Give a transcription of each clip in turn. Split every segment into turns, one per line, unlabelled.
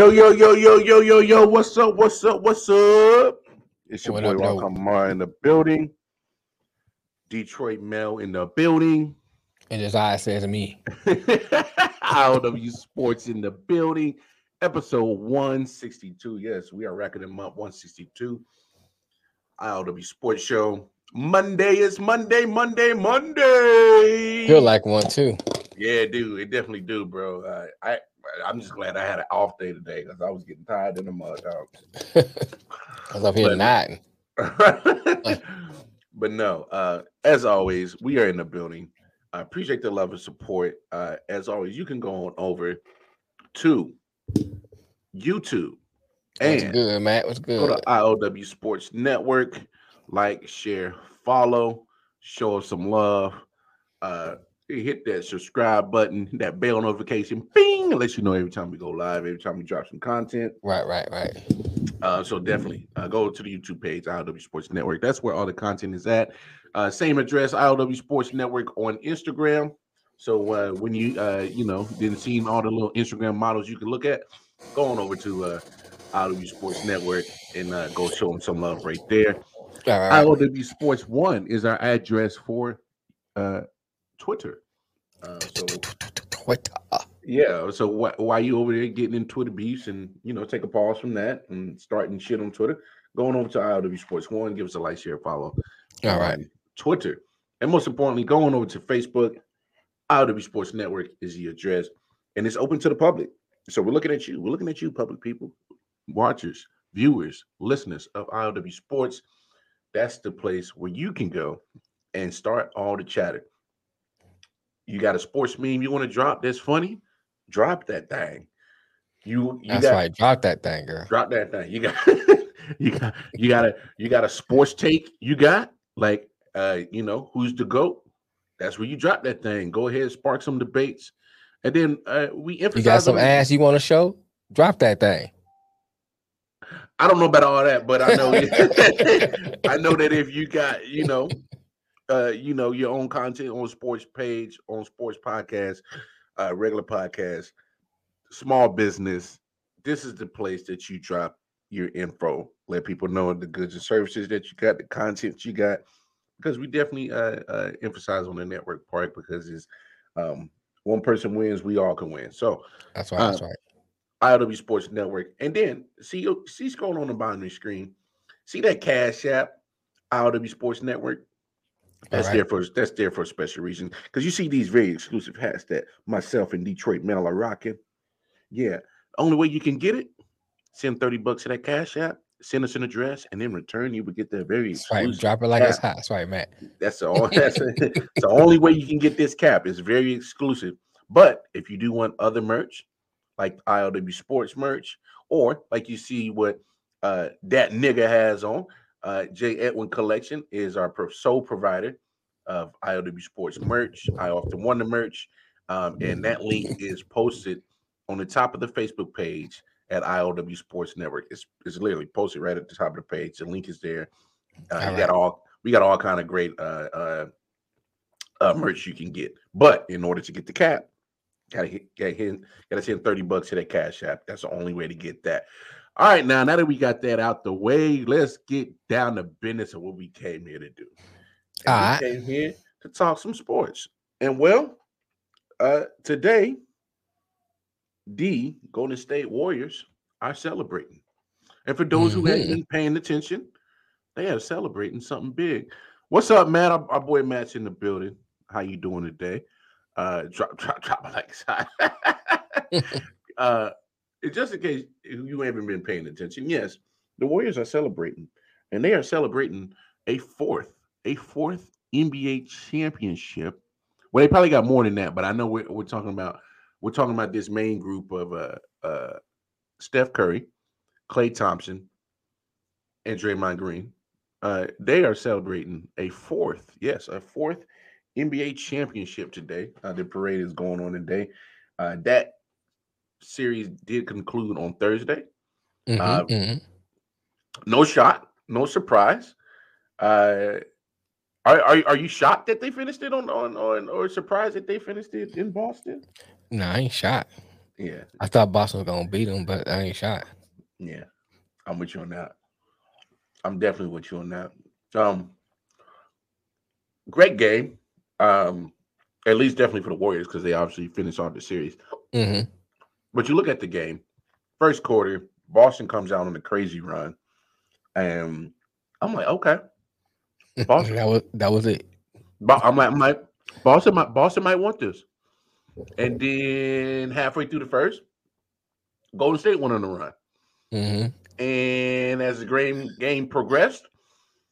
Yo, yo, yo, yo, yo, yo, yo, what's up? What's up? What's up? It's your
What
boy
though?
In the building. Detroit Mel in the building.
And as I says to me,
IOW Sports in the building. Episode 162. Yes, we are racking them up. 162. IOW Sports Show. Monday is Monday, Monday, Monday.
feel like one too.
Yeah, dude, it definitely do, bro. Uh, I I'm just glad I had an off day today because I was getting tired in the mud, dog.
I was up here
But-
nodding.
but no, uh, as always, we are in the building. I appreciate the love and support. Uh, as always, you can go on over to YouTube
What's
and
good, Matt? What's good?
go to IOW Sports Network, like, share, follow, show us some love. Uh, hit that subscribe button, that bell notification, bing, let you know every time we go live, every time we drop some content.
Right, right, right.
Uh, so definitely uh, go to the YouTube page, ILW Sports Network. That's where all the content is at. Uh, same address, ILW Sports Network on Instagram. So uh, when you uh, you know didn't see all the little Instagram models you can look at, go on over to uh, ILW Sports Network and uh, go show them some love right there.
All right.
ILW Sports One is our address for uh, Twitter. Uh, so
uh,
yeah, so why, while you over there getting in Twitter beefs and you know take a pause from that and starting shit on Twitter, going over to ILW Sports One, give us a like, share, follow.
All right.
on Twitter, and most importantly, going over to Facebook. ILW Sports Network is the address, and it's open to the public. So we're looking at you. We're looking at you, public people, watchers, viewers, listeners of ILW Sports. That's the place where you can go and start all the chatter. You got a sports meme you want to drop that's funny? Drop that thing. You you
That's
got
right. Drop that thing, girl.
drop that thing. You got you got you got a you got a sports take you got like uh you know who's the goat? That's where you drop that thing. Go ahead, spark some debates, and then uh we
You got some
on-
ass you want to show? Drop that thing.
I don't know about all that, but I know I know that if you got you know uh you know your own content on sports page on sports podcast, uh regular podcast, small business, this is the place that you drop your info. Let people know the goods and services that you got, the content you got, because we definitely uh, uh emphasize on the network part because it's um one person wins, we all can win. So
That's right.
Uh,
That's right.
ILW Sports Network. And then see see scrolling on the the screen. See that Cash App, ILW Sports Network. That's
Alright.
there for that's there for a special reason. Because you see these very exclusive hats that myself and Detroit Mel are rocking. Yeah. Only way you can get it, send 30 bucks to that Cash App, send us an address, and in return, you would get that very
That's right.
exclusive.
Drop it like it's hot. That's right, Matt.
That's the only that's the only way you can get this cap. It's very exclusive. But if you do want other merch, like ILW Sports merch, or like you see what uh that nigga has on, uh J Edwin Collection is our sole provider of ILW Sports merch. I often want the merch, um, and that link is posted on the top of the Facebook page at ILW Sports Network. It's, it's literally posted right at the top of the page. The link is there. Uh,
All
you got all we got all kind of great uh, uh, uh, merch you can get. But in order to get the cap, gotta hit, gotta hit, gotta send thirty bucks to that cash app. That's the only way to get that. All right, now now that we got that out the way, let's get down to business of what we came here to do. And
All
came here to talk some sports. And well, uh, today, the Golden State Warriors are celebrating. And for those who hadn't
Mhm.
been paying attention, they are celebrating something big. What's up, Matt? Our, our boy Matt's in the building. How you doing today? Uh, drop, drop, drop like. uh, just in case you haven't been paying attention, yes, the Warriors are celebrating, and they are celebrating a fourth, a fourth NBA championship. Well, they probably got more than that, but I know we're, we're talking about we're talking about this main group of uh, uh, Steph Curry, Klay Thompson, and Draymond Green. Uh, they are celebrating a fourth, yes, a fourth NBA championship today. Uh, the parade is going on today. Uh, that series did conclude on Thursday.
Mhm,
Uh,
mhm.
No shot, no surprise. Uh, are, are are you shocked that they finished it on on on or surprised that they finished it in Boston?
No, I ain't shot.
Yeah,
I thought Boston was gonna beat them, but I ain't shot.
yeah. I'm with you on that. I'm definitely with you on that. Um, great game. Um, at least definitely for the Warriors because they obviously finished off the series.
hmm
But you look at the game, first quarter, Boston comes out on a crazy run, and I'm like, okay, Boston.
that was that was it.
Bo- I'm like, I'm like, Boston might Boston might want this. And then halfway through the first, Golden State went on the run.
hmm
And as the game game progressed,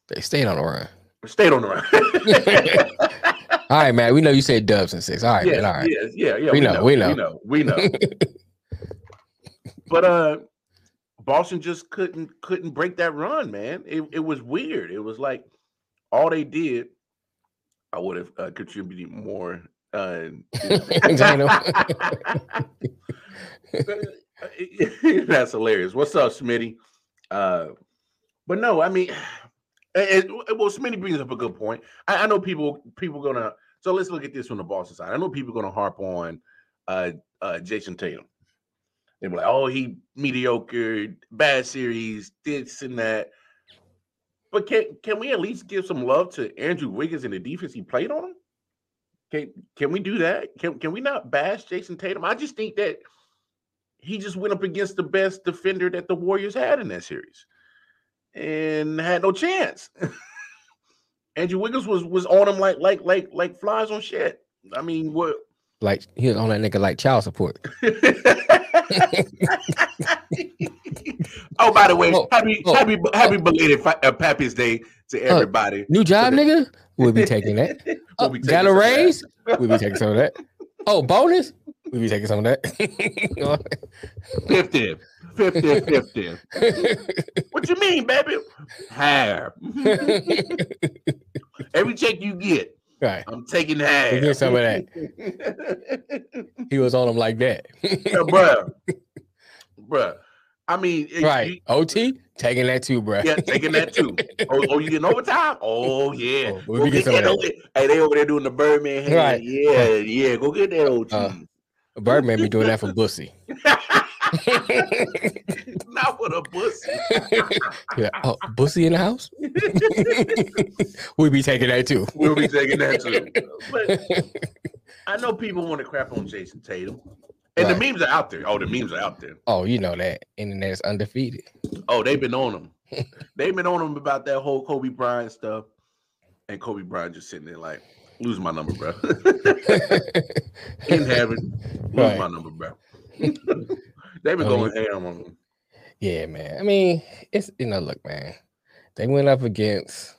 They stayed on the run.
stayed on the run.
All right, man. We know you said Dubs and six. All right,
yeah,
man. All right.
yeah, yeah, yeah.
We know, we know.
we know, we know. But uh, Boston just couldn't couldn't break that run, man. It it was weird. It was like all they did. I would have uh, contributed more. Uh, That's hilarious. What's up, Smitty? Uh, but no, I mean, it, it- well, Smitty brings up a good point. I, I know people people gonna. So let's look at this from the Boston side. I know people gonna harp on uh, uh, Jayson Tatum. They be like, "Oh, he mediocre, bad series, this and that." But can can we at least give some love to Andrew Wiggins and the defense he played on him? Can can we do that? Can can we not bash Jayson Tatum? I just think that he just went up against the best defender that the Warriors had in that series and had no chance. Andrew Wiggins was was on him like like like like flies on shit. I mean, what?
Like he was on that nigga like child support.
oh, by the way,
Oh,
happy
oh,
happy happy belated fi- uh, Pappy's Day to everybody.
New job, nigga. We'll be taking that.
We'll
Oh,
be
got
taking
a
some of
raise? We'll be taking some of that. Oh, bonus? We'll be taking some of that.
50, 50, 50. What you mean, baby? Half. Every check you get,
right.
I'm taking.
You get some of that. He was on him like that.
yeah, bruh. Bruh. I mean,
right.
you-
OT? Taking that too, bro.
yeah, taking that too. Oh, oh, you getting overtime? Oh, yeah.
Oh, we'll
get
getting some of
that over- Hey, they over there doing the Birdman hand.
Right.
Yeah, yeah. Go get that OT.
Uh, Birdman be doing that for Bussy.
Not with a pussy.
Yeah. Uh, oh, Bussy in the house? we be taking that too.
We'll be taking that too. But I know people want to crap on Jayson Tatum. And the memes are out there. Oh, the memes are out there.
Oh, you know that. Internet's undefeated.
Oh, they've been on them. they've been on them about that whole Kobe Bryant stuff. And Kobe Bryant just sitting there like, lose my number, bro. In heaven, lose
Right.
my number, bro. They've been
Oh,
going ham on him.
Yeah, man. I mean, it's you know, look, man. They went up against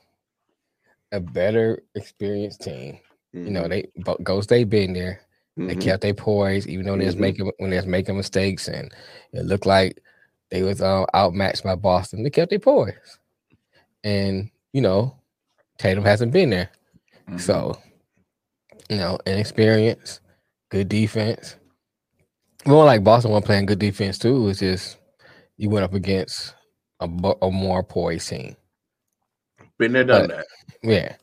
a better experienced team. You know, they Bo- Ghost State been there. They
Mhm.
kept their poise, even though they was
Mhm.
making when they was making mistakes, and it looked like they was uh, outmatched by Boston. They kept their poise, and you know, Tatum hasn't been there,
Mhm.
so you know, inexperience, good defense. More like Boston one playing good defense too. It's just you went up against a, a more poised team.
been there, done
but-
that.
Yeah,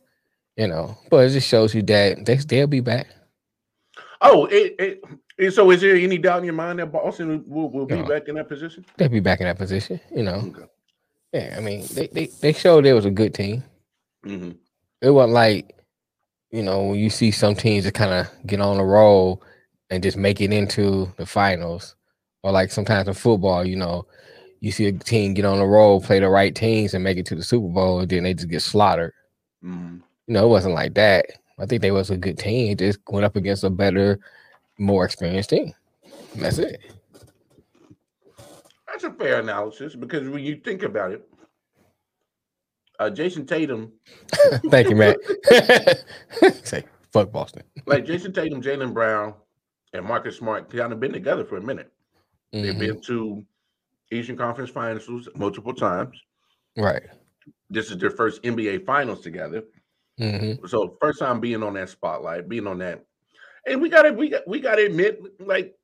you know, but it just shows you that they they'll be back.
Oh, it, it, it- so is there any doubt in your mind that Boston will, will be
No.
back in that position?
They'll be back in that position. You know,
Okay.
yeah. I mean, they they they showed it was a good team.
hmm
It wasn't like you know when you see some teams that kind of get on a roll and just make it into the finals, or like sometimes in football, you know, you see a team get on a roll, play the right teams, and make it to the Super Bowl, and then they just get slaughtered.
hmm
You know, it wasn't like that. I think they was a good team. It just went up against a better, more experienced team. That's it.
That's a fair analysis because when you think about it, uh, Jayson Tatum,
Thank you, Matt. Say fuck Boston.
like Jayson Tatum, Jaylen Brown, and Marcus Smart, kind of been together for a minute. They've
Mhm.
been to Eastern Conference Finals multiple times.
Right.
This is their first NBA Finals together.
hmm
So first time being on that spotlight, being on that, and we gotta we got we gotta admit, like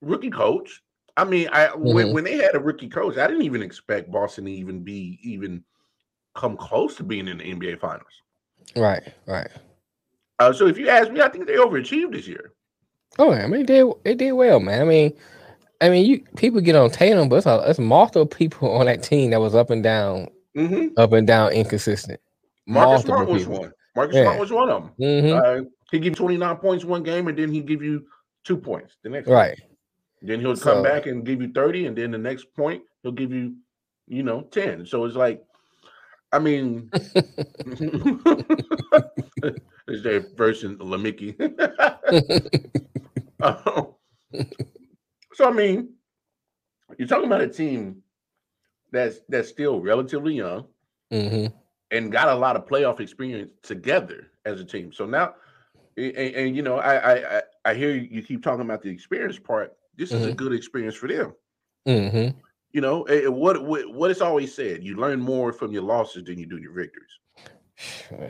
rookie coach. I mean, I when,
Mhm.
when they had a rookie coach, I didn't even expect Boston to even be even come close to being in the NBA Finals.
Right. Right.
Uh, so if you ask me, I think they overachieved this year.
Oh, I mean, they did they did well, man. I mean, I mean, you people get on Tatum, but it's, a, it's multiple people on that team that was up and down,
hmm
up and down, inconsistent.
Marcus
Multiple
Smart was
people.
one. Marcus
Yeah.
Smart was one of them.
Mhm.
Uh, he give you 29 points one game, and then he give you two points the next. game.
Right.
Then he'll
So-
come back and give you 30, and then the next point he'll give you, you know, 10. So it's like, I mean, it's their version of So I mean, you're talking about a team that's that's still relatively young
hmm
and got a lot of playoff experience together as a team. So now, and, and- you know, I, I I hear you keep talking about the experience part. This is a
Mhm.
good experience for them.
hmm
You know, what what what it's always said: you learn more from your losses than you do your victories.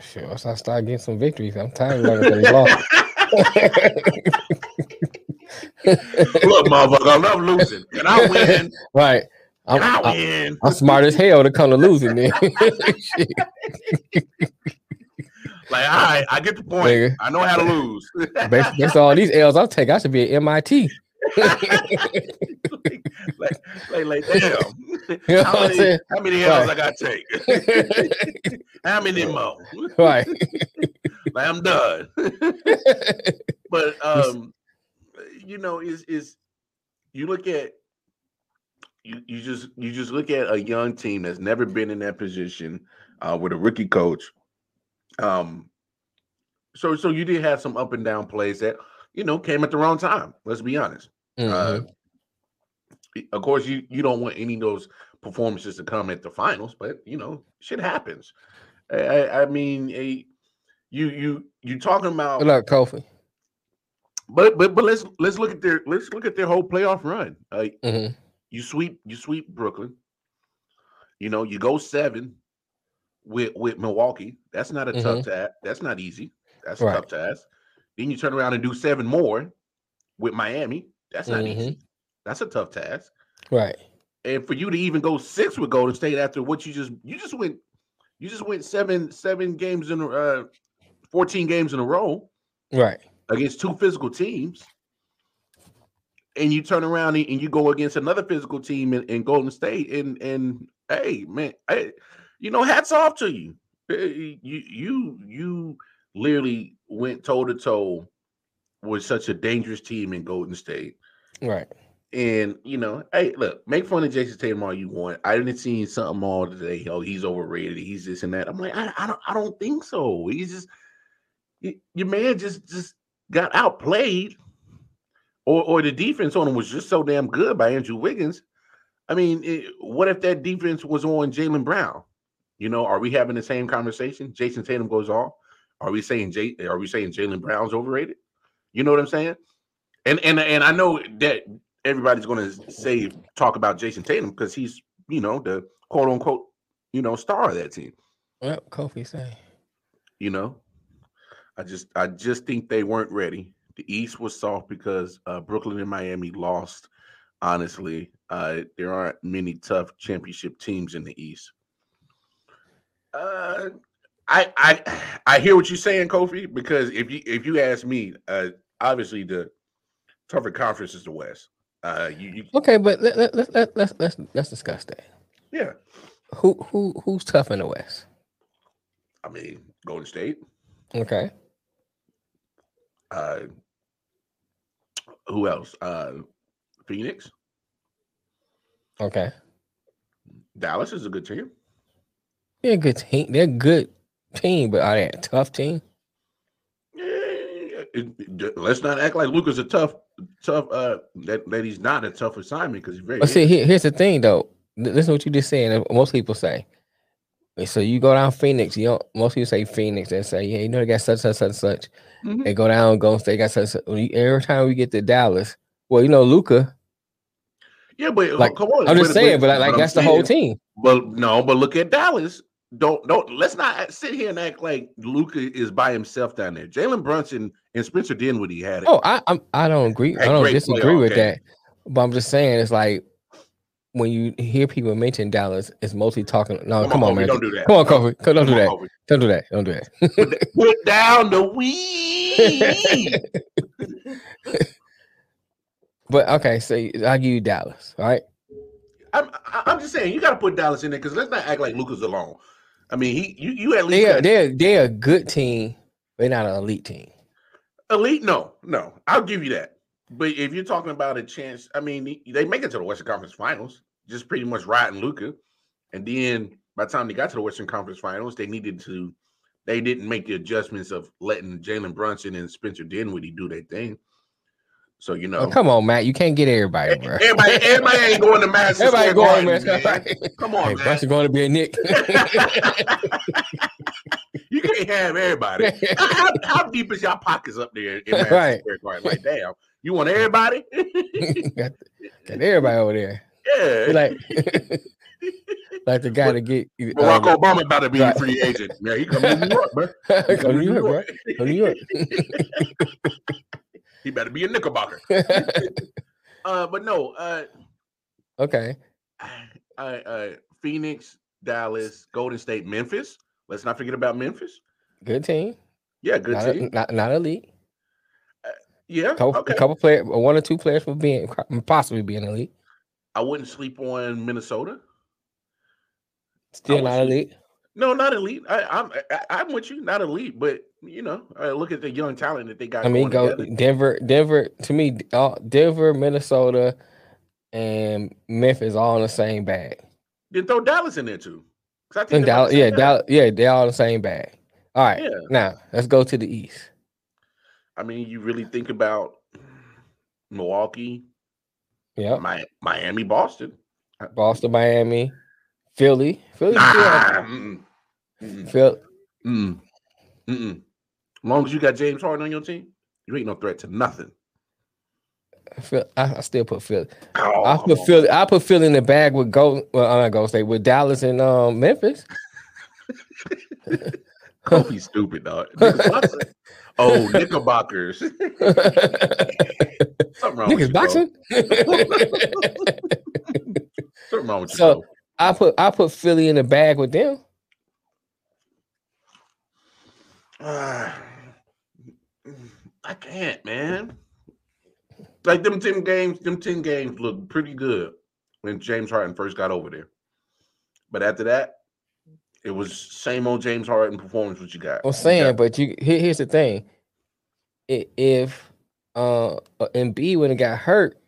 Shit, once I start getting some victories, I'm tired of learning from these losses.
Look, motherfucker, I love losing, and I win,
right. I'm,
and I
I,
win.
I'm smart as hell to come to losing man.
Like, all right, I get the point.
Nigga.
I know how to lose.
based, based on all these L's I take, I should be at MIT.
Like, like, like, like, damn.
You know
how, many, how many L's
Right.
I got to take? how many more?
right.
Like, I'm done. but um, you know, is is you look at you you just you just look at a young team that's never been in that position uh, with a rookie coach. Um, so so you did have some up and down plays that you know came at the wrong time. Let's be honest. Uh,
Mhm.
of course, you you don't want any of those performances to come at the finals, but you know, shit happens. I, I, I mean, a, you you you talking about,
Good luck, Kofi.
but but but let's let's look at their let's look at their whole playoff run. Uh,
hmm
you sweep you sweep Brooklyn. You know, you go seven with with Milwaukee. That's not a tough task. That's not easy. That's a tough task. Then you turn around and do seven more with Miami. That's not
Mhm.
easy. That's a tough task.
Right.
and for you to even go six with Golden State after what you just you just went you just went seven seven games in uh, fourteen games in a row
Right.
against two physical teams, and you turn around and, and you go against another physical team in, in Golden State, and and hey man, hey, you know, hats off to you. Eh, You you you literally went toe to toe with such a dangerous team in Golden State.
Right.
And you know, hey, look, make fun of Jayson Tatum all you want. I didn't see something all today. Oh, he's overrated. He's this and that. I'm like, I, I don't, I don't think so. He's just, y- your man just, just got outplayed, or, or the defense on him was just so damn good by Andrew Wiggins. I mean, it, what if that defense was on Jaylen Brown? You know, are we having the same conversation? Jayson Tatum goes off. Are we saying Jay? Are we saying Jaylen Brown's overrated? You know what I'm saying? And and and I know that everybody's going to say talk about Jayson Tatum because he's you know the quote unquote you know star of that team.
Well, Kofi say.
You know, I just I just think they weren't ready. The East was soft because uh, Brooklyn and Miami lost. Honestly, uh, there aren't many tough championship teams in the East. Uh, I I I hear what you're saying, Kofi. Because if you if you ask me, uh, obviously the tougher conference is the West. Uh, you, you
Okay, but let, let, let, let, let's let's let's discuss that.
yeah.
Who who who's tough in the West?
I mean, Golden State.
Okay.
Uh, who else? Uh, Phoenix.
Okay.
Dallas is a good team.
They're a good team. They're a good team, but are they a tough team?
Yeah, it- it- let's not act like Luka's a tough, tough. Uh, that that he's not a tough assignment because he's very.
But see, here, here's the thing though. Listen to what you just saying. Most people say. So you go down Phoenix. You know, most people say Phoenix. and say, yeah, you know, they got such such such such.
Mhm.
They go down, go they got such. such. you- Every time we get to Dallas, well, you know, Luka.
Yeah, but
Like,
come on.
I'm just
but-
saying, but like,
but
like
I'm
that's the whole team.
But no, but look at Dallas. Don't don't let's not sit here and act like Luka is by himself down there. Jalen Brunson and Spencer Dinwiddie had it.
Oh, I I'm, I don't agree. I don't disagree with
games.
that. But I'm just saying, it's like when you hear people mention Dallas, it's mostly talking. No, come, on,
Kobe,
man.
Don't do that.
Come on, Kofi. Come- Don't do
Come on,
that.
Kobe.
Don't do that. Don't do that.
Put, that- put down the weed.
But okay, so I'll give you Dallas. All right.
I'm I'm just saying you got to put Dallas in there because let's not act like Luka's alone. I mean, he you you at least
They're
got-
they're they're a good team, they're not an elite team.
elite. No, no, I'll give you that. But if you're talking about a chance, I mean, they make it to the Western Conference Finals, just pretty much riding Luka, and then by the time they got to the Western Conference Finals, they needed to. They didn't make the adjustments of letting Jalen Brunson and Spencer Dinwiddie do their thing. So you oh, know,
Oh, come on, Matt. You can't get everybody, bro.
everybody, everybody ain't going to Madison
Everybody going,
Garden,
man.
man. Come on,
Hey,
man.
Brunson going to be a Knick.
you can't have everybody. how, how- deep is y'all pockets up there in Madison
Right.
Square Garden? Like, damn, you want everybody?
got, got everybody over there.
yeah.
Like, like the guy to get
Barack Obama about to be
right.
a free agent. Yeah, he coming to New York, bro. He
Go to New York, bro. Go to New York.
He better be a Knickerbocker. Uh, but no, uh,
okay.
uh, uh, Phoenix, Dallas, Golden State, Memphis. Let's not forget about Memphis.
Good team.
Yeah, good
not,
team.
not not elite.
Yeah,
Couple,
okay.
A couple players, one or two players for being possibly being elite.
I wouldn't sleep on Minnesota.
Still not
sleep-
elite.
No, not elite. I, I'm I, I'm with you. Not elite, but you know, look at the young talent that they got.
I mean, go
together.
Denver. Denver to me, all, Denver, Minnesota, and Memphis all in the same bag.
Then throw Dallas in there too. I think
And
they're about
Dallas, yeah,
bag.
Dallas, yeah, they're all in the same bag. All right,
Yeah.
now let's go to the East.
I mean, you really think about Milwaukee,
Yeah,
Mi- Miami, Boston.
Boston, Miami, Philly, Philly,
Nah,
still,
mm-mm, mm-mm, mm-mm. As long as you got James Harden on your team, you ain't no threat to nothing.
Phil, I, I still put Philly.
Oh,
I put Philly. I put Philly in the bag with Go. Well, I'm not Gold State with Dallas and um, Memphis.
Don't be stupid, dog. Knickerbocker. oh, Knickerbockers. Something wrong with
Niggas
you,
boxing.
Something wrong with you,
So-
bro.
I put I put Philly in the bag with them.
Ah, I can't, man. Like them 10 games, them 10 games looked pretty good when James Harden first got over there. But after that, it was same old James Harden performance what you got.
I'm saying,
got-
but you here, here's the thing. If uh uh, Embiid when it got hurt,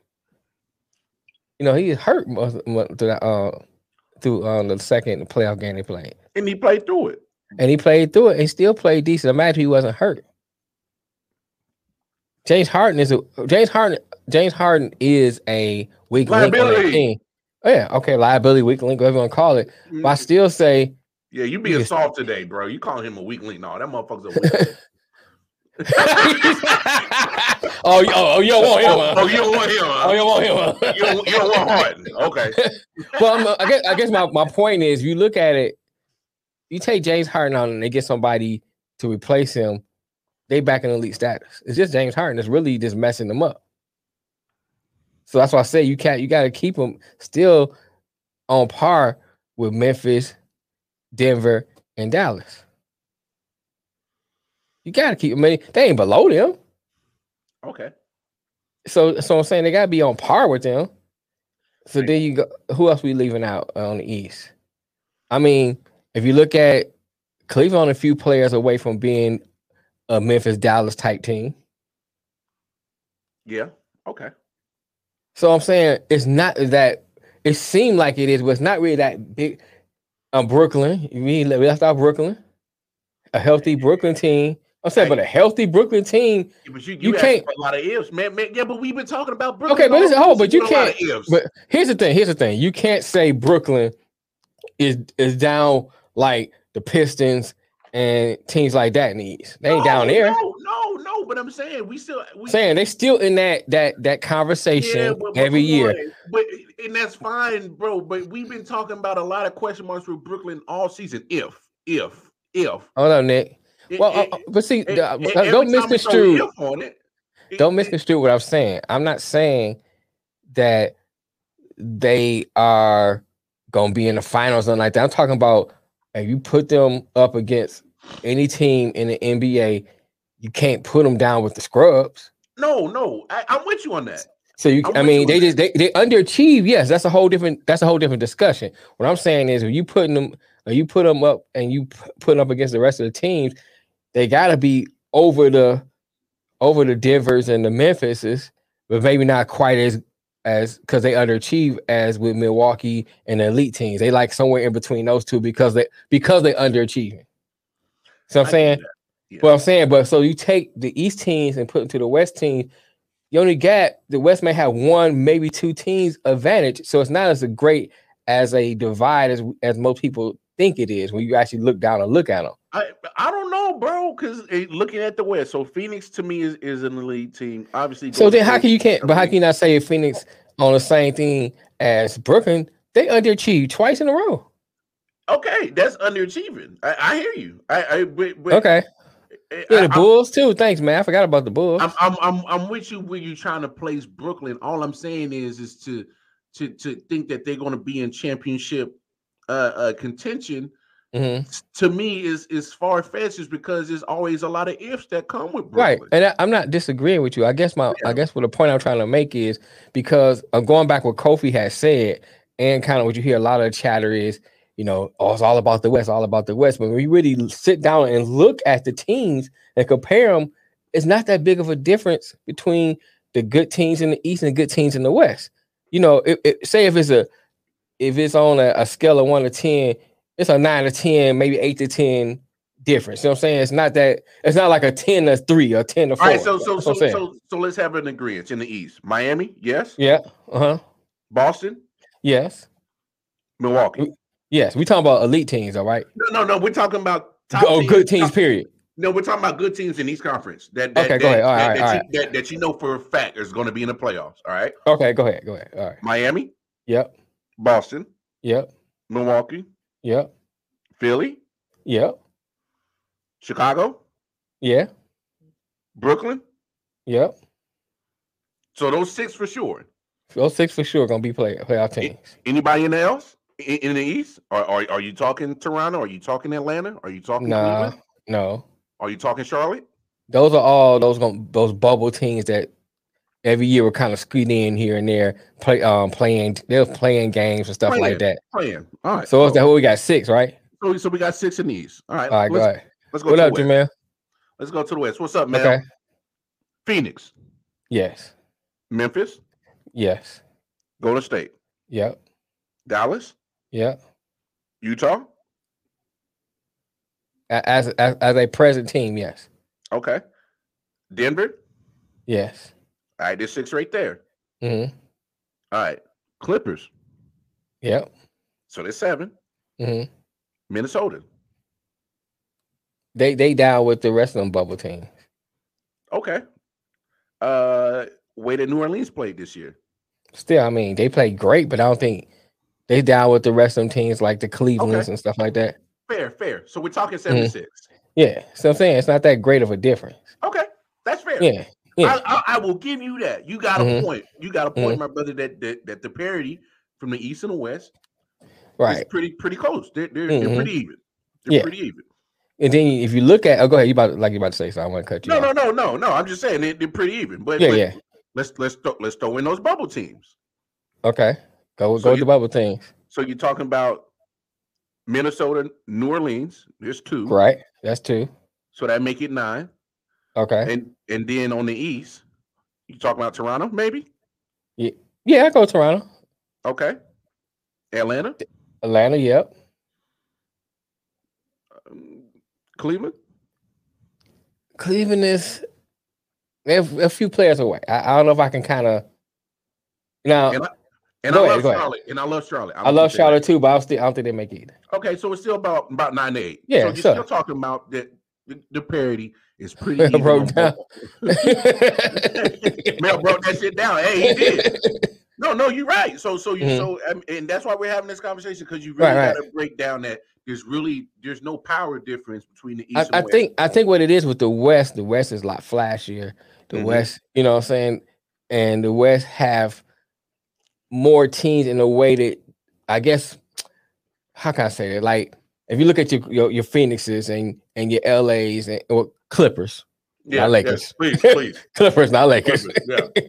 you know he hurt most, most through that, uh through um the second playoff game they played,
and he played through it.
and he played through it. and still played decent. Imagine he wasn't hurt. James Harden is a James Harden. James Harden is a weak link on
Liability.
team. Oh, yeah, okay, liability, weak link, whatever you want to call it. But I mm-hmm. still say
Yeah, you being soft today, bro. You calling him a weak link? No, that motherfucker's a weak link.
oh, you- oh, oh, you don't want him.
oh,
huh?
oh, you don't want him?
Oh, you don't want him. huh?
You, don't, you don't want Harden? Okay.
well, I'm, I guess I guess my, my point is, you look at it, you take James Harden on and they get somebody to replace him, they back in elite status. It's just James Harden that's really just messing them up. So that's why I say you can't you got to keep them still on par with Memphis, Denver, and Dallas. You got to keep. I mean, they ain't below them.
Okay.
So, so I'm saying they gotta be on par with them. So
Right.
then you go. Who else we leaving out uh, on the East? I mean, if you look at Cleveland, a few players away from being a Memphis Dallas type team.
Yeah. Okay.
So I'm saying it's not that. It seemed like it is, but it's not really that big. Um, Brooklyn, we we left out Brooklyn, a healthy Brooklyn team. I'm saying, but a healthy Brooklyn team
Yeah, but you,
You
you,
can't-
a lot of ifs, man, man. Yeah, but we've been talking about Brooklyn.
Okay, but listen, hold, but you
with a lot of
can't- But here's the thing. Here's the thing. You can't say Brooklyn is is down like the Pistons and teams like that needs. They ain't down there.
No, no, no. But I'm saying we still we
Saying they still in that that that conversation
but- but
every year.
on. But and that's fine, bro. But we've been talking about a lot of question marks with Brooklyn all season. If, if, if.
Hold on, Nick.
It-
Well, uh,
it-
uh, but see,
it-
uh,
every
don't
time we throw
misconstrue.
if on it, it-
Don't misconstrue what I'm saying. I'm not saying that they are gonna be in the finals and like that. I'm talking about if you put them up against any team in the NBA, you can't put them down with the scrubs.
No, no, I, I'm with you on that.
So you,
I'm
I mean,
you
they just they, they underachieve. Yes, that's a whole different that's a whole different discussion. What I'm saying is, if you putting them, or you put them up, and you put 'em up against the rest of the teams, they got to be over the over the Denver's and the Memphises, but maybe not quite as as because they underachieve as with Milwaukee and the elite teams. They like somewhere in between those two because they because they underachieving. So I'm
I
saying.
Yeah.
well, I'm saying, but so you take the East teams and put them to the West team. You only got the West may have one, maybe two teams advantage. So it's not as a great as a divide as as most people think it is when you actually look down and look at them.
I I don't know, bro. Because eh, looking at the West, so Phoenix to me is, is an elite team. Obviously,
So then, how can you can't? But how can you not say Phoenix on the same thing as Brooklyn? They underachieved twice in a row.
Okay, that's underachieving. I, I hear you. I, I but, but
Okay, yeah, the
I'm-
Bulls too. Thanks, man. I forgot about the Bulls.
I'm, I'm I'm I'm with you when you're trying to place Brooklyn. All I'm saying is is to to to think that they're going to be in championship uh, uh contention
Mhm.
to me is is far fetched is because there's always a lot of ifs that come with
Right, and I, I'm not disagreeing with you. I guess my,
Yeah.
I guess what the point I'm trying to make is because I'm going back what Kofi has said, and kind of what you hear a lot of chatter is, you know, oh, it's all about the West, all about the West. But when you really sit down and look at the teams and compare them, it's not that big of a difference between the good teams in the East and the good teams in the West. You know, it, it, say if it's a if it's on a, a scale of one to ten, it's a nine to ten, maybe eight to ten difference. You know what I'm saying? It's not that it's not like a 10 to 3 or 10 to
All
4.
right, so so so
what I'm saying.
so so let's have an agreement in the East. Miami, yes.
yeah. Uh-huh.
Boston,
Yes.
Milwaukee.
Yes. We talking about elite teams, all right?
No, no, no. We're talking about top
Oh, good teams, period.
No, we're talking about good teams in East Conference. That, that
Okay,
that,
go ahead. All
that,
right, all
you,
right.
that, that you know for a fact is going to be in the playoffs. All right,
Okay, go ahead. Go ahead. All right.
Miami,
Yep.
Boston,
Yep.
Milwaukee,
Yep.
Philly,
Yep.
Chicago,
Yeah.
Brooklyn.
Yep.
So those six for sure.
Those six for sure gonna be play playoff teams.
Anybody in the else in, in the East? Are, are are you talking Toronto? Are you talking Atlanta? Are you talking
Nah,
Cleveland?
no.
Are you talking Charlotte?
Those are all those those bubble teams that every year were kind of squeezing in here and there, play um playing they're playing games and stuff
Playing.
like that.
Playing. All right.
So that? What we got six, right?
so, so we got six in the East. All right.
All right, go
let's,
ahead.
let's go
What
to
up,
the West.
Jamel?
Let's go to the West. What's up, man?
Okay.
Phoenix,
Yes.
Memphis,
Yes.
Golden State,
Yep.
Dallas,
Yep.
Utah.
As as, as a present team, yes.
Okay. Denver.
Yes.
All right, there's six right there.
hmm
All right. Clippers.
Yep.
So there's seven.
hmm
Minnesota.
They they down with the rest of them bubble teams.
Okay. Uh way that New Orleans played this year.
Still, I mean, they played great, but I don't think they down with the rest of them teams like the Clevelands
Okay.
and stuff like that.
Fair, fair. So we're talking 76.
Yeah. So I'm saying it's not that great of a difference.
Okay. That's fair.
Yeah. Yeah.
I, I, I will give you that. You got a
Mhm.
point. You got a point, my brother, that, that that the parity from the east and the west is
Right.
pretty pretty close. They're they're, they're
Mhm.
pretty even. They're
Yeah.
pretty even.
And then if you look at oh go ahead, you about like you about to say so I want to cut you
No,
off.
no, no, no, no. I'm just saying they, they're pretty even. But,
Yeah,
but
yeah.
let's let's throw, let's throw in those bubble teams.
Okay. Go
So
go with the bubble teams.
So you're talking about Minnesota, New Orleans. There's two.
Right. That's two.
So that make it nine.
Okay.
And and then on the east, you talking about Toronto, maybe?
Yeah, yeah, I go Toronto.
Okay. Atlanta,
Atlanta, yep.
um, Cleveland.
Cleveland is a few players away. I, I don't know if I can kind of now.
And I, and
Go
I
ahead,
love. Charlotte. And I love Charlotte.
I
don't
love Charlotte too, but I, don't still, I don't think they make it either.
Okay, so it's still about about nine to eight.
Yeah,
so you're
sure.
still talking about that the, the parity is pretty even.
Broke down.
Mel broke that shit down. Hey, he did. No, no, you're right. So, so you,
Mhm.
so, um, and that's why we're having this conversation because you
Right,
really
right.
got to break down that there's really there's no power difference between the east
I,
and
I
west.
think I think what it is with the West, the West is a lot flashier. The
Mhm.
West, you know what I'm saying? And the West have more teams in a way that I guess how can I say that? Like if you look at your your, your Phoenixes and and your LAs and or Clippers, Yeah, not Lakers.
please, please.
Clippers, not Lakers.
Yeah.
you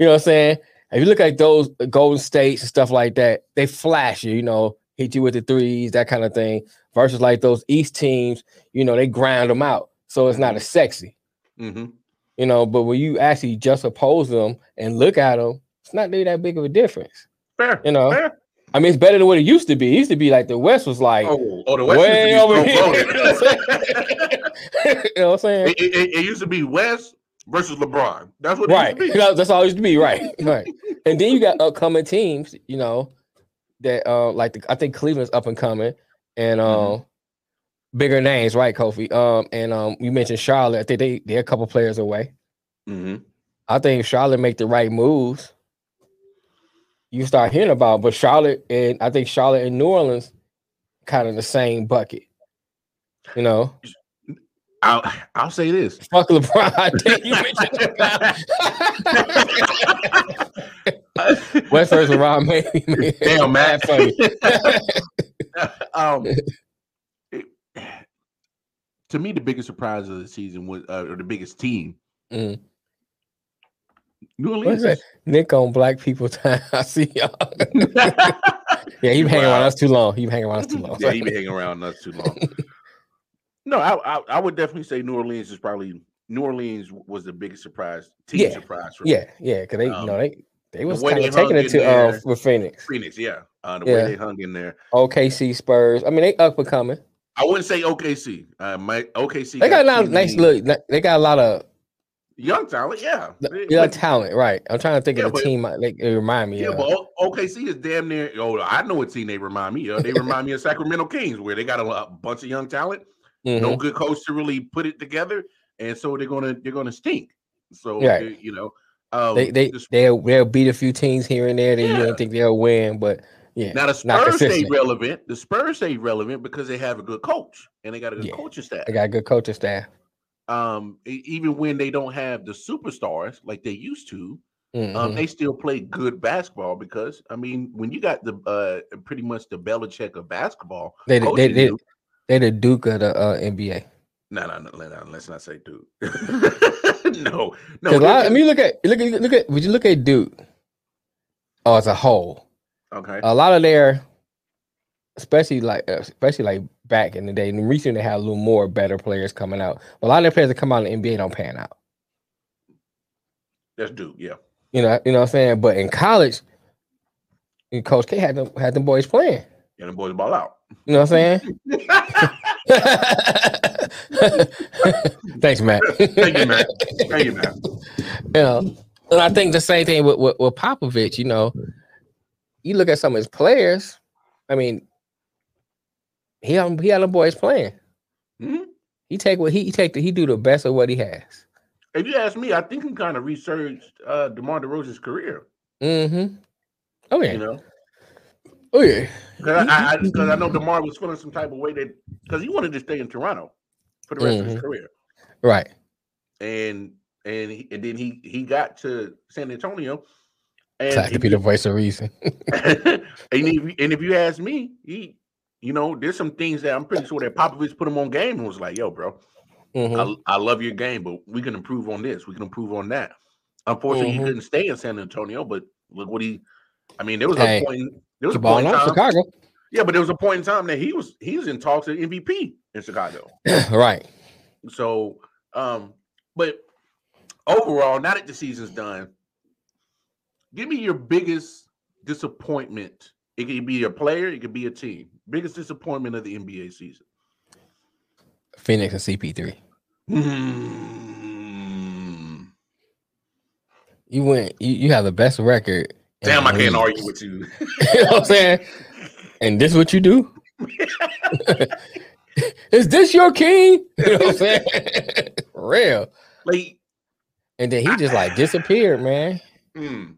know what I'm saying? If you look at those Golden States and stuff like that, they flash you, you know, hit you with the threes, that kind of thing. Versus like those East teams, you know, they grind them out, so it's not
Mm-hmm.
as sexy,
hmm
you know. But when you actually just oppose them and look at them, it's not really that big of a difference,
Fair.
you know.
Fair.
I mean, it's better than what it used to be. It used to be like the West was like,
Oh, oh, the West
way
used to
over
be
here. you know what I'm saying?
it, it, it used to be West versus LeBron. That's what it
right.
used to be.
That's all it used to be. Right. Right. and then you got upcoming teams, you know, that uh like the, I think Cleveland's up and coming and um
Mhm.
bigger names, right, Kofi? Um and um you mentioned Charlotte. I think they they're a couple players away.
hmm
I think Charlotte make the right moves, you start hearing about. But Charlotte and I think Charlotte and New Orleans kind of the same bucket. You know,
I'll I'll say this.
fuck LeBron. you mentioned LeBron. West versus LeBron, maybe.
Damn, man.
funny.
um, it- to me, the biggest surprise of the season was, uh, or the biggest team,
Mm.
New Orleans.
Nick on black people time. I see y'all. Yeah, he been hanging around us too long. He been hanging around us too long.
yeah, he been hanging around us too long. no, I, I I would definitely say New Orleans is probably New Orleans was the biggest surprise team
Yeah,
surprise for me.
yeah, yeah, because they, you know,
Um,
they they was
way
kind of taking it to uh
there-
with Phoenix.
Phoenix, yeah, uh, the
Yeah.
way they hung in there.
OKC Spurs. I mean, they up and coming.
I wouldn't say OKC. Uh, my OKC.
They got a lot of nice look. They got a lot of
young talent. Yeah, Young
yeah talent, right? I'm trying to think
Yeah,
of the
but-
team. like They, they remind me
Yeah,
of.
but OKC is damn near. Oh, I know what team they remind me of. They remind me of Sacramento Kings, where they got a, lot- bunch of young talent, no
Mhm.
good coach to really put it together, and so they're gonna they're gonna stink. So
Right.
you know, um,
They they
the-
they'll they'll beat a few teams here and there that you don't think they'll win, but yeah,
now the Spurs stay relevant. The Spurs stay relevant because they have a good coach and they got a good
Yeah.
coaching staff.
they got a good coaching staff.
Um, even when they don't have the superstars like they used to, um,
Mhm.
they still play good basketball because I mean, when you got the uh pretty much the Belichick of basketball,
They they they
you-
they the Duke of the uh, NBA.
No, no, no, no, no, let's not say Duke. no, no.
I
this-
mean, look at look at look at would you look at Duke? Oh, as a whole,
okay.
a lot of their, especially like uh, especially like back in the day, and recently they had a little more better players coming out. But a lot of their players that come out in the NBA don't pan out.
That's Duke. Yeah.
You know, you know what I'm saying. But in college, Coach K had them had them boys playing.
And the boys ball out.
You know what I'm saying? Thanks, Matt.
Thank you, Matt. Thank you, man.
you know, and I think the same thing with, with, with Popovich, you know, you look at some of his players, I mean, he had, he had them boys playing.
Mhm.
He take what he, he take the, he do the best of what he has.
If you ask me, I think he kind of researched uh DeMar DeRozan's career.
Mm-hmm. Oh yeah.
You know,
Oh yeah.
because I, I, 'cause I know DeMar was feeling some type of way that because he wanted to stay in Toronto for the rest of his
Mhm.
career,
Right.
and and he, and then he he got to San Antonio, and
to be the voice of reason.
and, if, and if you ask me, he, you know, there's some things that I'm pretty sure that Popovich put him on game and was like, "Yo, bro,
Mhm.
I, I love your game, but we can improve on this. We can improve on that." Unfortunately,
Mhm.
he couldn't stay in San Antonio, but look what he. I mean, there was
Hey,
a point. in- There was a point in time.
Chicago.
Yeah, but there was a point in time that he was he was in talks at MVP in Chicago.
right.
So, um, but overall, now that the season's done, give me your biggest disappointment. It could be a player, it could be a team. Biggest disappointment of the NBA season.
Phoenix and CP3.
Hmm.
You went. You, you have the best record.
Damn, I can't argue with you.
you know what I'm saying? And this what you do? Is this your king? You know what I'm saying? Real.
like,
And then he just like disappeared, man.
hmm.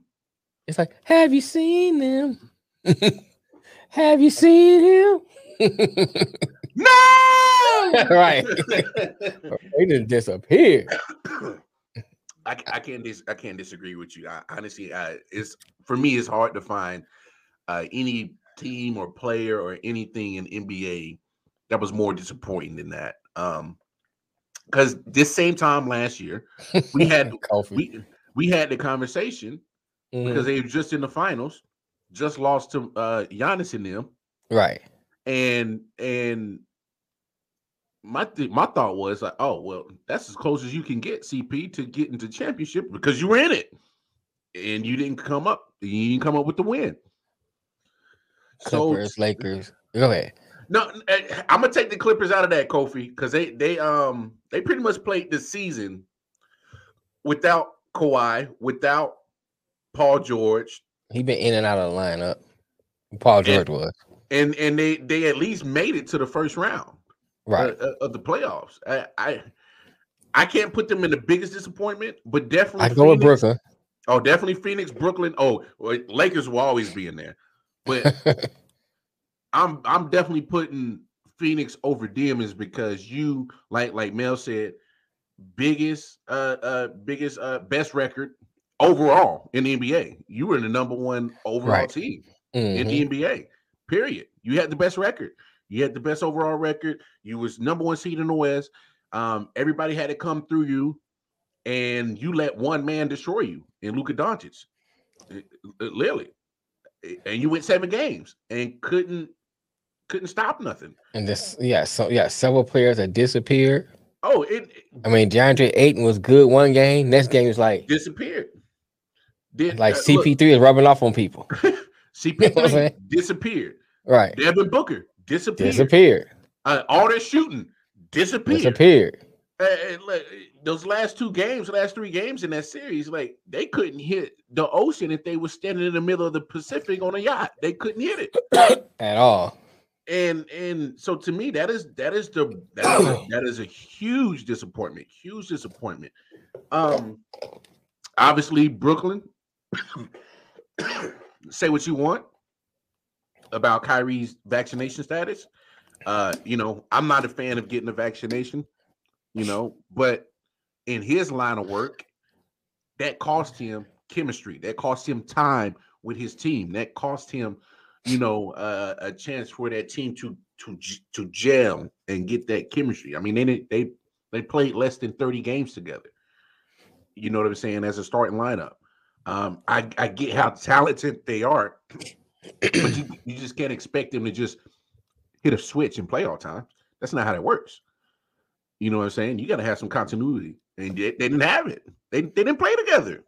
It's like, have you seen them? Have you seen him?
no.
right. He just disappeared.
I, I can't dis- I can't disagree with you. I, honestly, I, it's for me it's hard to find uh, any team or player or anything in NBA that was more disappointing than that. Um, Because this same time last year, we had we we had the conversation
Mhm.
because they were just in the finals, just lost to uh Giannis and them,
right.
and and my th- my thought was like, oh well, that's as close as you can get CP to get into championship because you were in it, and you didn't come up, you didn't come up with the win.
Clippers, Lakers. Go ahead.
No, eh, I'm gonna take the Clippers out of that, Kofi, because they they um they pretty much played the season without Kawhi, without Paul George,
He been in and out of the lineup. Paul George was
and and they they at least made it to the first round
right.
uh, of the playoffs. I, I I can't put them in the biggest disappointment, but definitely
I go with
Phoenix-
Brooklyn.
Oh, definitely Phoenix, Brooklyn. Oh, Lakers will always be in there, but I'm I'm definitely putting Phoenix over Demons because you like like Mel said, biggest uh uh biggest uh best record overall in the NBA. You were the number one overall
Right.
team in
Mhm.
the NBA. Period. You had the best record. You had the best overall record. You was number one seed in the West. Um, everybody had to come through you, and you let one man destroy you in Luka Doncic. Uh, uh, Literally, and you went seven games and couldn't couldn't stop nothing.
And this, yeah, so yeah, several players that disappeared.
Oh, it, it
I mean, DeAndre Ayton was good one game. Next game was like
disappeared. Did
like
uh, look,
CP3 is rubbing off on people. You know what I'm
CP3
saying?
disappeared.
Right.
Devin Booker disappeared.
Disappeared.
Uh, all that shooting disappeared.
Disappeared.
Uh, look, those last two games, last three games in that series, like they couldn't hit the ocean if they were standing in the middle of the Pacific on a yacht. They couldn't hit it.
At all.
And and so to me, that is that is the that is a, that is a huge disappointment. Huge disappointment. Um, obviously Brooklyn. say what you want about Kyrie's vaccination status. Uh, you know, I'm not a fan of getting a vaccination, you know, but in his line of work, that cost him chemistry, that cost him time with his team, that cost him, you know, uh, a chance for that team to to to gel and get that chemistry. I mean, they they they played less than 30 games together. You know what I'm saying? As a starting lineup. Um, I, I get how talented they are, but you, you just can't expect them to just hit a switch and play all time. That's not how that works. You know what I'm saying? You got to have some continuity, and they, they didn't have it. They, they didn't play together.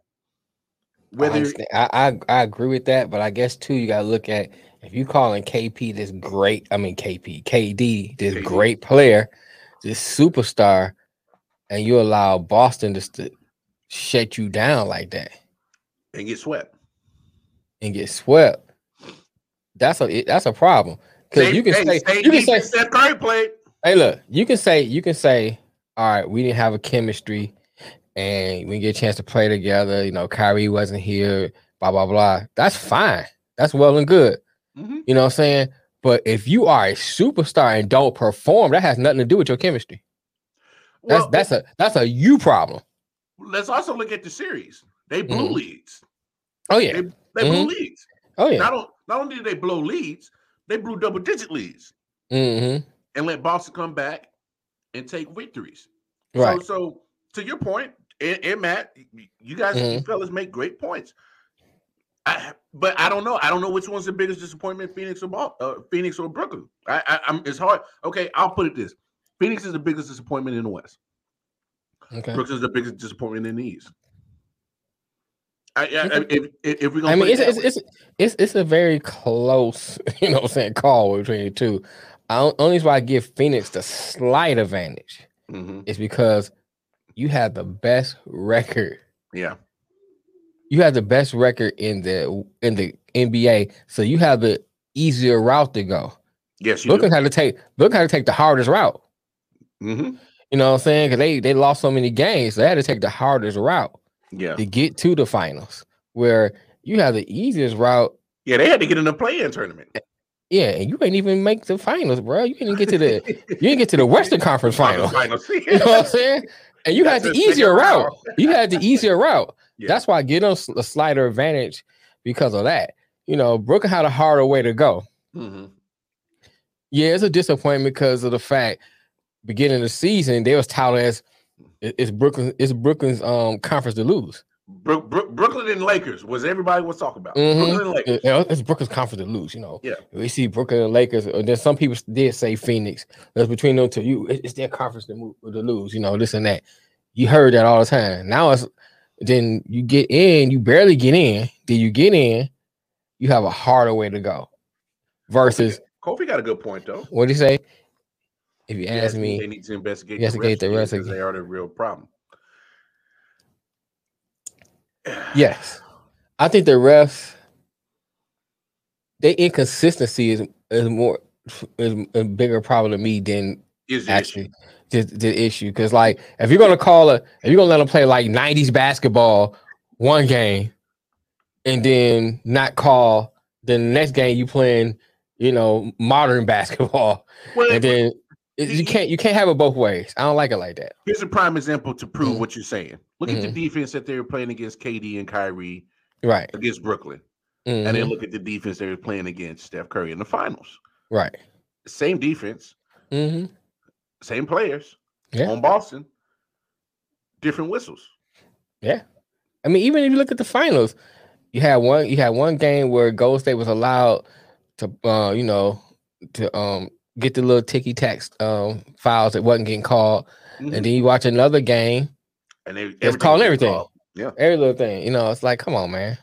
I,
Whether.
I, I I agree with that, but I guess too you gotta look at if you calling KP this great, I mean KP, KD, this
KD.
great player, this superstar, and you allow Boston just to shut you down like that
and get swept,
and get swept, that's a that's a problem. Because you can
hey,
say you can say
Steph Curry played.
Hey, look, you can say you can say, all right, we didn't have a chemistry, and we didn't get a chance to play together. You know, Kyrie wasn't here, blah blah blah. That's fine. That's well and good.
Mhm.
You know what I'm saying? But if you are a superstar and don't perform, that has nothing to do with your chemistry. That's
Well,
that's a that's a you problem.
let's also look at the series. They blew
Mhm.
leads.
Oh yeah.
They, they blew
Mhm.
leads.
Oh yeah.
Not, not only did they blow leads, they blew double digit leads
Mm-hmm.
and let Boston come back and take victories.
Right.
So, so to your point, and, and Matt, you guys, you
Mhm.
fellas make great points. I, but I don't know. I don't know which one's the biggest disappointment, Phoenix or Bal- uh, Phoenix or Brooklyn. I, I, I'm. It's hard. Okay, I'll put it this: Phoenix is the biggest disappointment in the West.
Okay.
Brooklyn is the biggest disappointment in the East. I, I, if, if, if we're gonna
I mean, it's it's, it's it's it's a very close, you know, what I'm saying call between the two. I only reason why I give Phoenix the slight advantage
Mhm.
is because you have the best record.
yeah,
You have the best record in the in the NBA, so you have the easier route to go.
yes, you
Brooklyn
do.
had to take Brooklyn had to take the hardest route.
Mhm.
You know what I'm saying? Because they they lost so many games, so they had to take the hardest route
Yeah,
to get to the finals. Where you have the easiest route
yeah, they had to get in the play-in tournament.
Yeah, and you ain't even make the finals, bro. You didn't get to the you didn't get to the Western Conference final.
Finals.
You know what I'm saying? And you had
That's
the
the
easier route. You had the easier route.
Yeah.
That's why I get them a slighter advantage because of that. You know, Brooklyn had a harder way to go.
Mhm.
Yeah, it's a disappointment because of the fact beginning of the season, they was touted as it's Brooklyn, it's Brooklyn's um conference to lose.
Brook, Brook, Brooklyn and Lakers was everybody was talking about.
Mhm.
Brooklyn and Lakers.
It- it- it's Brooklyn's conference to lose, you know.
Yeah.
We see Brooklyn and Lakers, and then some people did say Phoenix. That's between them two. You, it's their conference to, move, to lose, you know, this and that. You heard that all the time. Now it's then you get in, you barely get in. Then you get in, you have a harder way to go. Versus
Kofi got a good point though.
what do you say? If you ask me,
they need to investigate,
investigate the
the
refs
because they are the real problem.
Yes. I think the refs, their inconsistency is is more is a bigger problem to me than
Is the
actually
issue.
just the issue. Because like if you're gonna call a if you're gonna let them play like 90s basketball one game and then not call the next game you playing, you know, modern basketball.
Well,
And then you can't you can't have it both ways. I don't like it like that.
here's a prime example to prove
Mhm.
what you're saying. Look at the
Mhm.
defense that they were playing against KD and Kyrie
Right.
against Brooklyn, and then look at the defense they were playing against Steph Curry in the finals.
Right.
Same defense,
hmm
same players
Yeah.
on Boston, different whistles.
Yeah, I mean, even if you look at the finals, you had one you had one game where Golden State was allowed to uh, you know, to um get the little ticky tack um fouls that wasn't getting called.
Mhm.
And then you watch another game,
and they
it's calling everything.
called. Yeah.
Every little thing. You know, it's like, come on, man.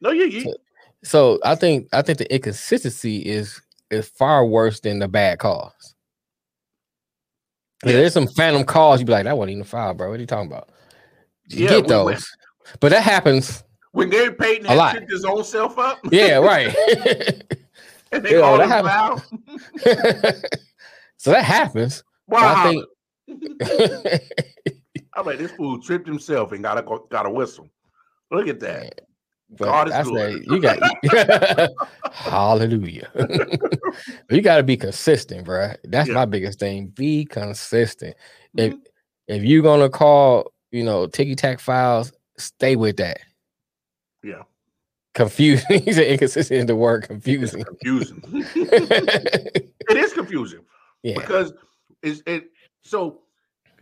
No, you, you
So- So I think I think the inconsistency is is far worse than the bad calls. Yeah.
Yeah.
There's some phantom calls. You be like, that wasn't even a foul, bro. What are you talking about? You
Yeah,
get those, but that happens.
when Gary Payton
A
had
lot.
his own self up,
Yeah, right.
they
Yeah,
called
that so that happens. But
Wow.
I think
I'm like, this fool tripped himself and got a got a whistle. Look at that.
but
God is
that's
good.
like, you got hallelujah. you got to be consistent, bro. That's
Yeah.
my biggest thing. Be consistent. If
Mhm.
if you're gonna call, you know, ticky tack files, stay with that.
Yeah.
Confusing. He's inconsistent in the word
It's
confusing.
confusing. it is confusing
yeah.
because it's it. So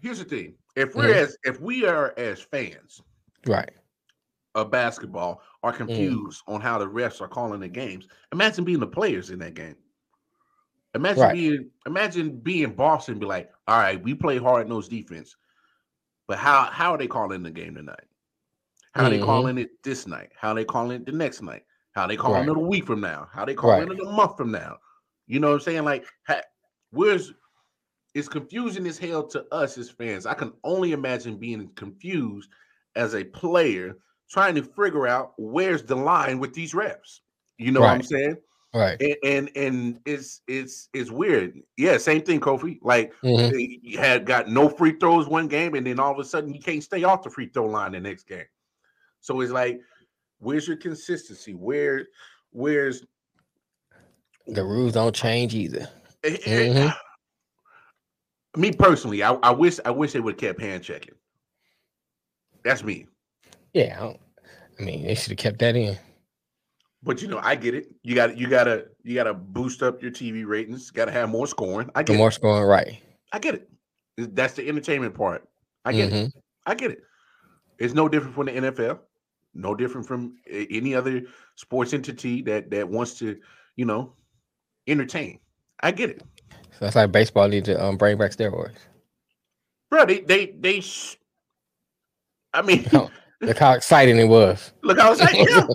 here's the thing: if we're
Mhm.
as if we are as fans
Right.
of basketball are
Mm.
confused on how the refs are calling the games, imagine being the players in that game. Imagine
Right.
being imagine being Boston, be like, all right, we play hard nose defense, but how how are they calling the game tonight? How are they calling it this night? How are they calling it the next night? How they calling
Right.
it a week from now? How they calling
Right.
it a month from now? You know what I'm saying? Like, ha, where's it's confusing as hell to us as fans. I can only imagine being confused as a player trying to figure out where's the line with these refs. You know what I'm saying?
Right.
And and, and it's it's it's weird. Yeah, same thing, Kofi. Like
Mhm.
he he had got no free throws one game, and then all of a sudden he can't stay off the free throw line the next game. So it's like, where's your consistency? Where, where's
The rules don't change either.
eh, eh,
Mhm.
me personally? I, I wish I wish they would have kept hand checking. That's me.
Yeah. I, I mean, they should have kept that in.
But you know, I get it. You got you gotta you gotta boost up your TV ratings. Got to have more scoring. I get
more
it.
scoring, right.
I get it. That's the entertainment part. I get it.
Mhm.
I get it. It's no different from the NFL. No different from any other sports entity that that wants to, you know, entertain. I get it,
So that's like baseball need to um, bring back steroids.
bro. They they they. Sh- I mean,
Look how exciting it was.
look how exciting! Yeah,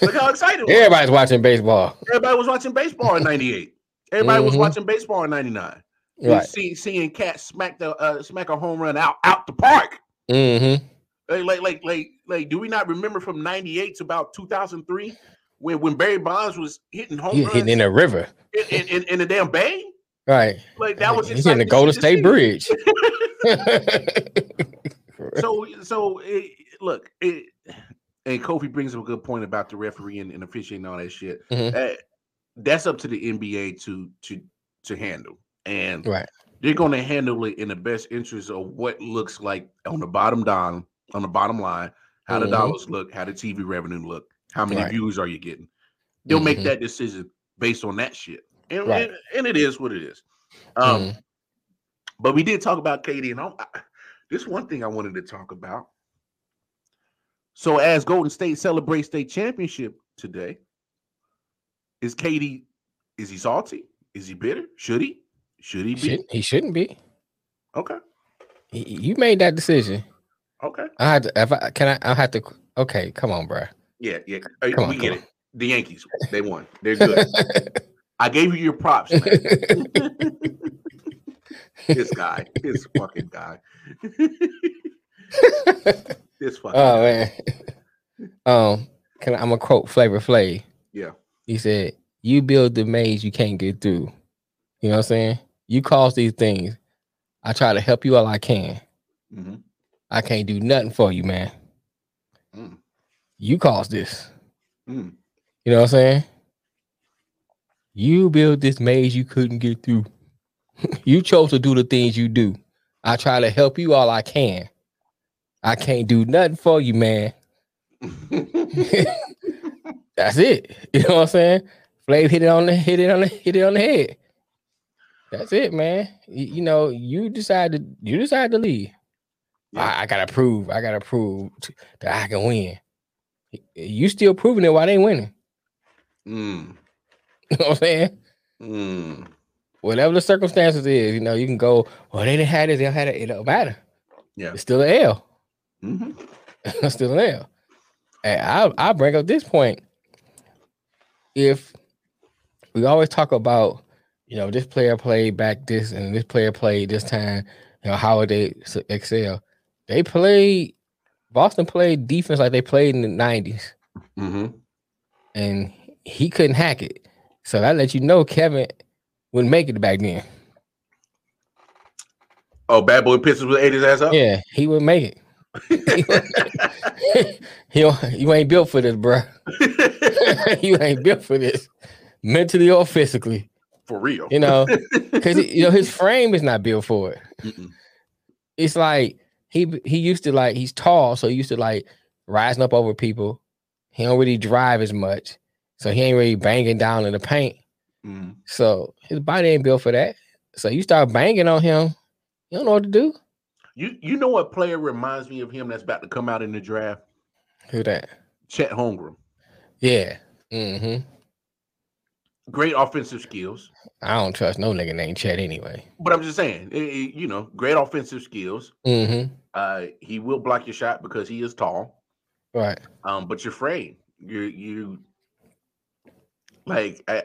look how excited. it was.
Everybody's watching baseball.
Everybody was watching baseball in '98. Everybody was
Mhm.
watching baseball in '99.
Right.
See, seeing cats smack the uh, smack a home run out out the park.
Mm-hmm.
Like, like, like, like, like, do we not remember from '98 to about 2003 when when Barry Bonds was hitting home runs
hitting in the river.
in, in, in, the damn bay?
Right.
Like that was
He's in the Golden State. Bridge.
So, so it, look, it, and Kofi brings up a good point about the referee and, and officiating and all that shit.
Mhm.
Uh, that's up to the NBA to to to handle, and
right.
they're going to handle it in the best interest of what looks like on the bottom down, on the bottom line, how the dollars look, how the TV revenue look, how many
Right.
views are you getting. They'll make
Mhm.
that decision based on that shit, and,
Right.
and and it is what it is. Um,
Mhm.
But we did talk about KD, and I, this one thing I wanted to talk about. So as Golden State celebrates state championship today, is KD? is he salty? Is he bitter? Should he? Should he be?
Should, he shouldn't be.
Okay.
He- You made that decision.
Okay.
I had to, if I can I I have to okay, come on, bro.
Yeah, yeah.
Come on,
we
come
get
on.
it. The Yankees, they won. They're good. I gave you your props, man. this guy, this fucking guy. this fucking
oh
guy.
man. Um, can I, I'm gonna quote Flavor Flav.
Yeah.
He said, "You build the maze you can't get through." You know what I'm saying? You cause these things. I try to help you all I can.
Mhm.
I can't do nothing for you, man.
Mm.
You caused this.
Mm.
You know what I'm saying? You built this maze you couldn't get through. you chose to do the things you do. I try to help you all I can. I can't do nothing for you, man. That's it. You know what I'm saying? Flav hit it on the hit it on the hit it on the head. That's it, man. You, you know, you decided you decided to leave.
Yeah.
I, I gotta prove. I gotta prove that I can win. You still proving it while they winning.
Mm.
You know what I'm saying?
Mm.
Whatever the circumstances is, you know, you can go, well, they didn't have this, they don't have it. It don't matter.
Yeah.
It's still an L.
hmm
It's still an L. And I I bring up this point. If we always talk about, you know, this player played back this and this player played this time, you know, how would they excel? They played Boston played defense like they played in the 90s,
hmm
and he couldn't hack it. So that let you know Kevin wouldn't make it back then.
Oh, bad boy Pistons ate his ass up.
Yeah, he wouldn't make it. he, you ain't built for this, bro. you ain't built for this, mentally or physically.
For real.
You know, because you know his frame is not built for it.
Mm-mm.
It's like he he used to like he's tall, so he used to like rising up over people. He don't really drive as much, so he ain't really banging down in the paint.
Mm.
So his body ain't built for that. So you start banging on him, you don't know what to do.
You you know what player reminds me of him that's about to come out in the draft?
Who that?
Chet Holmgren.
Yeah. Mm-hmm.
Great offensive skills,
I don't trust no nigga named Chet anyway.
but I'm just saying, eh, eh, you know, great offensive skills.
Mm-hmm.
Uh, he will block your shot because he is tall.
Right.
Um, but your frame, you you like. I,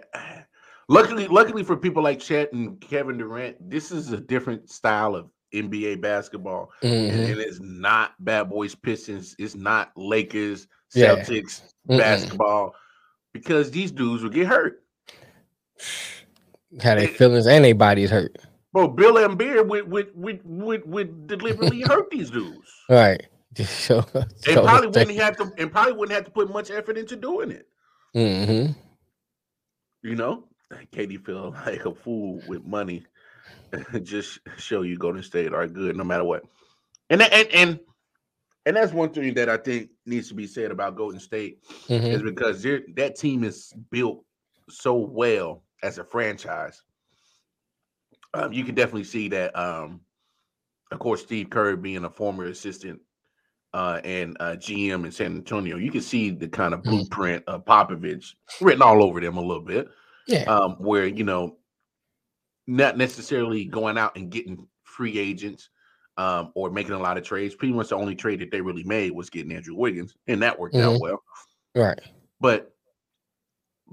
luckily, luckily for people like Chet and Kevin Durant, this is a different style of NBA basketball, and,
Mm-hmm.
and it's not Bad Boys Pistons. It's not Lakers Celtics
Mm-mm.
basketball because these dudes will get hurt.
How their feelings and their bodies hurt.
Bro, Bill Laimbeer would would would would, would deliberately hurt these dudes.
Right. Show.
And probably wouldn't have to and probably wouldn't have to put much effort into doing it.
mm-hmm.
You know, KD feel like a fool with money. Just show you Golden State are good no matter what. And and and and that's one thing that I think needs to be said about Golden State
Mm-hmm.
is because that team is built so well as a franchise. Um, you can definitely see that. Um, of course, Steve Kerr being a former assistant uh, and uh, GM in San Antonio, you can see the kind of
Mhm.
blueprint of Popovich written all over them a little bit.
Yeah.
Um, where you know, not necessarily going out and getting free agents um, or making a lot of trades. Pretty much the only trade that they really made was getting Andrew Wiggins, and that worked out
Mhm.
well
Right.
but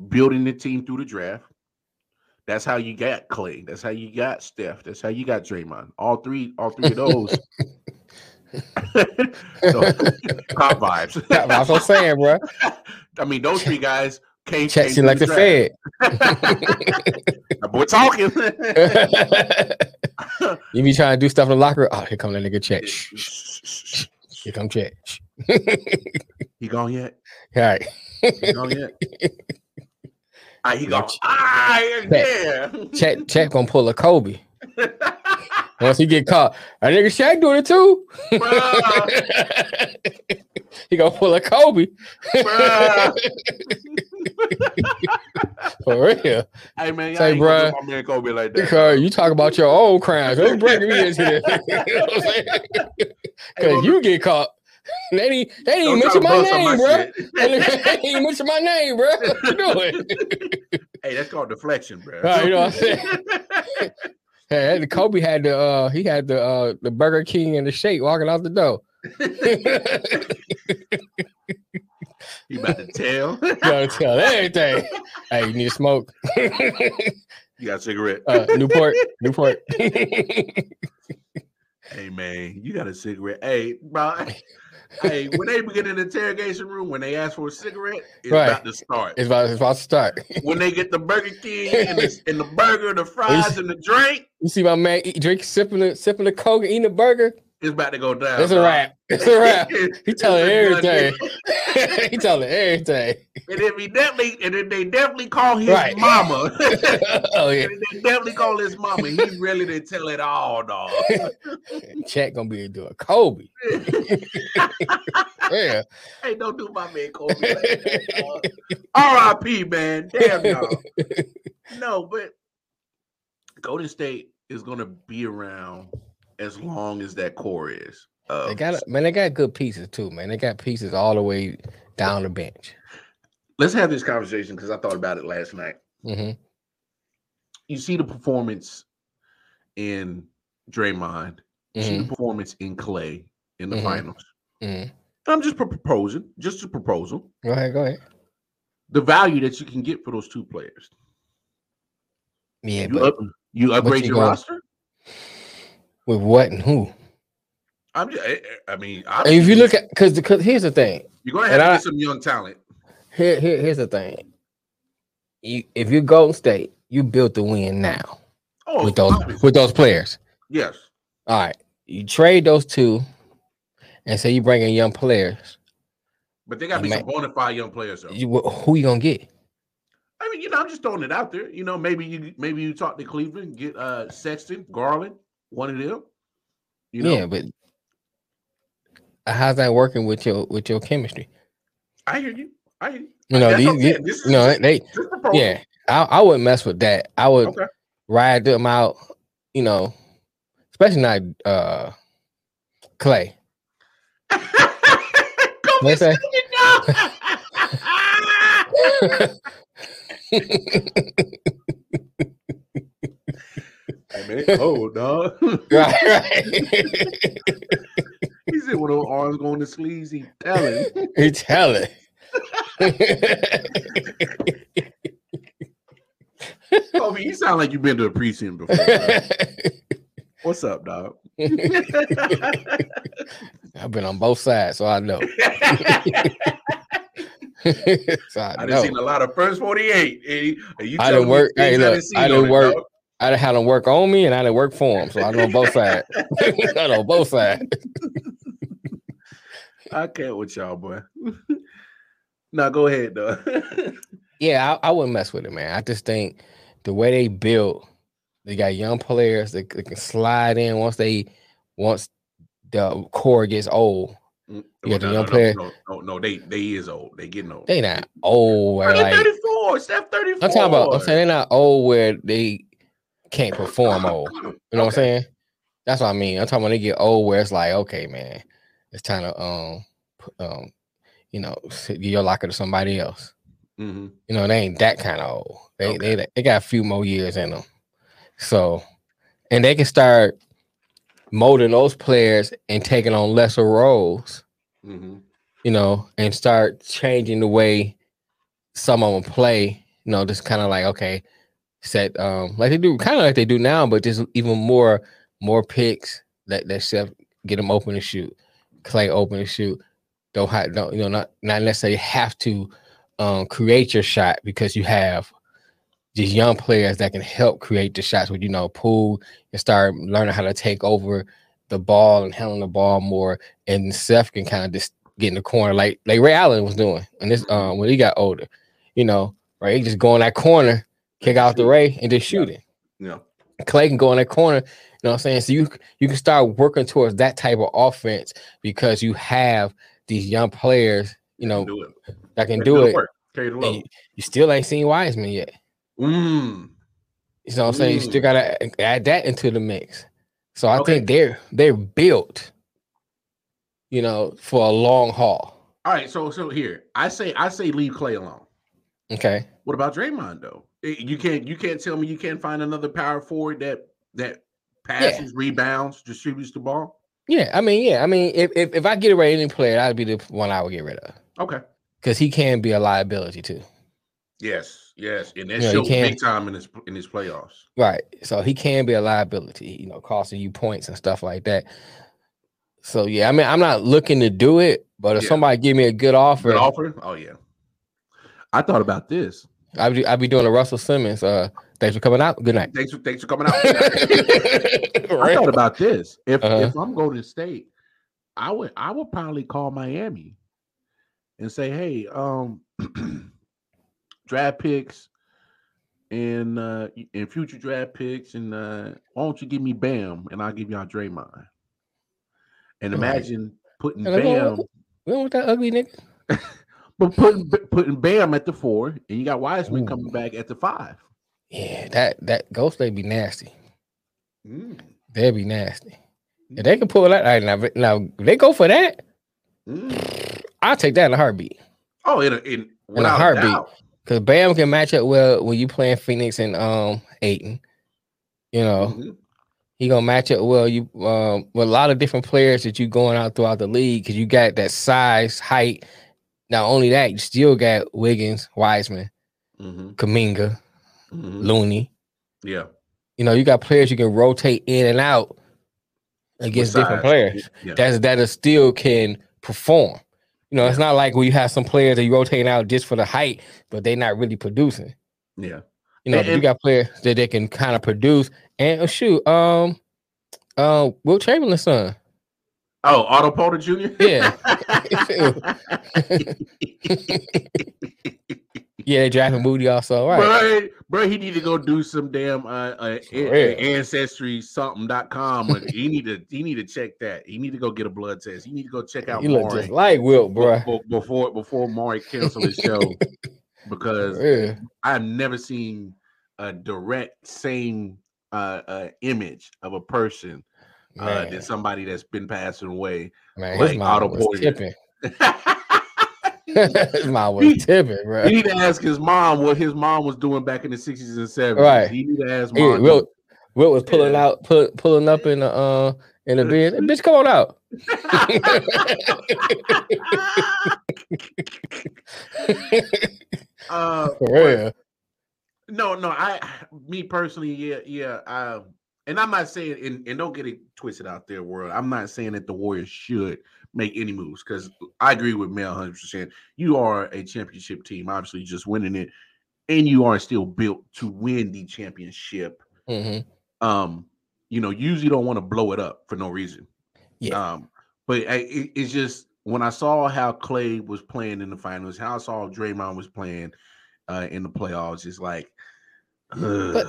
building the team through the draft. That's how you got Klay. That's how you got Steph. That's how you got Draymond. All three, all three of those. so, cop vibes.
That's what I'm saying, bro.
I mean, those three guys came.
Seem like the Fed.
That boy talking.
you be trying to do stuff in the locker. Oh, here come that nigga Chet. Shh, shh, shh. Here come check.
He gone yet?
All right.
He gone yet? Ah, he.
Ch-
Ah, yeah.
Chet Chet gonna pull a Kobe. Once he get caught, a nigga Shaq doing it too. He gonna pull a Kobe. For real.
Hey man,
Say,
y'all ain't gonna
bruh,
my man Kobe like that.
Because you talk about your old crimes. Don't bring me into this. you know what I'm saying? Because you get caught. They ain't, they even mention my name, bro. They even mention my name, bro. What you doing?
hey, that's called deflection, bro.
Right, you know what I'm saying? Hey, Kobe had the uh he had the uh the Burger King and the shake walking out the door.
you about to tell?
You gotta tell everything. Hey, you need to smoke.
you got a cigarette?
uh, Newport, Newport.
Hey man, you got a cigarette. Hey, bro. hey, when they begin in the interrogation room, when they ask for a cigarette, it's
Right.
about to start.
it's about it's about to start.
when they get the Burger King and the, and the burger, the fries, and the drink,
You see my man eat, drink, sipping the sipping the coke, and eating the burger.
It's about to go down.
It's a wrap. It's a wrap. He telling
It's a done
everything. he telling everything.
And if he definitely, and if they definitely call his
Right.
mama,
oh yeah,
and they definitely call his mama. He's ready to tell it all, dog.
Chet gonna be doing Kobe. Yeah,
hey, don't do my man Kobe like. R.I.P. Man, damn y'all. No, but Golden State is gonna be around as long as that core is. Uh,
they got man. They got good pieces too, man. They got pieces all the way down the bench.
let's have this conversation because I thought about it last night.
hmm
You see the performance in Draymond. You see the performance in Klay in the
Mhm.
finals.
hmm
I'm just pro- proposing, just a proposal,
Go ahead, go ahead.
the value that you can get for those two players.
Yeah,
you,
but
up, you upgrade
you
your
gonna-
roster.
With what and who?
I'm just, I, I mean,
if you look at because because here's the thing.
you're gonna have to
I-
get some young talent.
Here, here here's the thing. You if you're Golden State, you built the win now
Oh,
with those
obviously.
with those players.
yes,
All right, you trade those two, and say you bring in young players.
but they got to be some bona fide young players. Though.
You, who you gonna get?
I mean, you know, I'm just throwing it out there. You know, maybe you maybe you talk to Cleveland, get uh Sexton, Garland, one of them. You know,
yeah, but how's that working with your with your chemistry?
I hear you. I hear you.
You know, these,
saying. This is
know
just-
they yeah. I, I wouldn't mess with that. I would
Okay.
ride them out. You know, especially not uh Klay.
Come
What's that?
hey man, it's cold, dog.
right, right.
he said, "With those arms going to sleeves, he telling."
he tell it.
Kobe, you sound like you've been to a precinct before. What's up, dog?
I've been on both sides, so I know. so I
I
know.
done seen a lot of first 48. And you, and you
I
telling
done
me
work- hey, look,
done
I done
it,
work-. I done had them work on me and I done work for them. So I know both sides. I know both sides.
I can't with y'all, boy. now go ahead, though.
Yeah, I, I wouldn't mess with it, man. I just think the way they build, they got young players that, that can slide in once they once the core gets old.
Mm,
Yeah, the
no,
young
no,
player-
No, no, no, they they is old. They getting old.
They not old where
they
like
34. Steph 34.
I'm talking about. I'm saying they're not old where they can't perform old. You know what I'm saying? That's what I mean. I'm talking when they get old where it's like, okay, man, it's time to um, um, you know, give your locker to somebody else.
Mhm.
You know, they ain't that kind of old. They
Okay.
they they got a few more years in them. So, and they can start molding those players and taking on lesser roles.
Mhm.
You know, and start changing the way some of them play. You know, just kind of like okay, set um like they do, kind of like they do now, but just even more more picks that that Steph get them open to shoot, Klay open to shoot. Don't have don't you know not not necessarily have to um create your shot because you have these young players that can help create the shots. With you know, Poole and start learning how to take over the ball and handling the ball more, and Steph can kind of just get in the corner like like Ray Allen was doing, and this um when he got older, you know, right? He just go in that corner, kick out the Ray, and just shoot it.
Yeah.
Klay can go in that corner. You know what I'm saying? So you you can start working towards that type of offense because you have these young players, you know,
do
that can
They
do it
work. Carry the
And you, you still ain't seen Wiseman yet.
Mm.
You know what I'm saying? You still
Mm.
gotta add that into the mix. So I
Okay.
think they're they're built, you know, for a long haul.
All right, so so here I say I say leave Klay alone.
Okay.
What about Draymond though? Eh, You can't you can't tell me you can't find another power forward that that passes, rebounds, distributes the ball.
Yeah, I mean, yeah, I mean, if if, if I get rid of any player, that'd be the one I would get rid of
Okay.
because he can be a liability too.
Yes, yes, and that
Yeah, he
showed big time in his in his playoffs.
Right. So he can be a liability, you know, costing you points and stuff like that. So yeah, I mean, I'm not looking to do it, but if
Yeah.
somebody give me a good offer,
Good offer? Oh yeah. I thought about this.
I'd be, I'd be doing a Russell Simmons. Uh, thanks for coming out. Good night.
Thanks for thanks for coming out. I thought about this. If
Uh-huh.
if I'm Golden State, I would I would probably call Miami and say, hey, um, draft picks and uh and future draft picks, and uh why don't you give me Bam and I'll give y'all Draymond. And
Right.
imagine putting
And
Bam,
We don't want that ugly nigga.
but putting putting Bam at the four, and you got Wiseman
Ooh.
coming back at the five.
Yeah, that that ghost they be nasty.
Mm,
They'd be nasty. If they can pull that right now, now if they go for that,
mm.
I'll take that in a heartbeat.
Oh, in a, in, without a
heartbeat. Cause Bam can match up well when you playing Phoenix and um Ayton. You know,
Mhm.
he gonna match up well. You um with a lot of different players that you going out throughout the league because you got that size, height. Not only that, you still got Wiggins, Wiseman,
Mhm.
Kuminga,
Mhm.
Looney.
Yeah.
You know, you got players you can rotate in and out against different players.
Yeah.
That's that still can perform. You know, it's not like when you have some players that you rotating out just for the height, but they're not really producing.
yeah.
You know,
And-
you got players that they can kind of produce. And uh, shoot, um, uh, Wilt Chamberlain's son.
Oh, Otto Porter Jr.
Yeah. Yeah, they drafted Moody also. Right.
Bro, bro, he need to go do some damn uh, uh ancestry something.com. he need to he need to check that. He need to go get a blood test. He need to go check out
You look just like Wilt, bro.
before before before Maury cancel his show because
Yeah.
I've never seen a direct same uh, uh image of a person uh than somebody that's been passing away.
man
like
his mom
Otto
was tipping. his mom was
He-
tipping, bro.
need to ask his mom what his mom was doing back in the 60s and 70s.
Right.
He need to ask mom.
Wilt, Wilt was pulling
Yeah.
out, pull, pulling up in the uh in the bed. Bitch, come on out.
uh,
For
but-
real.
No, no, I me personally, yeah, yeah. Uh, and I'm not saying and, and don't get it twisted out there, world. I'm not saying that the Warriors should make any moves because I agree with Mel 100 percent You are a championship team, obviously just winning it, and you are still built to win the championship.
Mhm.
Um, you know, usually don't want to blow it up for no reason.
Yeah.
Um, but I, it, it's just when I saw how Klay was playing in the finals, how I saw Draymond was playing uh, in the playoffs, it's like,
But-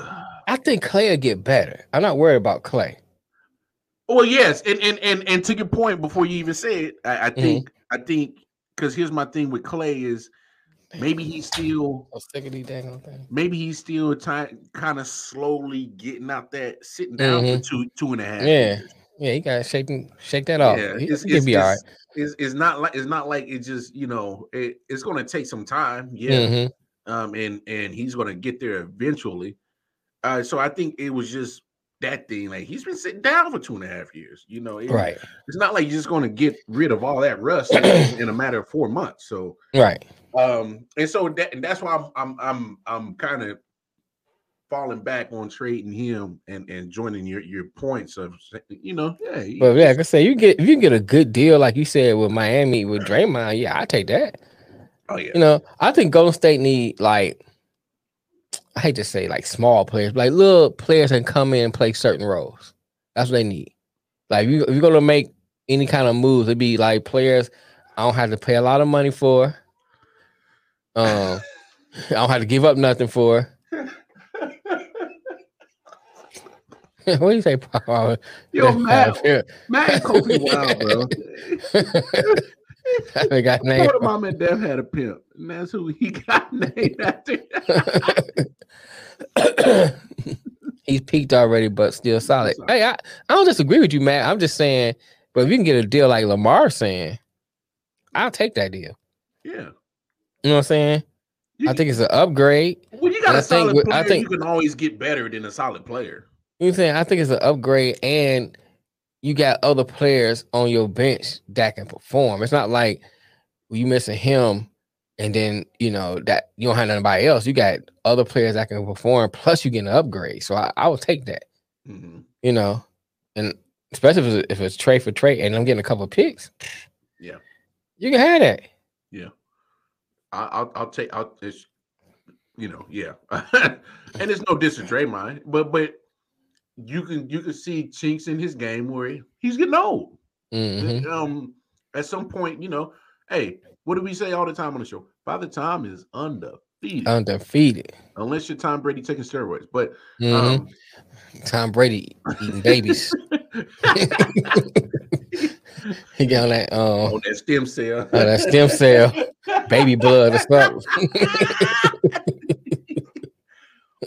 I think Klay will get better. I'm not worried about Klay.
well, yes, and and and and to your point before you even say it, I, I
Mm-hmm.
think I think because here's my thing with Klay is maybe he's still
I'm sick of these dang things.
maybe he's still trying kind of slowly getting out that sitting down for two two and a half
Mm-hmm. Yeah.
years.
Yeah, he gotta shake shake that off.
Yeah,
He,
it's,
he
it's,
be all right.
it's, it's, not like it's not like it just you know it, it's going to take some time. Yeah,
Mhm.
Um, and and he's going to get there eventually. Uh, so I think it was just that thing. Like he's been sitting down for two and a half years. You know, it-
Right,
It's not like you're just going to get rid of all that rust in, in a matter of four months. So,
right.
um, and so that and that's why I'm I'm I'm I'm kind of falling back on trading him and and joining your your points of you know yeah
But yeah, like I say, you get if you get a good deal, like you said with Miami with Draymond, yeah, I take that.
Oh yeah
You know, I think Golden State need like I hate to say like small players, but like little players can come in and play certain roles. That's what they need. Like if, you, if you're gonna make any kind of moves, it'd be like players I don't have to pay a lot of money for. Um, I don't have to give up nothing for. what do you say, Paul?
Yo, Matt, Matt Kobe Wild, bro.
They got named.
Florida mom and dad had a pimp, and that's who he got named after.
He's peaked already, but still solid. Hey, I, I don't disagree with you, Matt. I'm just saying, but if you can get a deal like Lamar saying, I'll take that deal.
yeah,
You know what I'm saying?
You
I think it's an upgrade.
when you got
and
a
I
solid
with-
player,
I think-
you can always get better than a solid player.
You know what I'm saying? I think it's an upgrade, and you got other players on your bench that can perform. It's not like you missing him, and then you know that you don't have nobody else. You got other players that can perform, plus you get an upgrade. So I, I would take that.
Mhm.
You know, and especially if it's, if it's trade for trade, and I'm getting a couple of picks.
Yeah.
you can have that. Yeah.
I, I'll, I'll take. I'll. It's, you know, yeah. and it's no diss to Draymond, but but you can you can see chinks in his game where he- he's getting old.
Mhm.
Um, at some point, you know, hey, what do we say all the time on the show? By the time is undefeated,
Undefeated.
unless you're Tom Brady taking steroids. But
Mhm.
um,
Tom Brady eating babies. he got on that um
on that stem cell,
Oh, that stem cell, baby blood or something.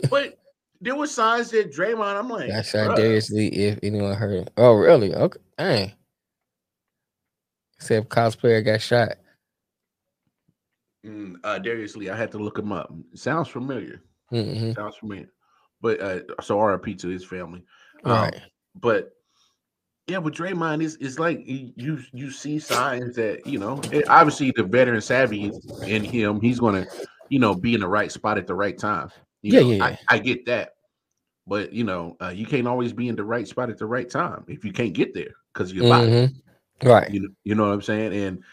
but there were signs that Draymond. I'm like,
I Darius Lee if anyone heard. it. Oh, really? Okay. Dang. Except cosplayer got shot.
mm, uh, Darius Lee. I had to look him up. Sounds familiar.
hmm
Sounds familiar. But uh, so RIP to his family. Um,
Right.
But yeah, with Draymond, it's, it's like you you see signs that you know. Obviously, the veteran savvy in him, he's gonna you know be in the right spot at the right time. You
Yeah,
know,
yeah,
I,
yeah.
I get that, but you know, uh, you can't always be in the right spot at the right time if you can't get there because you're body.
Mhm. Right.
You know, you know what I'm saying? And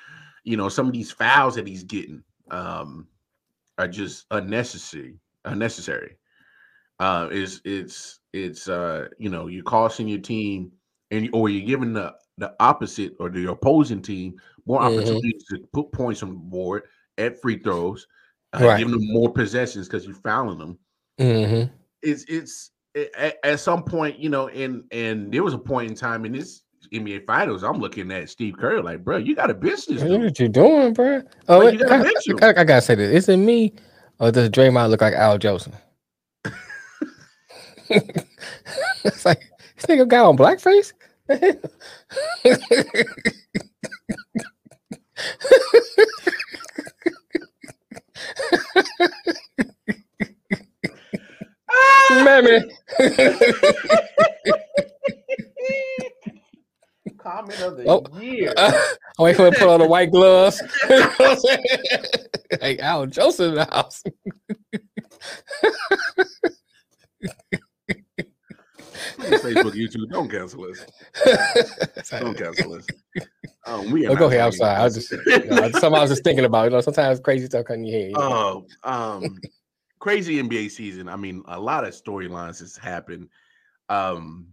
you know, some of these fouls that he's getting um are just unnecessary, unnecessary. Uh it's it's it's uh you know, you're costing your team and or you're giving the the opposite or the opposing team more
Mhm.
opportunities to put points on the board at free throws, uh,
Right.
giving them more possessions because you're fouling them
hmm
it's it's at, at some point, you know, and and there was a point in time in this NBA Finals, I'm looking at Steve Kerr like, bro, you got a business.
Look what you doing, bro. Oh,
Like,
wait,
gotta
I. I- I gotta say this. Is it me or does Draymond look like Al Jolson? it's like this nigga got on blackface. Mammy.
Comment of the
Oh.
year.
I wait for him to put on the white gloves. like Al Jolson in the house.
Please, Facebook, YouTube, don't cancel us. Don't cancel us. Um, we are
Oh, go
not
ahead. I'm sorry. I was just you know, something I was just thinking about. You know, sometimes crazy stuff come in your head. you know?
Oh, um, crazy NBA season. I mean, a lot of storylines has happened. Um,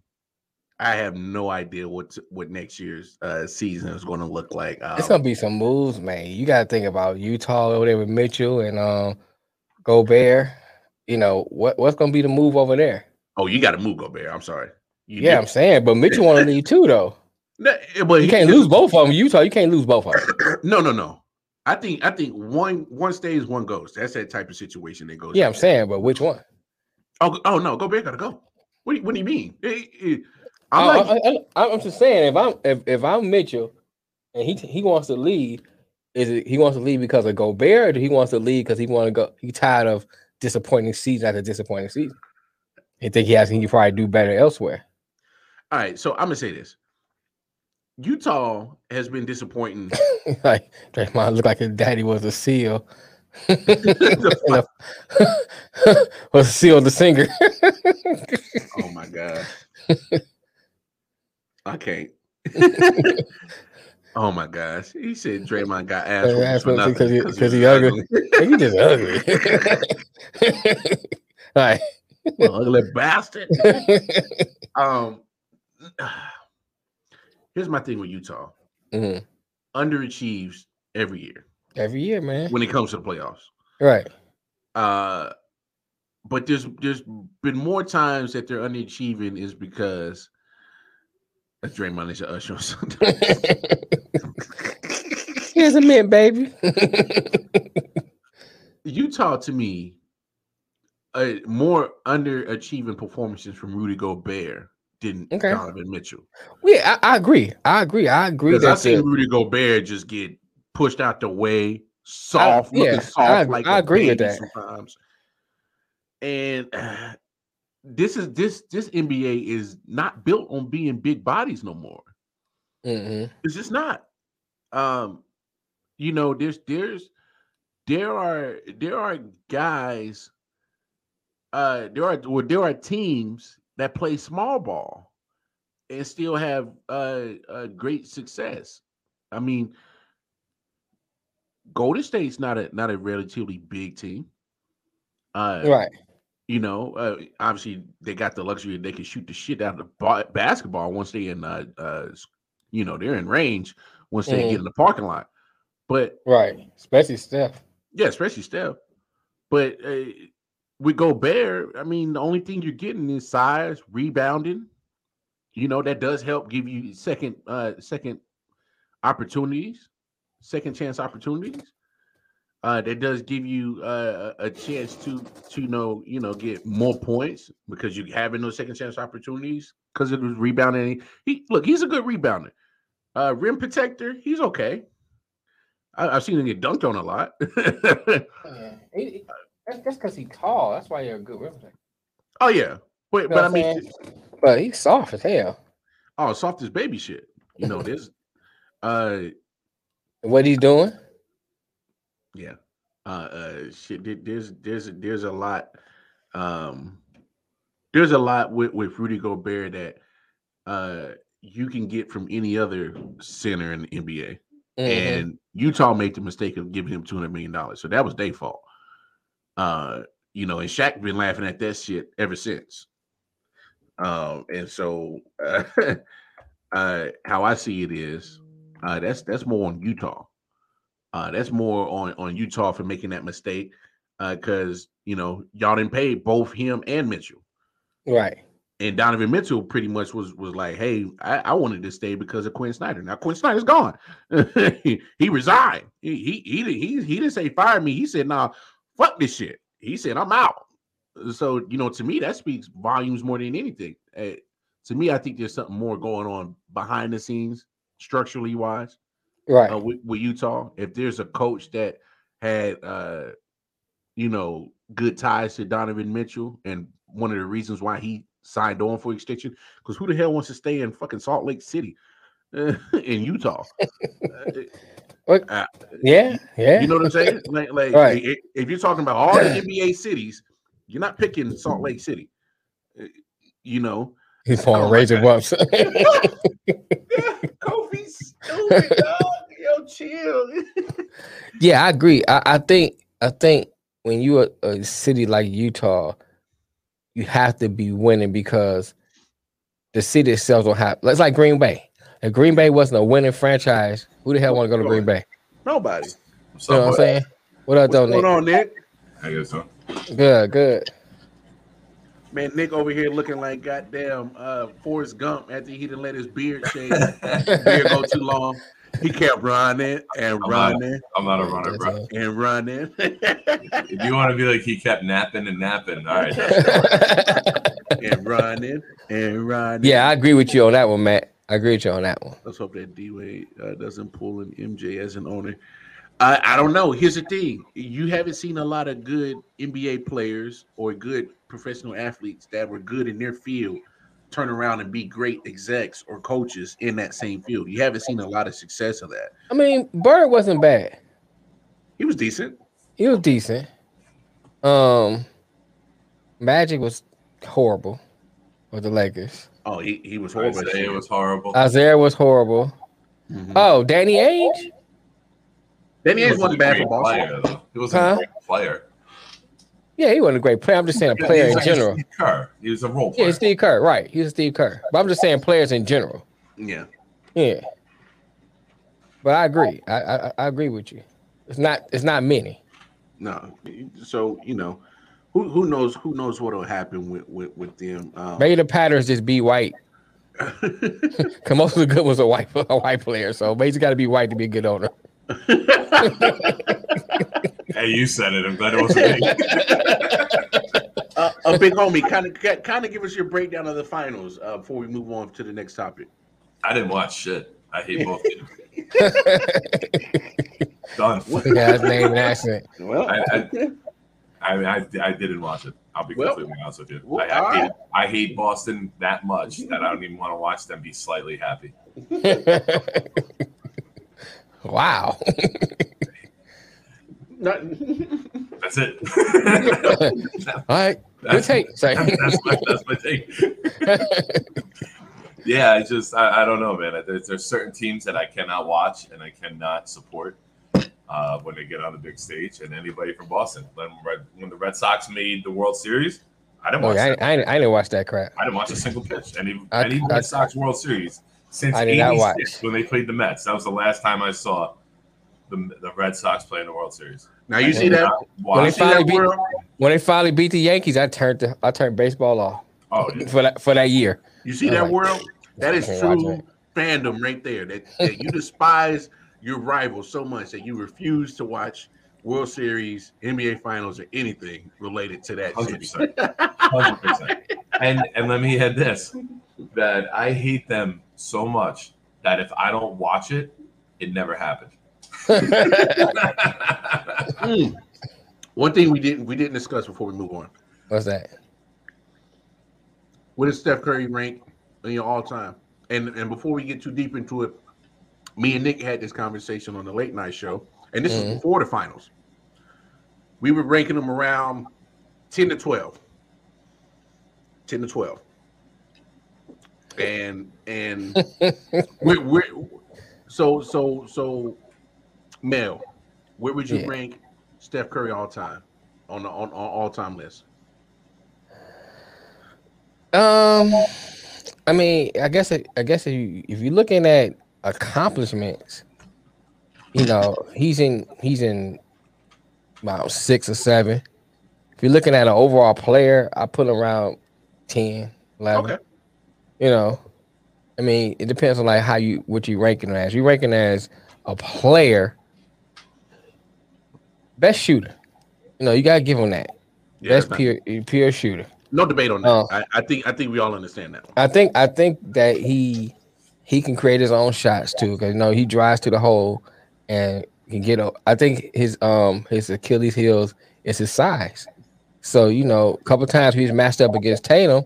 I have no idea what what next year's uh, season is going to look like. Um,
it's gonna be some moves, man. You gotta think about Utah over there with Mitchell and um Gobert. You know what what's gonna be the move over there?
oh, you got to move Gobert. I'm sorry. You
Yeah, I'm saying, but Mitchell want to leave too, though.
No, but
You
he-
can't lose both of them. Utah, you can't lose both of them.
No, no, no. I think I think one one stays, one goes. That's that type of situation that goes.
Yeah, I'm saying, but which one?
Oh, oh no, Gobert gotta go. What do you, what do you mean? Eh, eh, I'm
I,
like,
I, I, I'm just saying, if I'm if, if I'm Mitchell and he he wants to leave, is it he wants to leave because of Gobert, or he wants to leave because he want to go? He tired of disappointing season after disappointing season. He think he has he can probably do better elsewhere.
all right. So I'm gonna say this. Utah has been disappointing.
like Draymond looked like his daddy was a seal.
The
was a seal the singer.
oh my god, I can't. oh my gosh, he said Draymond got ass
ass
for nothing
because he- 'cause he ugly. you just ugly. All right.
ugly bastard. Um, here's my thing with Utah:
Mhm.
underachieves every year
Every year, man.
when it comes to the playoffs.
Right.
Uh, but there's there's been more times that they're underachieving is because of Draymond is usher or something.
Here's a mint, baby.
Utah to me, uh, more underachieving performances from Rudy Gobert than
Okay.
Donovan Mitchell.
yeah, I, I agree. I agree. I agree.
Because I seen Rudy Gobert just get pushed out the way, soft,
yeah,
looking soft
I-
like
I agree with that.
sometimes. And uh, this is this this NBA is not built on being big bodies no more.
Mhm.
It's just not. Um, you know, there's there's there are there are guys. Uh, there are well, there are teams that play small ball and still have uh, uh great success. I mean, Golden State's not a not a relatively big team. Uh,
Right.
you know, uh, obviously they got the luxury they can shoot the shit out of the ba- basketball once they in, uh, uh, you know, they're in range once they
Mhm.
get in the parking lot. But
Right. Especially Steph.
yeah, especially Steph. But uh, with Gobert, I mean, the only thing you're getting is size, rebounding. You know that does help give you second, uh, second opportunities, second chance opportunities. Uh, that does give you uh, a chance to to know you know get more points because you're having those second chance opportunities because it was rebounding. He look, he's a good rebounder. Uh, rim protector, he's okay. I, I've seen him get dunked on a lot.
that's because he's tall. That's why you're a good protector.
oh yeah, but
You know
but I mean.
But he's soft as hell.
oh, soft as baby shit. You know this. uh,
What he's doing?
yeah. Uh, uh, shit. There's there's there's a lot. Um, there's a lot with with Rudy Gobert that uh you can get from any other center in the NBA.
Mhm.
and Utah made the mistake of giving him two hundred million dollars. So that was their fault. Uh, you know, and Shaq been laughing at that shit ever since. Um, and so uh, uh, how I see it is, uh, that's that's more on Utah. Uh, that's more on on Utah for making that mistake. Uh, because you know y'all didn't pay both him and Mitchell
right.
and Donovan Mitchell pretty much was was like, "Hey, I, I wanted to stay because of Quinn Snyder. Now Quinn Snyder's gone. he, he resigned. He he he didn't he, he didn't say fire me. He said, "Nah, fuck this shit." He said, "I'm out." So you know, to me, that speaks volumes more than anything. Uh, to me, I think there's something more going on behind the scenes, structurally wise,
Right.
uh, with, with Utah. If there's a coach that had, uh, you know, good ties to Donovan Mitchell, and one of the reasons why he signed on for extension, because who the hell wants to stay in fucking Salt Lake City, uh, in Utah? Uh,
yeah. Yeah.
you know what I'm saying? Like, like
Right.
if you're talking about all the NBA cities, you're not picking Salt Lake City. Uh, You know,
he's pouring
don't
razor
like
bumps.
Kofi stupid dog. Yo, chill.
yeah, I agree. I, I think I think when you are a city like Utah, you have to be winning because the city itself don't have. It's like Green Bay. If Green Bay wasn't a winning franchise, who the hell want to go to Green Bay?
Nobody.
You know what I'm saying? What up,
What's
though,
going
Nick?
on, Nick?
I guess so.
Good, good.
Man, Nick over here looking like goddamn uh Forrest Gump after he didn't let his beard shave. Beard go too long. He kept running and running.
I'm not-
running
not a runner, bro.
And running.
If you want to be like he kept napping and napping, all right.
and running and running.
yeah, I agree with you on that one, Matt. I agree with you on that one.
Let's hope that D Wade uh, doesn't pull an MJ as an owner. I, I don't know. Here's the thing: you haven't seen a lot of good NBA players or good professional athletes that were good in their field turn around and be great execs or coaches in that same field. You haven't seen a lot of success of that.
I mean, Bird wasn't bad.
He was decent.
He was decent. Um, Magic was horrible with the Lakers.
Oh, he, he was horrible.
Isaiah was horrible.
Isaiah was horrible.
Mhm.
Oh, Danny Ainge.
Danny Ainge
wasn't
wasn't
a
bad for Boston.
player. He wasn't
Huh?
a great player.
Yeah, he wasn't a great player. I'm just saying a player
he
in
like
general.
Steve Kerr. He was a role
Yeah,
player.
he's Steve Kerr, right? He was Steve Kerr. But I'm just saying players in general.
Yeah.
Yeah. But I agree. I, I I agree with you. It's not it's not many.
No. So you know, who who knows who knows what will happen with with, with them. Um,
Maybe the patterns just be white. Cause most of the good was a white a white player. So maybe he's got to be white to be a good owner.
Hey, you said it. I'm glad it wasn't me.
uh, a big homie, kind of kind of give us your breakdown of the finals uh, before we move on to the next topic.
I didn't watch shit. I hate both teams. Done.
yeah, his name and accent.
Well,
I- I- I, I I didn't watch it. I'll be
Well,
completely honest with you.
well,
I, I, hate,
right.
I hate Boston that much that I don't even want to watch them be slightly happy.
wow.
not,
That's it.
All right. Good
That's-
take. Say.
that's, my, that's my take. yeah, I just I, I don't know, man. There's, there's certain teams that I cannot watch and I cannot support uh, when they get on the big stage. And anybody from Boston, when, when the Red Sox made the World Series, I didn't
Oh,
watch.
yeah, I,
that.
I, didn't- I didn't watch that crap.
I didn't watch a single pitch. Any
I-
any
I-
Red Sox World Series since
I did not watch.
'86 when they played the Mets. That was the last time I saw the, the Red Sox play in the World Series.
now you see that?
When they
Watch.
that
finally beat-
world?
When they finally beat the Yankees, I turned the, I turned baseball off
Oh, yeah.
for that for that year.
You see
All
that
right.
world? That is true fandom right there. That, that you despise your rival so much that you refuse to watch World Series, NBA Finals, or anything related to that
Hundred
city.
percent, hundred percent. And and let me add this: that I hate them so much that if I don't watch it, it never happened.
Mm. One thing we didn't we didn't discuss before we move on.
What's that?
What does Steph Curry rank in your all time? And and before we get too deep into it, me and Nick had this conversation on the late night show, and this
Mhm.
is before the finals. We were ranking them around 10 to 12. 10 to 12. And and we're, we're so so so Mel, where would you
Yeah.
rank Steph Curry all time on the on, on all time list?
Um, I mean, I guess I guess if, you, if you're looking at accomplishments, you know, he's in he's in about six or seven. If you're looking at an overall player, I put him around 10, 11.
Okay.
You know, I mean, it depends on like how you what you ranking as. You ranking as a player, best shooter. You know, you gotta give him that.
Yeah,
best
that's
pure pure shooter.
no debate on that.
Oh.
I, I think I think we all understand that.
I think I think that he he can create his own shots too because you know he drives to the hole and can get up. I think his um his Achilles heels is his size. So you know, a couple times he's matched up against Tatum,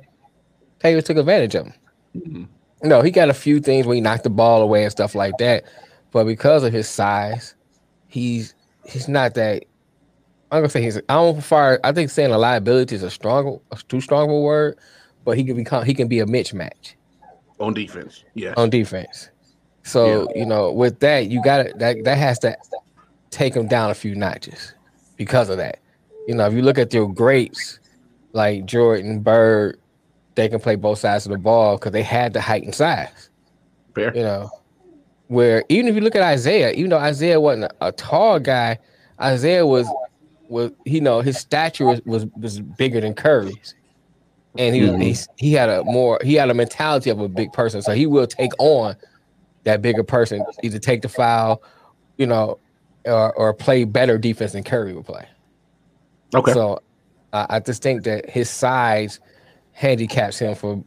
Tatum took advantage of him.
Mhm.
No, he got a few things where he knocked the ball away and stuff like that, but because of his size, he's he's not that. I'm gonna say he's. I don't far. I think saying a liability is a strong, a too strong of a word, but he can become. He can be a mismatch
On defense. Yeah.
on defense. So you know, with that, you got to that that has to take him down a few notches because of that. You know, if you look at your greats like Jordan, Bird, they can play both sides of the ball because they had the height and size.
Fair.
You know, where even if you look at Isaiah, even though Isaiah wasn't a, a tall guy, Isaiah was was you know his stature was was, was bigger than Curry's, and he
Mhm.
he's- he had a more he had a mentality of a big person, so he will take on that bigger person, either take the foul, you know, or or play better defense than Curry would play.
Okay.
So I I just think that his size handicaps him for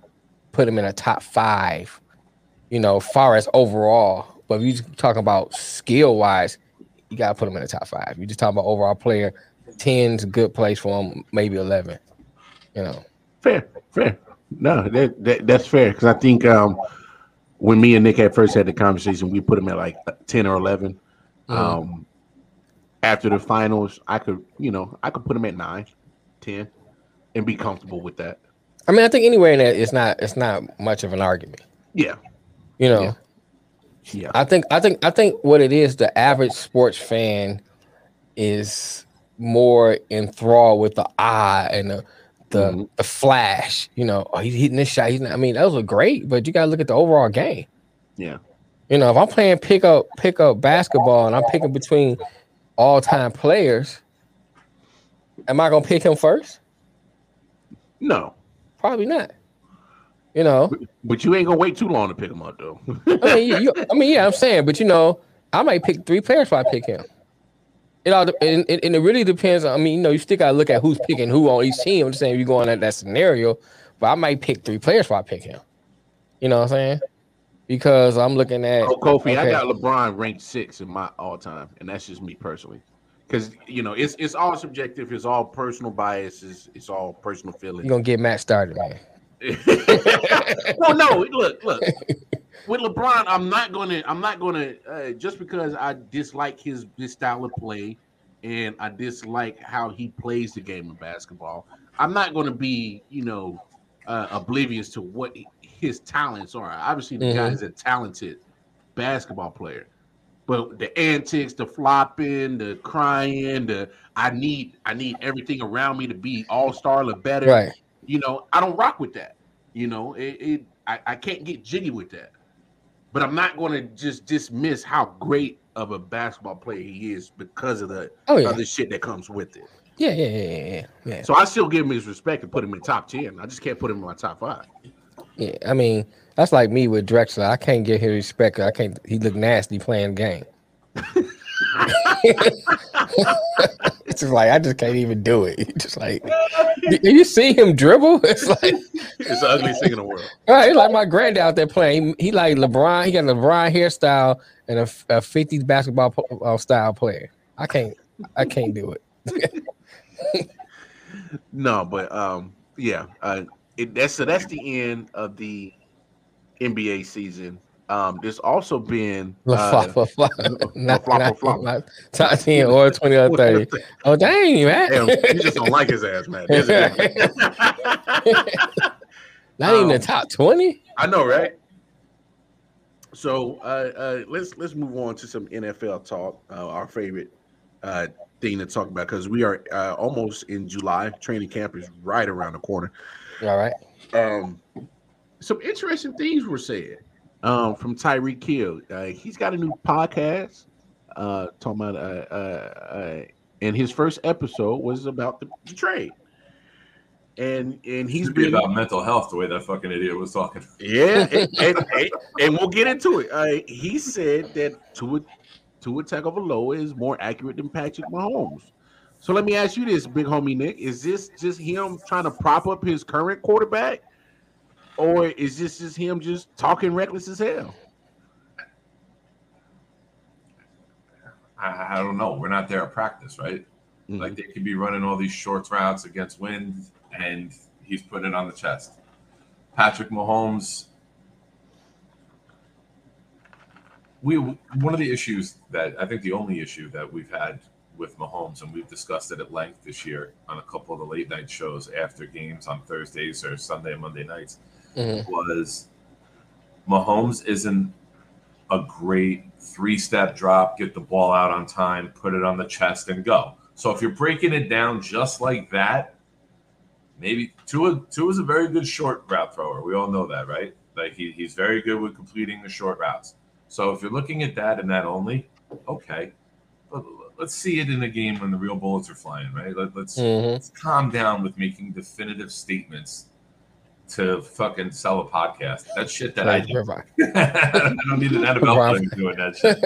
put him in a top five, you know, far as overall. But if you talking about skill wise, you gotta put him in the top five. You just talking about overall player, 10's a good place for him, maybe eleven. You know.
Fair, fair. No, that, that that's fair because I think um, when me and Nick had first had the conversation, we put him at like ten or 11
Mhm.
Um, after the finals, I could, you know, I could put him at nine, 10, and be comfortable with that.
I mean, I think anywhere in that it's not it's not much of an argument.
Yeah,
You know.
Yeah. yeah,
I think I think I think what it is, the average sports fan is more enthralled with the eye and the the,
Mhm.
the flash. You know, oh, he's hitting this shot. He's not, I mean, those are great, but you gotta look at the overall game.
yeah.
You know, if I'm playing pick up pick up basketball and I'm picking between all time players, am I gonna pick him first?
No,
Probably not. You know,
but you ain't gonna wait too long to pick him up though.
I mean, you, you- I mean, yeah, I'm saying, but you know, I might pick three players if I pick him. It all and, and, and it really depends. I mean, you know, you still gotta look at who's picking who on each team. I'm just saying if you're going at that scenario, but I might pick three players if I pick him. You know what I'm saying? Because I'm looking at
Oh, Kofi, I got LeBron ranked six in my all time, and that's just me personally. Because you know, it's it's all subjective. It's all personal biases. It's all personal feelings.
you're gonna get Matt started, man.
well, no, look, look. With LeBron, I'm not gonna, I'm not gonna, uh, just because I dislike his his style of play, and I dislike how he plays the game of basketball. I'm not gonna be, you know, uh, oblivious to what his talents are. Obviously, the
Mhm.
guy is a talented basketball player, but the antics, the flopping, the crying, the I need, I need everything around me to be all star or better
Right.
you know, I don't rock with that. You know, it, it I, I can't get jiggy with that. But I'm not going to just dismiss how great of a basketball player he is because of the
Oh yeah.
other shit that comes with it.
Yeah, yeah, yeah, yeah, yeah.
So I still give him his respect and put him in top ten. I just can't put him in my top five.
Yeah, I mean, that's like me with Drexler. I can't give him respect. I can't. He look nasty playing game. it's just like I just can't even do it. It's just like you- you see him dribble. It's like
It's the ugliest thing in the world.
right, it's like my granddad out there playing. He, he like LeBron. He got a LeBron hairstyle and a, a 50s basketball po- uh, style player. I can't. I can't do it.
No, but um, yeah, uh, it, that's so that's the end of the NBA season. Um, there's also been uh,
flop, flop, not,
flop, flop.
my top 10 or 20 or 30. Oh, dang, man.
Damn, you just don't like his ass, man. There's a difference.
Not even the
Um,
top 20?
I know, right? So uh, uh, let's let's move on to some NFL talk. Uh, our favorite uh, thing to talk about because we are uh, almost in July. Training camp is right around the corner.
All right.
Um, some interesting things were said um, from Tyreek Hill. Uh, he's got a new podcast uh, talking about, uh, uh, uh, and his first episode was about the, the trade. And and he's
He's be
been
about mental health the way that fucking idiot was talking.
yeah, and, and, and, and we'll get into it. Uh, he said that Tua Tua Tagovailoa is more accurate than Patrick Mahomes. So let me ask you this, big homie Nick: Is this just him trying to prop up his current quarterback, or is this just him just talking reckless as hell?
I, I don't know. We're not there at practice, right?
Mm-hmm.
Like they could be running all these short routes against wind, and he's putting it on the chest. Patrick Mahomes. We one of the issues that I think the only issue that we've had with Mahomes, and we've discussed it at length this year on a couple of the late night shows after games on Thursdays or Sunday and Monday nights,
Mhm.
was Mahomes isn't a great three step drop, get the ball out on time, put it on the chest, and go. So if you're breaking it down just like that, maybe Tua Tua is a very good short route thrower. We all know that, right? Like he, he's very good with completing the short routes. So if you're looking at that and that only, okay. But let's see it in a game when the real bullets are flying, right? Let, let's
Mhm.
let's calm down with making definitive statements to fucking sell a podcast. That's shit that I do. I don't need an NFL player doing that shit.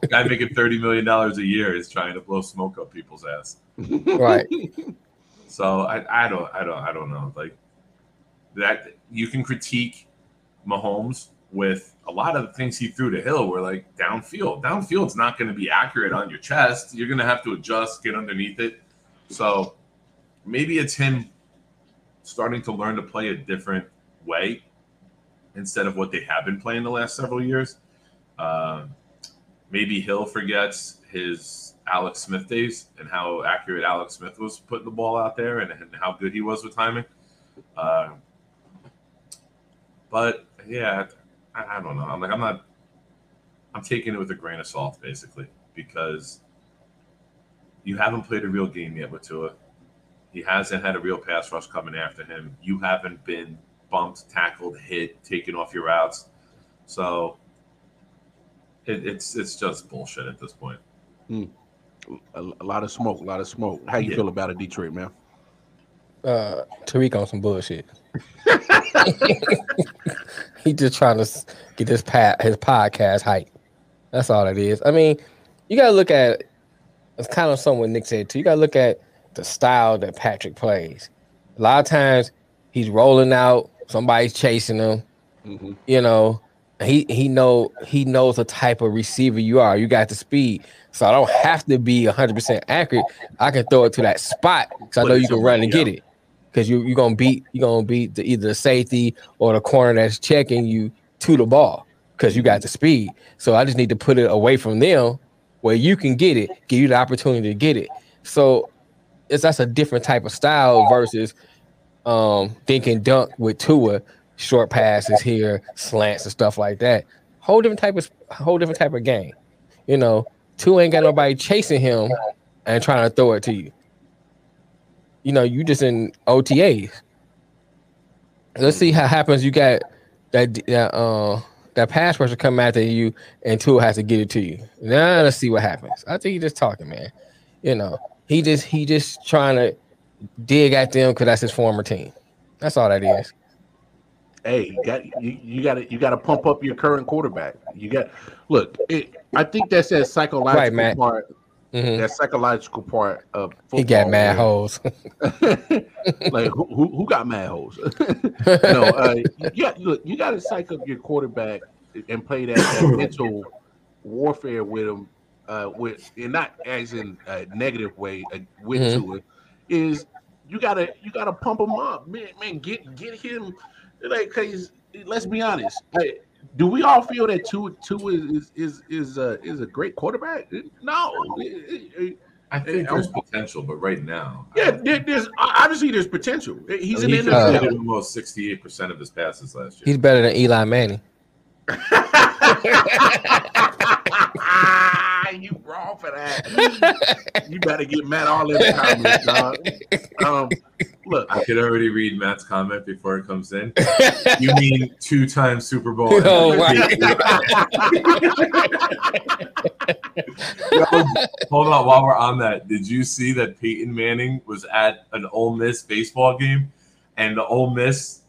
The guy making thirty million dollars a year is trying to blow smoke up people's ass.
Right.
So I, I don't I don't I don't know. Like that you can critique Mahomes with a lot of the things he threw to Hill were like downfield. Downfield's not going to be accurate on your chest. You're going to have to adjust, get underneath it. So maybe it's him starting to learn to play a different way instead of what they have been playing the last several years. Um, maybe Hill forgets his Alex Smith days and how accurate Alex Smith was putting the ball out there and, and how good he was with timing. Uh, but yeah, I, I don't know. I'm like, I'm not, I'm taking it with a grain of salt basically because you haven't played a real game yet with Tua. He hasn't had a real pass rush coming after him. You haven't been bumped, tackled, hit, taken off your routes. So it, it's it's just bullshit at this point.
a, a lot of smoke, a lot of smoke. How you
Yeah.
feel about it, Detroit, man?
Uh, Tariq on some bullshit. he just trying to get his pat his podcast hype. That's all it is. I mean, you gotta look at it's kind of something what Nick said too. You gotta look at the style that Patrick plays. A lot of times he's rolling out, somebody's chasing him,
Mhm.
you know. He he know he knows the type of receiver you are. You got the speed. So I don't have to be 100% accurate. I can throw it to that spot because I know you can run and get it. Because you you're gonna beat you're gonna beat the, either the safety or the corner that's checking you to the ball because you got the speed. So I just need to put it away from them where you can get it, give you the opportunity to get it. So it's that's a different type of style versus um thinking dunk with Tua, short passes here, slants and stuff like that. Whole different type of whole different type of game. You know, Tua ain't got nobody chasing him and trying to throw it to you. You know, you just in OTAs. Let's see how happens. You got that that uh that pass rusher come after you and Tua has to get it to you. Now let's see what happens. I think he's just talking, man. You know, he just he just trying to dig at them because that's his former team. That's all that is.
Hey, you got you, you got to you got to pump up your current quarterback. You got look. It, I think that's that psychological
Right,
part.
Mhm.
That psychological part of football.
He got mad hoes.
like who, who who got mad hoes? no, uh, you got look. You got to psych up your quarterback and play that, that mental warfare with him. Uh, with and not as in a negative way uh, with
Mhm.
to it is you gotta you gotta pump him up, man. Man, get get him like because let's be honest. Hey, do we all feel that Tua Tua is is is uh, is a great quarterback? No.
I think there's potential, but right now,
Yeah, there, there's obviously there's potential. He's an
he
NFL.
completed almost 68 percent of his passes last year.
He's better than Eli Manning.
you wrong for that. you better get Matt all in the comments, dog. Um, look,
I could already read Matt's comment before it comes in. You mean two-time Super Bowl?
Oh,
Yo, hold on, while we're on that, did you see that Peyton Manning was at an Ole Miss baseball game, and the Ole Miss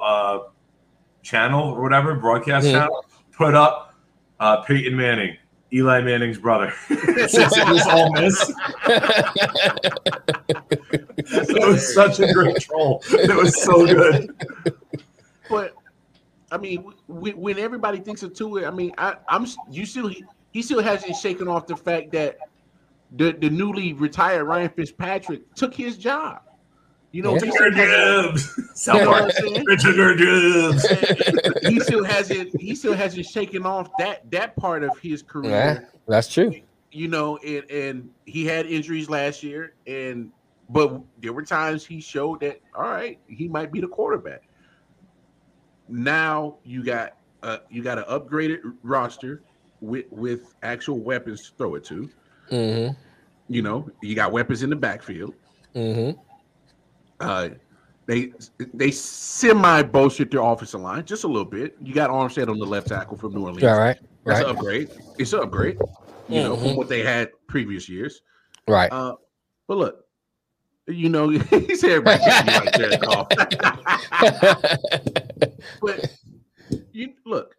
uh, channel or whatever broadcast
Mhm.
channel put up uh, Peyton Manning, Eli Manning's brother, since it was Ole Miss. It was such a great troll. It was so good.
but I mean, when, when everybody thinks of Tua, I mean, I, I'm you still he, he still hasn't shaken off the fact that the the newly retired Ryan Fitzpatrick took his job. You know,
Yeah.
he still hasn't-
Gibbs.
you know I'm saying?
Richard Gibbs.
he still hasn't he still hasn't shaken off that that part of his career.
Yeah. That's true.
You know, and and he had injuries last year, and but there were times he showed that all right, he might be the quarterback. Now you got uh you got an upgraded roster with with actual weapons to throw it to.
Mm-hmm.
You know, you got weapons in the backfield.
Mm-hmm.
Uh, they they semi bolstered their offensive line just a little bit. You got Armstead on the left tackle from New Orleans.
All right.
That's an upgrade. It's an upgrade, you know, from
Mhm.
what they had previous years.
Right.
Uh, but look, you know, he said everybody like Jared Goff. but you look,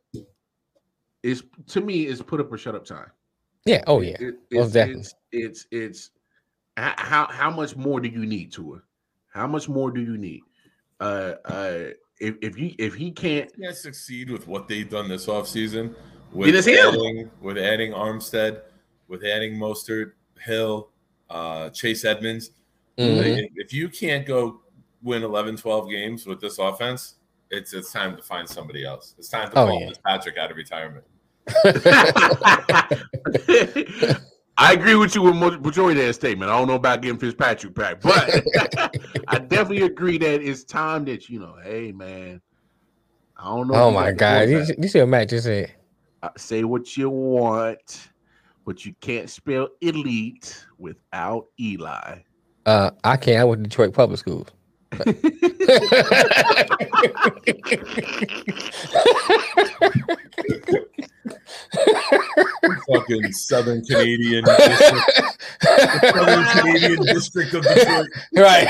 it's to me, it's put up or shut up time.
yeah. Oh yeah.
It-
Most
it's,
definitely.
it's it's it's h- how how much more do you need to it? How much more do you need? Uh, uh, if if you if he can't,
can't succeed with what they've done this offseason with
is
adding, with adding Armstead, with adding Mostert, Hill, uh, Chase Edmonds.
Mhm.
Like, if you can't go win 11, 12 games with this offense, it's it's time to find somebody else. It's time to
Oh,
call
yeah.
Patrick out of retirement.
I agree with you with majority of that statement. I don't know about getting Fitzpatrick back, but I definitely agree that it's time that you know, hey man, I don't know.
Oh my God. You, you see what Matt just said?
Uh, say what you want, but you can't spell elite without Eli.
Uh, I can't. I went to Detroit Public Schools.
Fucking Southern Canadian district, Southern Canadian district of Detroit.
right.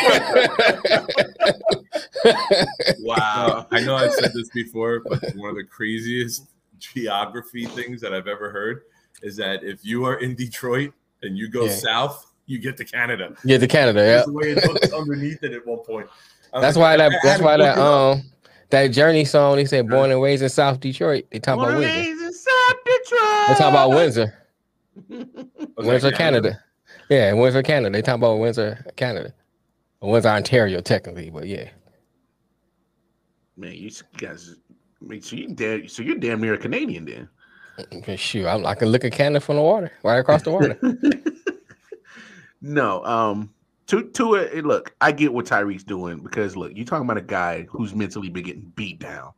wow. I know I've said this before, but one of the craziest geography things that I've ever heard is that if you are in Detroit and you go
Yeah.
south, you get to Canada.
Yeah, to Canada. Yeah,
That's the way it looks underneath it at one point.
That's
like,
why that. That's why that. Um, that Journey song. They said born and raised in South Detroit. They talk about
Born and
Windsor.
raised in South Detroit.
They talk about Windsor.
Was that
Windsor, Canada. Yeah, Windsor, Canada. They talk about Windsor, Canada. Or Windsor, Ontario, technically, but yeah.
Man, you guys, I mean, so you damn, so you're damn near a Canadian then.
Okay, Shoot, I'm, I can look at Canada from the water, right across the water.
no, um, to to it. Look, I get what Tyreek's doing because look, you're talking about a guy who's mentally been getting beat down,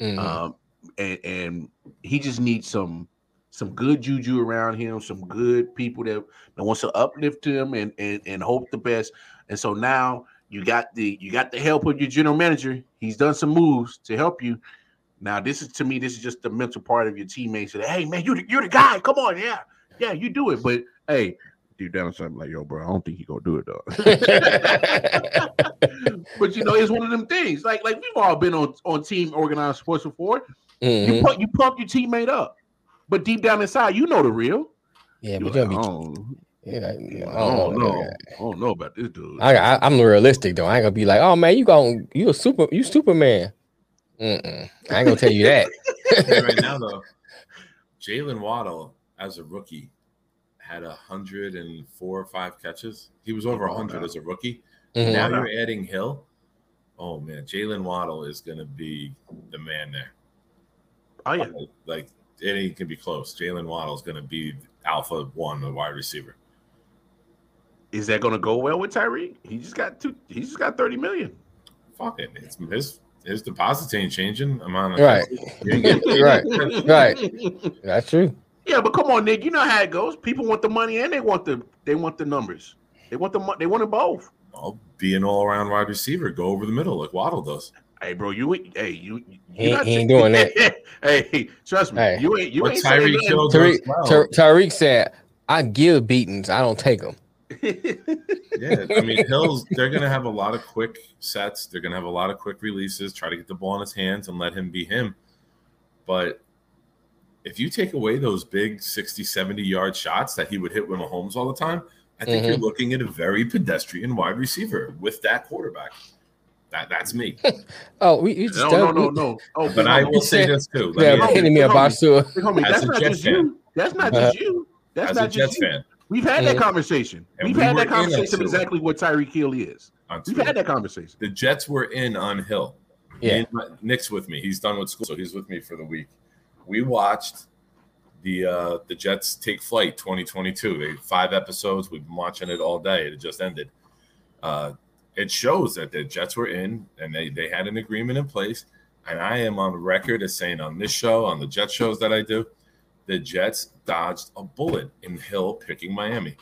Mhm.
um, and and he just needs some some good juju around him, some good people that that wants to uplift him and and and hope the best. And so now you got the you got the help of your general manager. He's done some moves to help you. Now this is to me, this is just the mental part of your teammates. That hey man, you you're the guy. Come on, yeah, yeah, you do it. But hey, deep down inside, I'm like yo, bro, I don't think he gonna do it though. but you know, it's one of them things. Like like we've all been on on team organized sports before. You
Mhm.
pump you pump your teammate up, but deep down inside, you know the real.
Yeah,
You
but
like,
you
I
don't be. Yeah,
I
yeah, I
don't
don't know.
know. I don't know about this dude.
I, I, I'm realistic though. I ain't gonna be like, oh man, you going you a super, you Superman. Mm-mm. I ain't gonna tell you that.
Right now though, Jalen Waddle as a rookie had a hundred and four or five catches. He was over a hundred as a rookie.
Mhm.
Now you're adding Hill. Oh man, Jalen Waddle is gonna be the man there.
oh yeah,
Like it ain't gonna be close. Jalen Waddle is gonna be alpha one, the wide receiver.
is that going to go well with Tyreek? He just got two. He just got thirty million.
Fuck it. It's his his deposits ain't changing. I'm on
Right.
You ain't getting paid.
Right. Right. That's true.
Yeah, but come on, Nick. You know how it goes. People want the money and they want the they want the numbers. They want the mo- they want it both.
I'll be an all around wide receiver. Go over the middle like Waddle does.
Hey, bro, you ain't- hey you. you
He-
not
he ain't doing that.
hey, trust me,
Hey.
you ain't you
What
ain't saying
Tyreek
nothing.
Hill does
Tariq,
well.
Tar- Tariq said, "I give beatings. I don't take them."
Yeah, I mean, Hills, they're going to have a lot of quick sets. They're going to have a lot of quick releases, try to get the ball in his hands and let him be him. But if you take away those big 60, 70 yard shots that he would hit with Mahomes all the time, I think you're looking at a very pedestrian wide receiver with that quarterback. That That's me.
Oh, we, you just
no, no,
done-
no,
we-
no. Oh,
But I will say this too.
Yeah,
Let me-
hitting me
homie.
about Sue.
homie,
As
that's not just
fan.
you. That's not just you. That's
as a
not
Jets
just you.
fan,
We've had that
Mhm.
conversation.
And
We've
we
had that conversation
too.
exactly what Tyreek Hill is. We've had that conversation.
the Jets were in on Hill.
Yeah.
And- Nick's with me. He's done with school, so he's with me for the week. We watched the uh the Jets take flight 2022. They five episodes. We've been watching it all day. It just ended. Uh it shows that the Jets were in and they they had an agreement in place. And I am on record as saying on this show, on the Jet shows that I do, the Jets dodged a bullet in Hill picking Miami.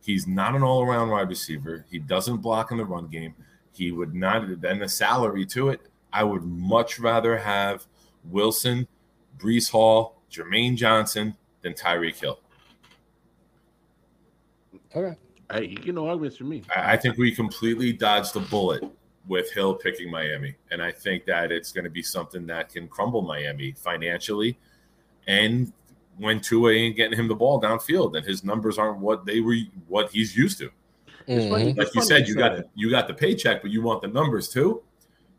He's not an all-around wide receiver. He doesn't block in the run game. He would not then the salary to it. I would much rather have Wilson, Breece Hall, Jermaine Johnson then Tyreek Hill.
Okay.
Hey, you get no arguments from me.
I, I think we completely dodged the bullet with Hill picking Miami, and I think that it's going to be something that can crumble Miami financially, and when Tua ain't getting him the ball downfield, and his numbers aren't what they were, what he's used to.
It's
Mhm.
Like
it's
you said, you got
that.
you got the paycheck, but you want the numbers too.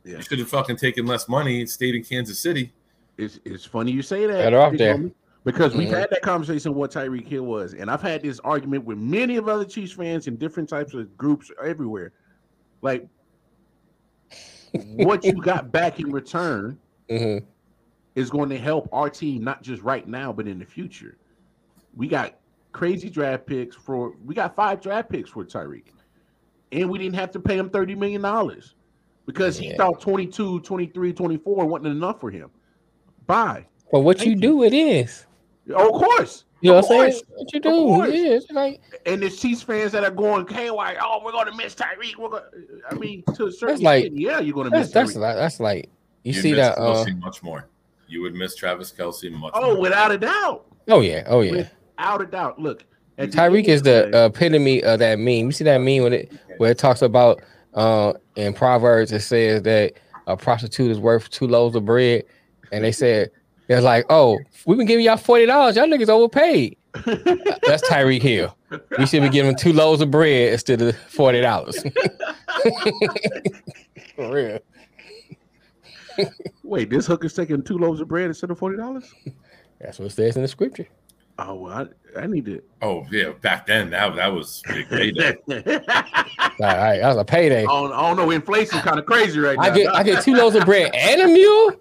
Yeah.
You should have fucking taken less money and stayed in Kansas City.
It's it's funny you say that.
Better off there.
Because we've
Mhm.
had that conversation what Tyreek Hill was, and I've had this argument with many of other Chiefs fans in different types of groups everywhere. Like, what you got back in return
Mhm.
is going to help our team not just right now, but in the future. We got crazy draft picks for we got five draft picks for Tyreek. And we didn't have to pay him 30 million dollars because he
Yeah.
thought 22, 23, 24 wasn't enough for him. Bye.
But what you
Thank
do, it is.
Oh, of course.
You know what I'm saying? What you do,
course.
it is. Like
And there's Chiefs fans that are going, hey, why? Oh, we're going to miss Tyreek. We're going. I mean, to a certain
like-
extent, yeah, you're going to miss
that's
Tyreek.
like that's like you
You'd
see
miss
that. Uh,
Kelce much more. You would miss Travis Kelce much
Oh,
more.
without a doubt,
oh yeah, oh yeah.
without a doubt. Look, at
Tyreek is the
day-
epitome of that meme. You see that meme when it where it talks about uh in Proverbs it says that a prostitute is worth two loaves of bread, and they said It's like, oh, we've been giving y'all forty dollars. Y'all niggas overpaid. That's Tyreek Hill. We should be giving him two loaves of bread instead of forty dollars. For real.
Wait, this hooker's taking two loaves of bread instead of forty dollars?
That's what it says in the scripture.
Oh, well, I, I need to.
Oh yeah, back then that that was big payday.
I,
All right, that was a payday.
don't, I don't know. Inflation's kind of crazy right now.
I get I get two loaves of bread and a mule.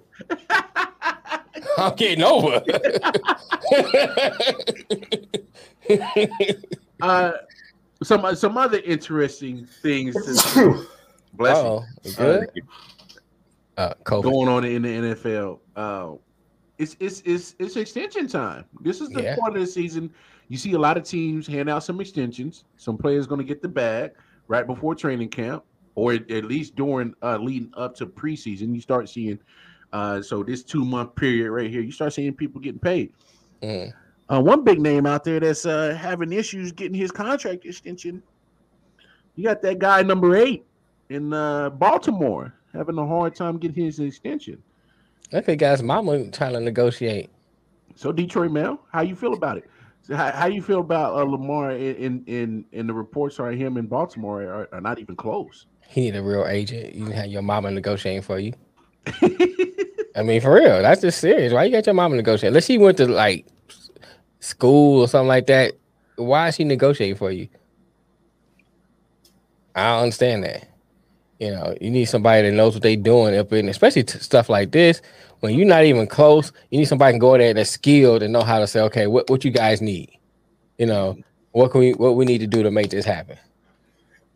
I'm getting over.
uh, some some other interesting things to, bless you,
oh, you good? Uh, COVID.
going on in the NFL. Uh, it's it's it's it's extension time. This is the
Yeah.
part of the season. You see a lot of teams hand out some extensions. Some players going to get the bag right before training camp, or at, at least during uh, leading up to preseason. You start seeing. Uh, so this two month period right here, you start seeing people getting paid.
Mm.
Uh, one big name out there that's uh, having issues getting his contract extension. You got that guy number eight in uh, Baltimore having a hard time getting his extension.
I think guy's mama trying to negotiate.
So Detroit Mail, how you feel about it? So how, how you feel about uh, Lamar in, in in in the reports are him in Baltimore are, are not even close.
He need a real agent. You can have your mama negotiating for you. I mean, for real, that's just serious. Why you got your mama negotiating? Unless she went to like school or something like that. Why is she negotiating for you? I don't understand that. You know, you need somebody that knows what they're doing up in, especially t- stuff like this. When you're not even close, you need somebody can go there that's skilled and know how to say, okay, what, what you guys need. You know, what can we what we need to do to make this happen.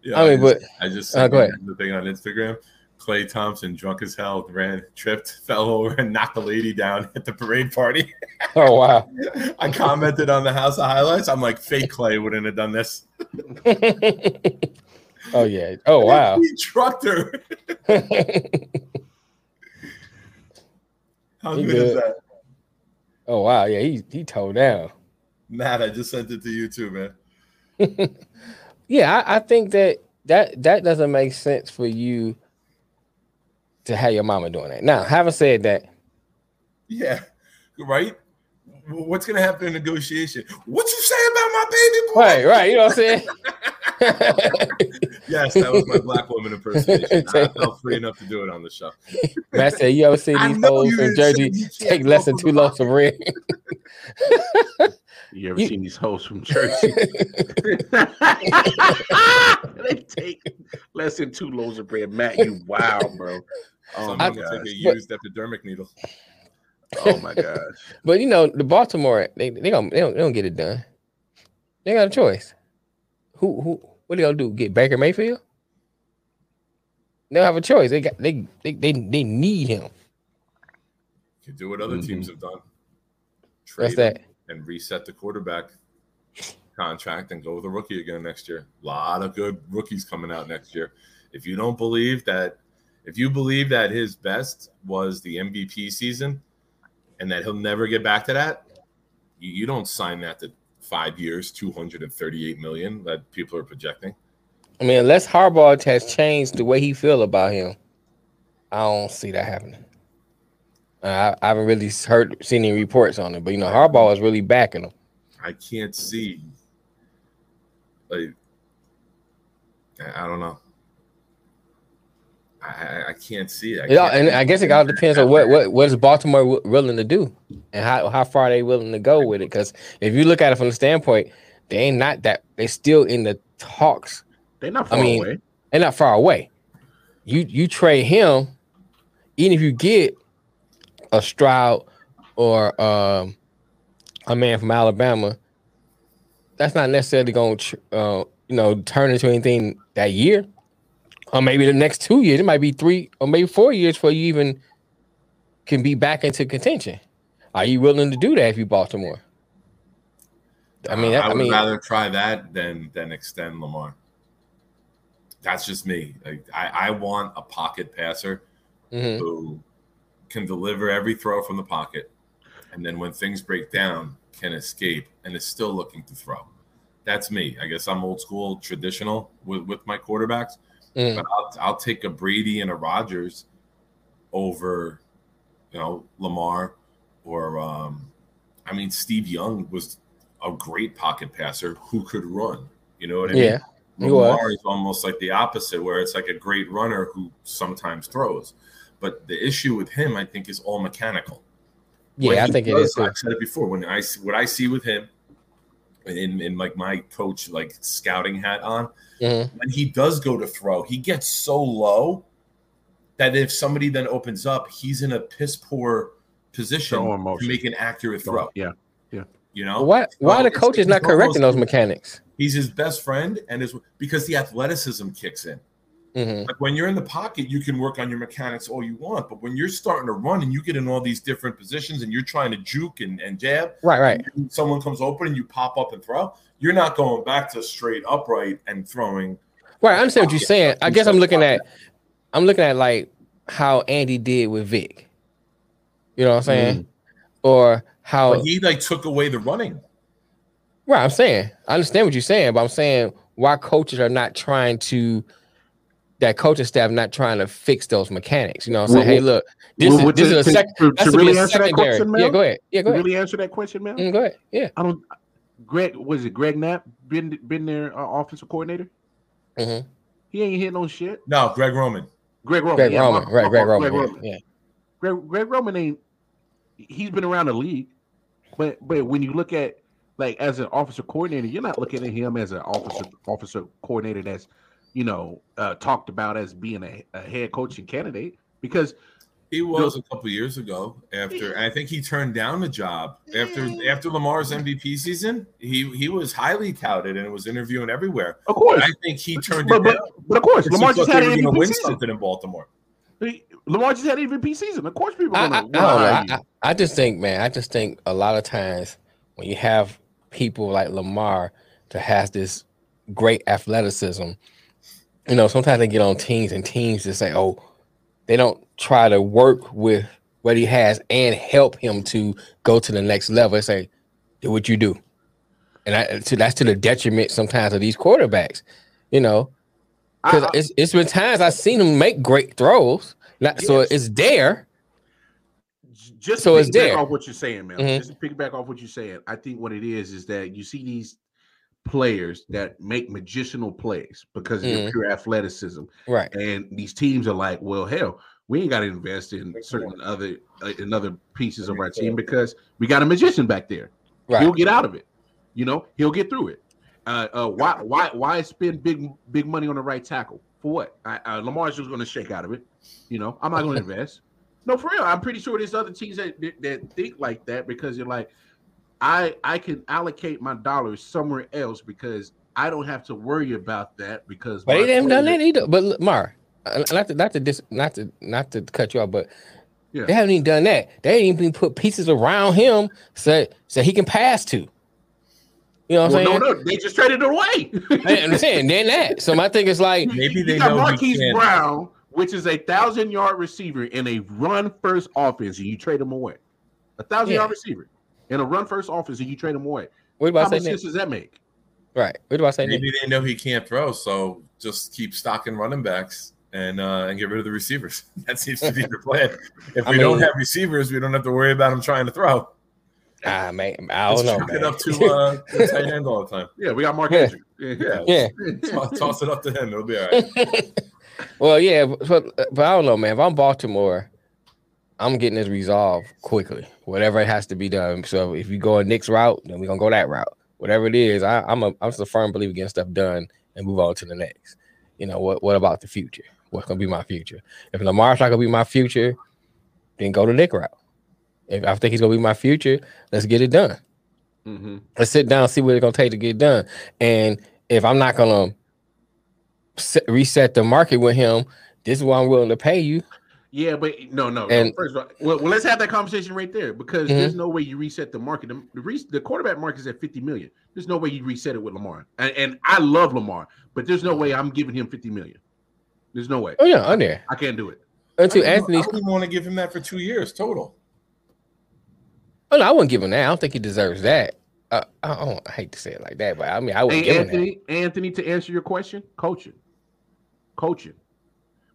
Yeah,
I mean,
just-
but-
I just
uh, go ahead.
the thing on Instagram. Klay Thompson, drunk as hell, ran, tripped, fell over, and knocked a lady down at the parade party.
Oh wow.
I commented on the House of Highlights. I'm like, fake Klay wouldn't have done this.
oh yeah. Oh wow.
He trucked her. How
He
good, is that?
oh wow. Yeah, he he towed down.
Matt, I just sent it to you too, man.
Yeah, I, I think that that that doesn't make sense for you to have your mama doing that. Now, having said that,
Yeah, right. What's gonna happen in negotiation? What you say about my baby boy?
right, right, you know what I'm saying?
Yes, that was my black woman impersonation. I felt free enough to do it on the show.
Matt said, "You ever see these hoes
you
from
didn't say
Jersey take less than two loaves of bread?"
You ever
You-
seen these hoes from Jersey? they take less than two loaves of bread. Matt, you wow, bro. Oh
Some
my
of them
gosh.
take a
But-
used epidermic needle.
Oh my gosh.
but you know, the Baltimore, they they don't they don't, they don't get it done. They got a choice. Who who what are they gonna do? Get Baker Mayfield? They don't have a choice. They got they they they, they need him.
You do what other mm-hmm. teams have done.
What's
Trade him
that?
And reset the quarterback contract and go with a rookie again next year. A lot of good rookies coming out next year. If you don't believe that, if you believe that his best was the MVP season and that he'll never get back to that, you, you don't sign that to five years, 238 million that people are projecting.
I mean, unless Harbaugh has changed the way he feel about him, I don't see that happening. Uh, I, I haven't really heard seen any reports on it, but you know, Harbaugh is really backing him.
I can't see. Like, I I don't know. I, I- I can't see it. I
Yeah, and I guess it all depends on what what what is Baltimore willing to do and how how far they willing to go with it. Because if you look at it from the standpoint, they ain't not that they still in the talks.
They're not
I
far
mean,
away.
They're not far away. You you trade him, even if you get a Stroud or um, a man from Alabama, that's not necessarily going to uh, you know turn into anything that year, or maybe the next two years. It might be three or maybe four years before you even can be back into contention. Are you willing to do that if you Baltimore? I mean, that-
I
I
would
mean,
rather try that than than extend Lamar. That's just me. Like, I I want a pocket passer
mhm.
who can deliver every throw from the pocket, and then when things break down, can escape and is still looking to throw. That's me. I guess I'm old school, traditional with with my quarterbacks.
Mm.
But I'll, I'll take a Brady and a Rodgers over, you know, Lamar or um, I mean, Steve Young was a great pocket passer who could run. You know what I mean?
Yeah.
Lamar is almost like the opposite, where it's like a great runner who sometimes throws. But the issue with him, I think, is all mechanical. When
Yeah, I think it
does-
is too.
I've said it before. When I see what I see with him, in in like my coach like scouting hat on,
Mhm.
when he does go to throw, he gets so low that if somebody then opens up, he's in a piss poor position
Throw
to make an accurate throw.
Yeah. yeah.
You know
Why why
So
the coach is not correcting those mechanics?
He's his best friend, and is because the athleticism kicks in.
Hmm
Like when you're in the pocket, you can work on your mechanics all you want, but when you're starting to run and you get in all these different positions and you're trying to juke and, and jab,
Right, right.
someone comes open and you pop up and throw, you're not going back to straight upright and throwing.
Right, I understand what you're saying. I guess I'm looking at I'm looking at like how Andy did with Vick. You know what I'm saying? Or how
But he like took away the running.
right, I'm saying. I understand what you're saying, but I'm saying why coaches are not trying to that coaching staff not trying to fix those mechanics. You know what I'm saying?
Well,
hey, look, this
Well,
is this
to-
is a
to-
sec-
to,
that's
to
to be
really
a
answer that
secondary.
question, Mel?
Yeah, go ahead. Yeah, go ahead.
really answer that question, Mel?
Mm, go ahead. Yeah.
I don't. Greg was it Greg Knapp been been their uh, offensive coordinator?
hmm
He ain't hit no shit.
No, Greg Roman.
Greg Roman.
Greg
yeah,
Roman.
my-
Right,
my
Greg
fault,
Roman. Yeah. yeah.
Greg, Greg Roman ain't. He's been around the league, but but when you look at like as an officer coordinator, you're not looking at him as an officer officer coordinator that's you know uh, talked about as being a, a head coaching candidate because
He was a couple years ago. After I think he turned down the job after after Lamar's MVP season. He he was highly touted and was interviewing everywhere.
of course,
I think he turned
but,
it
but,
down.
but of course, Lamar just had
they
an MVP
win
season.
something in Baltimore.
Lamar just had an MVP season. Of course, people
I,
are
I, I
gonna.
don't know. I, I, I just think, man, I just think a lot of times when you have people like Lamar that has this great athleticism, you know, sometimes they get on teams and teams just say, oh, they don't try to work with what he has and help him to go to the next level. They say, do what you do. And I, so that's to the detriment sometimes of these quarterbacks, you know, because it's, it's been times I've seen him make great throws. Not, So it's there.
just
So it's there.
off what you're saying, man.
Mhm.
Just to piggyback off what you're saying, I think what it is is that you see these players that make magicianal plays because of their
Mhm.
pure athleticism,
Right.
and these teams are like, well, hell, we ain't got to invest in certain other uh, in other pieces of our team because we got a magician back there.
Right.
He'll get out of it. You know, he'll get through it. Uh, uh, why, why, why spend big, big money on the right tackle for what? I, uh, Lamar's just going to shake out of it. You know, I'm not going to invest. No, for real. I'm pretty sure there's other teams that, that that think like that because you're like, I I can allocate my dollars somewhere else because I don't have to worry about that because.
But they haven't done that either. But look, Mar, uh, not to not to dis, not to not to cut you off, but
Yeah.
they haven't even done that. They ain't even put pieces around him so so he can pass to. You know what
Well,
I'm saying?
no, no, they just traded it away.
I understand. Then that. So my thing is like,
Maybe
You
they
got
know he
Marquise. Brown, which is a thousand yard receiver in a run first offense, and you trade him away. A thousand
Yeah.
yard receiver in a run first offense, and you trade him away.
what do
How
I say
much sense does that make?
Right. What do I say?
Maybe they know he can't throw, so just keep stocking running backs and uh, and get rid of the receivers. That seems to be their plan. If
I
we don't have receivers, we don't have to worry about them trying to throw.
Ah, man, I
Just
don't know,
chuck it up to uh, the tight end all the time.
Yeah, we got Mark
Yeah.
Andrews. Yeah.
Yeah.
Toss, toss it up to him; it'll be all right.
well, yeah, but, but but I don't know, man. If I'm Baltimore, I'm getting this resolved quickly. Whatever it has to be done. So if you go a Nick's route, then we're gonna go that route. Whatever it is, I, I'm a I'm just a firm believer getting stuff done and move on to the next. You know what? What about the future? What's gonna be my future? If Lamar's not gonna be my future, then go the Nick route. If I think he's gonna be my future, let's get it done.
Mhm.
Let's sit down, see what it's gonna take to get done. And if I'm not gonna set, reset the market with him, this is what I'm willing to pay you.
Yeah, but no, no. no.
And-
First of all, well, well, let's have that conversation right there because
Mhm.
there's no way you reset the market. The, the, re- the quarterback market is at 50 million. There's no way you reset it with Lamar. And, and I love Lamar, but there's no way I'm giving him 50 million. There's no way.
Oh yeah, on there.
I can't do it.
Until
I
Anthony's.
wouldn't want to give him that for two years total.
Oh no, I wouldn't give him that. I don't think he deserves that. Uh, I, don't, I hate to say it like that, but I mean, I wouldn't
Hey,
give him that.
Anthony, Anthony, to answer your question, coaching, coaching,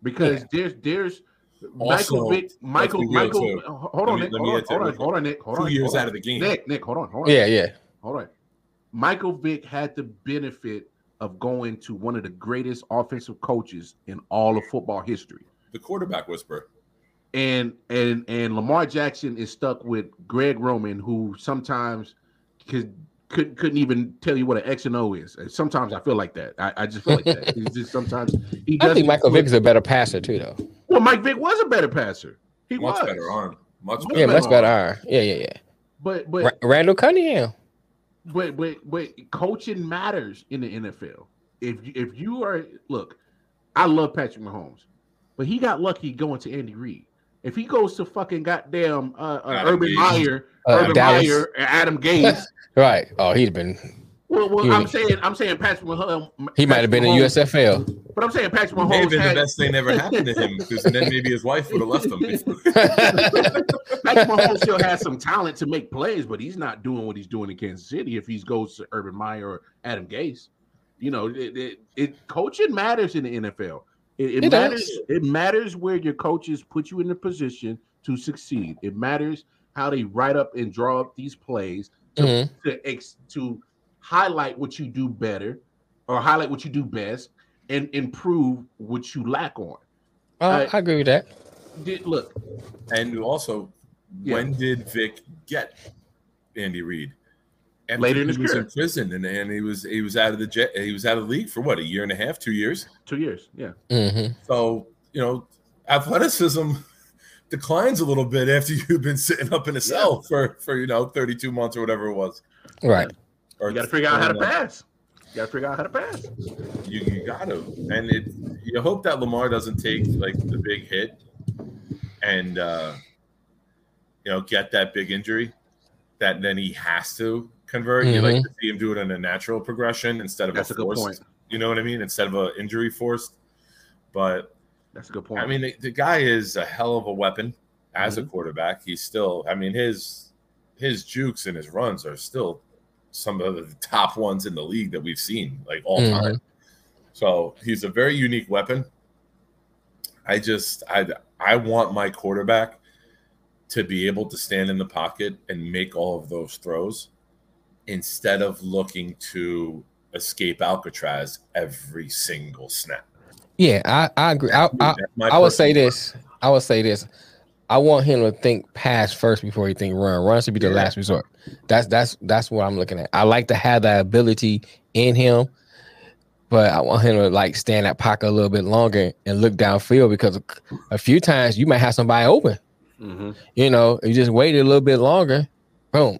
because there's there's Michael
Also,
Vick, Michael,
be real,
Michael.
too.
Hold on,
me-
Nick. Hold on, hold on,
real
hold on, Nick. Hold
Two
on.
years
hold
out
on.
of the game.
Nick, Nick, hold on, hold on.
Yeah, yeah.
Hold on. Michael Vick had the benefit of going to one of the greatest offensive coaches in all of football history.
The quarterback whisperer.
And and and Lamar Jackson is stuck with Greg Roman, who sometimes could couldn't couldn't even tell you what an X and O is. And sometimes I feel like that. I, I just feel like that. It's just sometimes he
I
doesn't
think Michael Vick is a better passer too, though.
Well, Mike Vick was a better passer. He
Much
was
better arm. Much
Much
better.
Yeah, much better
arm.
arm. Yeah, yeah, yeah.
But but
Ra- Randall Cunningham.
but but but coaching matters in the NFL. If you, if you are look, I love Patrick Mahomes, but he got lucky going to Andy Reid. If he goes to fucking goddamn uh, uh, Urban
Gase.
Meyer,
Uh,
Urban
Dallas.
Meyer, and Adam Gase.
Right. Oh, he's been.
Well, well
Yeah.
I'm saying I'm saying Patrick Mahomes.
He might have been in USFL.
But I'm saying Patrick
It may have
Mahomes
been the
had,
best thing that ever happened to him because then maybe his wife would have left him.
Patrick Mahomes still has some talent to make plays, but he's not doing what he's doing in Kansas City if he goes to Urban Meyer or Adam Gase. You know, it, it, it coaching matters in the NFL. It, it
It
matters.
does.
It matters where your coaches put you in a position to succeed. It matters how they write up and draw up these plays to
Mhm.
to, ex, to highlight what you do better or highlight what you do best and improve what you lack on.
Oh,
I-
I agree with that.
Did, look,
and also,
Yeah.
when did Vick get Andy Reid? After
Later in
he
his
was
career.
in prison, and, and he was he was out of the jet. He was out of the league for what a year and a half, two years.
two years, yeah.
hmm
So you know, athleticism declines a little bit after you've been sitting up in a cell for for you know thirty two months or whatever it was.
Right.
Or
You got to figure out how to pass. You got to figure out how to pass.
You, you got to, and it. You hope that Lamar doesn't take like the big hit, and uh, you know get that big injury, that then he has to convert. You like to see him do it in a natural progression instead of
That's
a
a good
forced.
point.
You know what I mean? Instead of an injury forced. But
That's a good point.
I mean, the, the guy is a hell of a weapon as
Mm-hmm.
a quarterback. He's still, I mean, his his jukes and his runs are still some of the top ones in the league that we've seen, like all
Mhm.
time. So he's a very unique weapon. I just, I, I want my quarterback to be able to stand in the pocket and make all of those throws instead of looking to escape Alcatraz every single snap.
Yeah, I, I agree. I, I, I would say this. I would say this. I want him to think pass first before he think run. Run should be the
Yeah.
last resort. That's that's that's what I'm looking at. I like to have that ability in him, but I want him to like stand that pocket a little bit longer and look downfield because a- a few times you might have somebody open.
Mhm.
You know, you just waited a little bit longer, boom.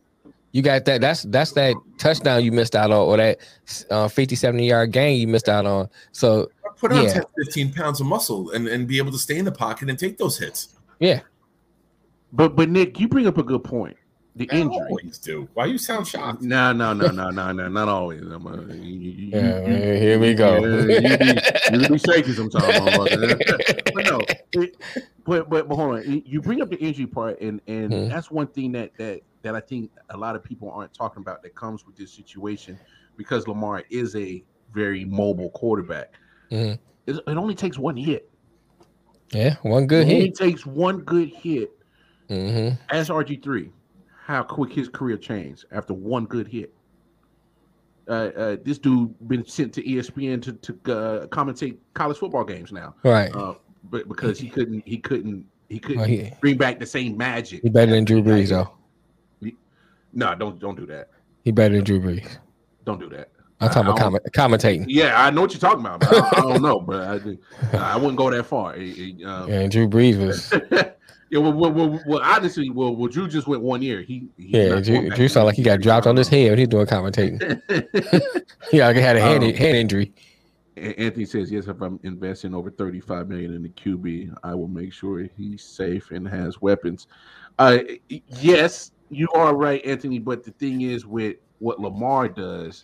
You got that. That's that's that touchdown you missed out on, or that uh, 50, 70 yard gain you missed out on. So
put on
Yeah.
10, 15 pounds of muscle and, and be able to stay in the pocket and take those hits.
yeah,
But but Nick, you bring up a good point. The
I
injury.
always do. Why you sound shocked?
No, no, no, no, no, no, not always. I'm a, you, you, you,
yeah.
you-
here we go.
Yeah, you, be, you be shaky sometimes, but no, it, but, but but hold on. You bring up the injury part, and and
Mhm.
that's one thing that that that I think a lot of people aren't talking about that comes with this situation because Lamar is a very mobile quarterback.
Mhm.
It, it only takes one hit.
yeah, one good
it only
hit.
takes one good hit.
Hmm
As RG three, how quick his career changed after one good hit. Uh, uh, this dude been sent to ESPN to to uh, commentate college football games now,
Right.
uh, but because he couldn't, he couldn't, he couldn't bring back the same magic.
he better than Drew Brees though.
No, don't don't do that.
He better than Drew Brees.
Don't do that.
I'm talking about comment, commentating.
Yeah, I know what you're talking about. I, I don't know, but I, I wouldn't go that far. It- it, um,
And Drew Brees was
yeah, well, well, well, well, honestly, well, well, Drew just went one year. He, he's
yeah. Drew, Drew sounded like he got dropped on his head when he's doing commentating. He like, had a hand,
Um,
hand injury.
Anthony says, "Yes, if I'm investing over 35 million in the QB, I will make sure he's safe and has weapons." Uh, yes, you are right, Anthony. But the thing is, with what Lamar does,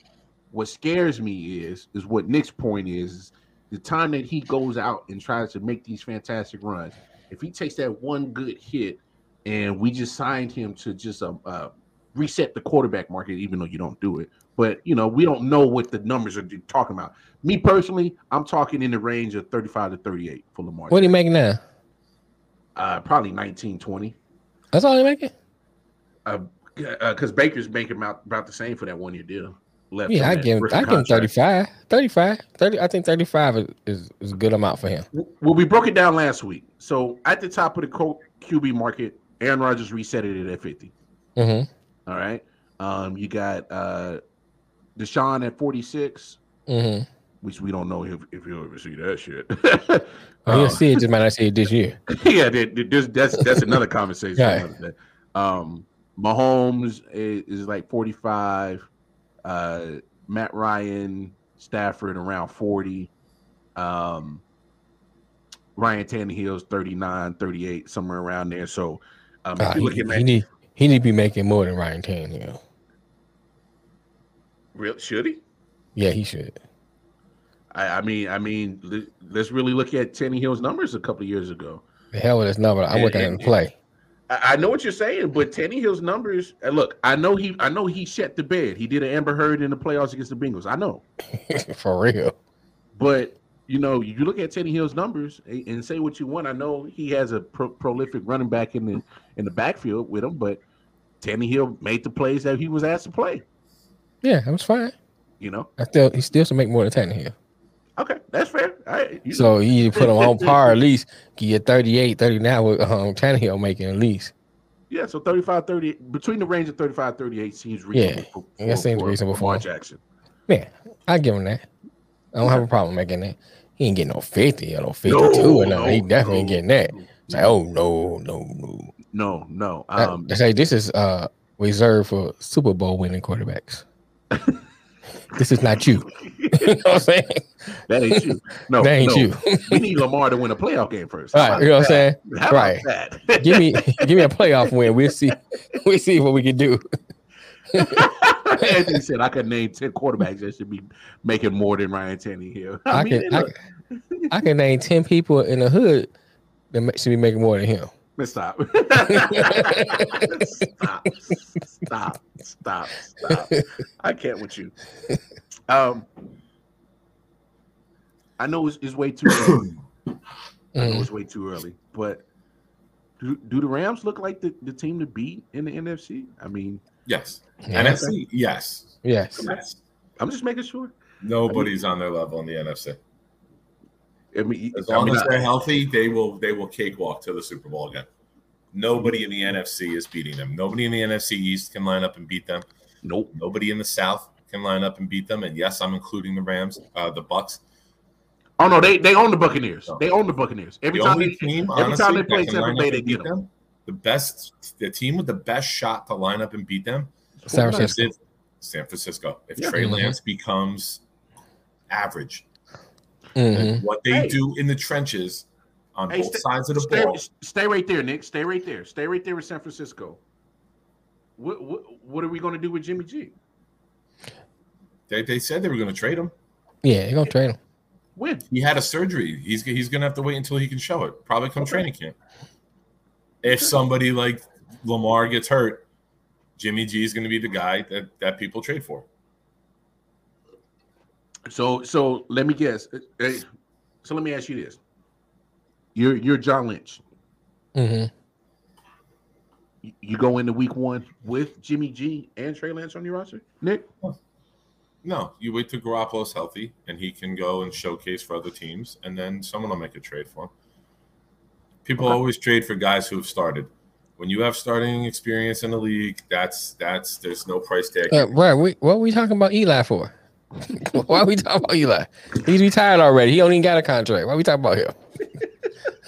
what scares me is is what Nick's point is, is the time that he goes out and tries to make these fantastic runs. If he takes that one good hit, and we just signed him to just uh, uh, reset the quarterback market, even though you don't do it. But you know, we don't know what the numbers are talking about. Me personally, I'm talking in the range of 35 to 38 for Lamar.
What are you making now?
Uh, probably 19, 20.
That's all they making.
Uh, because Baker's making about, about the same for that one year deal. Left
Yeah, I give him.
rookie
I give him 35. 35. 30. I think 35 is, is, is a good amount for him.
Well, we broke it down last week. So at the top of the co- QB market, Aaron Rodgers reset it at 50.
Mm-hmm.
All right. Um, you got uh Deshaun at 46,
Mm-hmm.
which we don't know if, if he'll ever see that shit.
Well, he'll
Uh,
see it. Just might not see it this year.
yeah, there- there- there's, that's that's another conversation.
Right.
Um, Mahomes is, is like 45. Uh, Matt Ryan, Stafford around 40. Um, Ryan Tannehill's 39, 38, somewhere around there. So, um,
Ah, he,
you're
he need he need to be making more than Ryan Tannehill.
real, should he?
Yeah, he should.
I, I mean, I mean, let's really look at Tannehill's numbers a couple of years ago.
The hell with this number. I'm looking at him
and-
play.
I, know what you're saying, but Tannehill's numbers. And look, I know he, I know he shut the bed. He did an Amber Heard in the playoffs against the Bengals. I know,
For real.
but you know, you look at Tannehill's numbers and and say what you want. I know he has a pro- prolific running back in the in the backfield with him, but Tannehill made the plays that he was asked to play.
Yeah, that was fine.
You know,
I still he still should make more than Tannehill.
Okay, that's fair. All right, you.
So you need to put him on par at least. Get you 38, 30 now with um, Tannehill making at least.
yeah, so 35, 30 between the range of 35, 38 seems reasonable.
Yeah,
for,
that seems reasonable for
Lamar
him.
Jackson.
Yeah, I give him that. I don't have a problem making that. He ain't getting no 50 or no 52
No,
or nothing. he
no,
definitely ain't getting that. It's like, oh no, no, no.
No, no. Um,
they say this is uh reserved for Super Bowl winning quarterbacks. this is not you. you know what I'm saying?
that ain't you. No,
that ain't
no.
you.
we need Lamar to win a playoff game first. How
Right,
about
you know what I'm saying?
that? How
Right.
that?
give me give me a playoff win. We'll see. We'll see what we can do.
Anthony said I could name ten quarterbacks that should be making more than Ryan Tannehill. I,
I
mean,
can I,
look,
I can name 10 people in the hood that should be making more than him.
Let's stop. stop. Stop. Stop. Stop. I can't with you. Um, I know it's, it's way too early. I know it's way too early, but do, do the Rams look like the, the team to beat in the NFC? I mean,
Yes.
Yeah.
NFC, yes.
Yes.
Yes.
I'm just making sure.
Nobody's on their level in the NFC.
I mean,
As
I
long
mean,
as they're healthy, they will they will cakewalk to the Super Bowl again. Nobody in the NFC is beating them. Nobody in the NFC East can line up and beat them.
nope.
Nobody in the South can line up and beat them. And yes, I'm including the Rams, uh, the Bucks.
Oh no, they they own the Buccaneers.
No.
They own the Buccaneers. Every
the
time they
team,
every
honestly,
time they play Tampa Bay, they get
beat
them.
them. The best, the team with the best shot to line up and beat them
San Francisco.
if- San Francisco. If
Yeah.
Trey
Mhm.
Lance becomes average,
Mhm.
what they
Hey.
do in the trenches on
Hey,
both
stay-
sides of the
Stay,
ball,
stay right there, Nick. Stay right there. Stay right there with San Francisco. What what what are we going to do with Jimmy G?
they, they said they were going to trade him.
Yeah, they're gonna trade him.
When?
He had a surgery. He's he's going to have to wait until he can show it. Probably come
Okay.
training camp. If somebody like Lamar gets hurt, Jimmy G is going to be the guy that, that people trade for.
So so let me guess. Uh, So let me ask you this. You're you're John Lynch.
hmm
You- You go into week one with Jimmy G and Trey Lance on your roster, Nick.
No, you wait till Garoppolo's healthy and he can go and showcase for other teams, and then someone will make a trade for him. People
Okay.
always trade for guys who have started. When you have starting experience in the league, that's that's there's no price tag.
Uh, bro, we, what are we talking about Eli for? Why are we talking about Eli? He's retired already. He don't even got a contract. Why are we talking about him?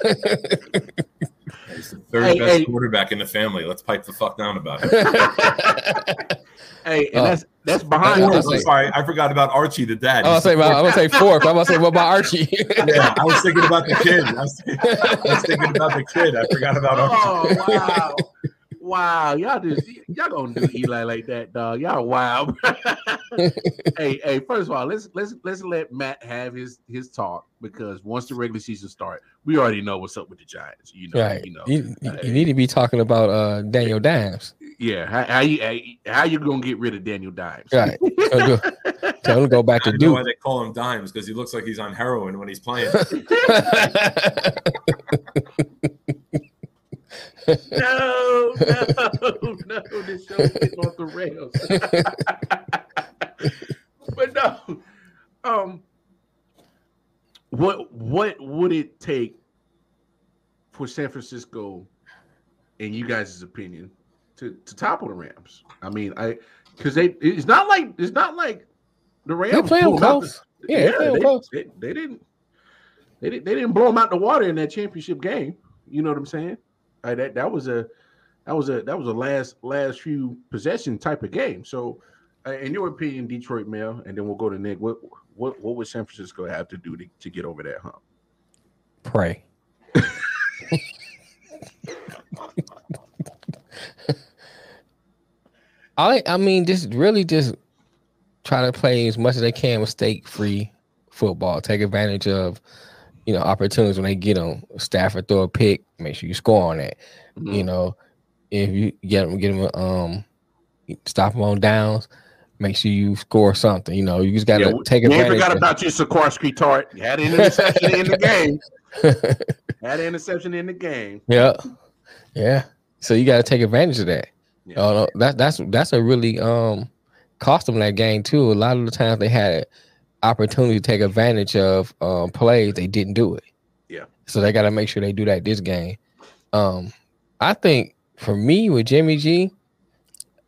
He's the third
Hey,
best
hey.
quarterback in the family. Let's pipe the fuck down about it.
Hey, and
Uh,
that's that's behind.
I
Oh,
was
us.
I'm sorry, I forgot about Archie, the dad.
I'm gonna say
the
about, I'm gonna say fourth. I'm gonna say what about Archie?
yeah, I was thinking about the kid. I was, I was thinking about the kid. I forgot about Archie.
Oh wow, wow! Y'all just y'all gonna do Eli like that, dog? Y'all wild. hey, hey! First of all, let's let's let's let Matt have his his talk because once the regular season starts, we already know what's up with the Giants. You know,
right.
you know.
You, you- you need to be talking about uh, Daniel Dimes.
Yeah, how, how you how, how you gonna get rid of Daniel Dimes?
Right. Tell him to go- tell him to go back
I
to
know why they call him Dimes because he looks like he's on heroin when he's playing.
no, no, no. This show is off the rails. but no, um, what what would it take for San Francisco, in you guys' opinion, to to topple the Rams? I mean, I because they it's not like it's not like the Rams
They play them close.
the-
Yeah, they
they,
close.
They, they didn't. They didn't. They didn't blow them out the water in that championship game. You know what I'm saying? That that was a that was a that was a last last few possession type of game. So, uh, in your opinion, Detroit Mail, and then we'll go to Nick. What what what would San Francisco have to do to, to get over that hump?
Pray. I I mean, just really just try to play as much as they can mistake free football. Take advantage of you know opportunities when they get them. Stafford throw a pick, make sure you score on that.
Mm-hmm.
You know, if you get them, get them, um, stop them on downs. Make sure you score something. You know, you just gotta
Yeah, we-
take
we
advantage.
forgot
of-
about you, Jaquiski Tartt. You had an interception in the game. Had an interception in the game.
Yeah, yeah. So you got to take advantage of that.
Yeah.
No, that that's that's a really um cost them that game too. A lot of the times they had opportunity to take advantage of um plays, they didn't do it.
Yeah.
So they got to make sure they do that this game. Um, I think for me with Jimmy G,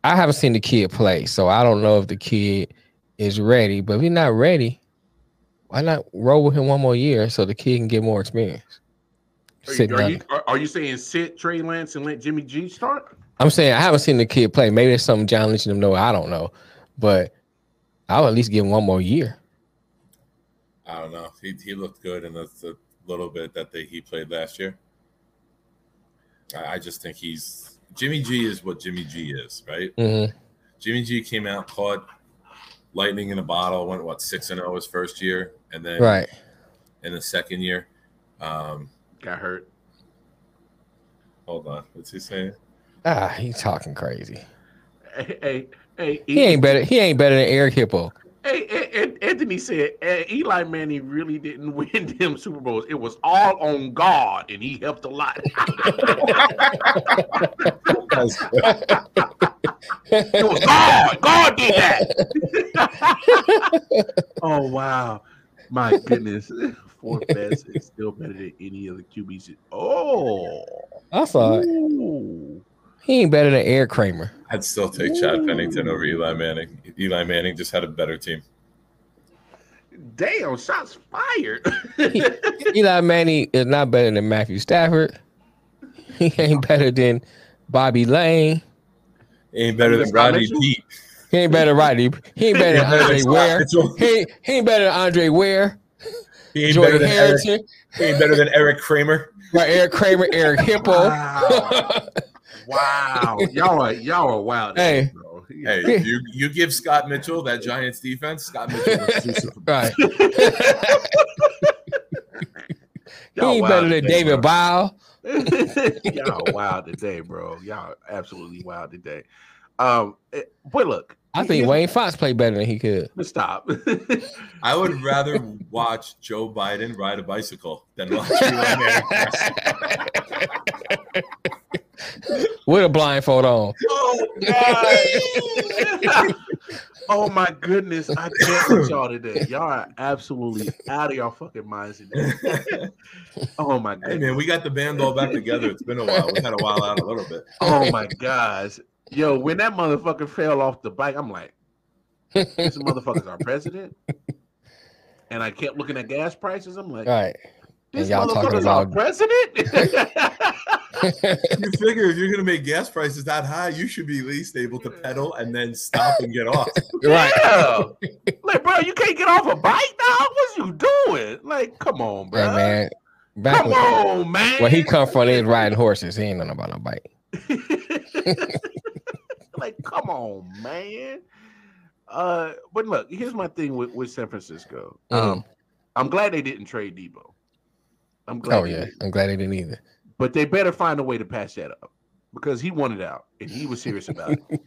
I haven't seen the kid play, so I don't know if the kid is ready. But if he's not ready, why not roll with him one more year so the kid can get more experience?
Are you, are, you, are, are you saying sit Trey Lance and let Jimmy G start?
I'm saying I haven't seen the kid play. Maybe there's something John Lynch them know. I don't know, but I'll at least give him one more year.
I don't know. He, he looked good in the, the little bit that they, he played last year. I, I just think he's Jimmy G is what Jimmy G is, right?
Mhm.
Jimmy G came out, caught lightning in a bottle, went what six and zero his first year, and then
Right.
in the second year, um,
Got hurt.
hold on, what's he saying?
Ah, he's talking crazy.
Hey, hey, hey,
He ain't better. He ain't better than Eric Hipple.
Hey, An- An- Anthony said uh, Eli Manning really didn't win them Super Bowls. It was all on God, and he helped a lot. it was God. God did that. oh wow, my goodness. four best is still better than any of the QBs. Oh,
I saw it.
Ooh.
He ain't better than Eric Kramer.
I'd still take Chad Pennington over Eli Manning. Eli Manning just had a better team.
damn! Shots fired.
Eli Manning is not better than Matthew Stafford. He ain't better than Bobby Layne.
He ain't better than
Scott
Rodney
Mitchell?
Peete.
He ain't better than Rodney. He ain't better than Andre Ware. He, ain't- he ain't better than Andre Ware.
He ain't better
Jordan
than Eric. He ain't better than Eric Kramer.
Right, Eric Kramer, Eric Hipple.
Wow. Wow, y'all are y'all are wild.
Hey.
bro.
Hey, you you give Scott Mitchell that Giants defense. Scott Mitchell was two Super Bowls.
right. he ain't better than
today,
David
bro.
Bile.
y'all wild today, bro. Y'all absolutely wild today. Um, eh, but look,
I think
here's-
Wayne Fox played better than he could.
Stop.
I would rather watch Joe Biden ride a bicycle than watch Eli Manning.
With a blindfold on.
oh God. oh my goodness, I can't with y'all today. Y'all are absolutely out of your fucking minds today. Oh my
hey man, we got the band all back together. It's been a while. We had a while out a little bit.
Oh my gosh. Yo, when that motherfucker fell off the bike, I'm like, this motherfucker's our president. And I kept looking at gas prices. I'm like,
Right.
This
and y'all talking
motherfucker's our
about-
president.
You figure if you're gonna make gas prices that high, you should be least able to pedal and then stop and get off.
right.
yeah. Like, bro, you can't get off a bike, now? What you doing? Like, come on, bro.
Right, man. Back
Come
when,
on, man.
where he come from, they riding horses. He ain't know about no bike.
like, come on, man. Uh, but look, here's my thing with, with San Francisco. Um, I'm glad they didn't trade Deebo. I'm glad.
Oh yeah. I'm glad they didn't either.
but they better find a way to patch that up because he wanted out and he was serious about it.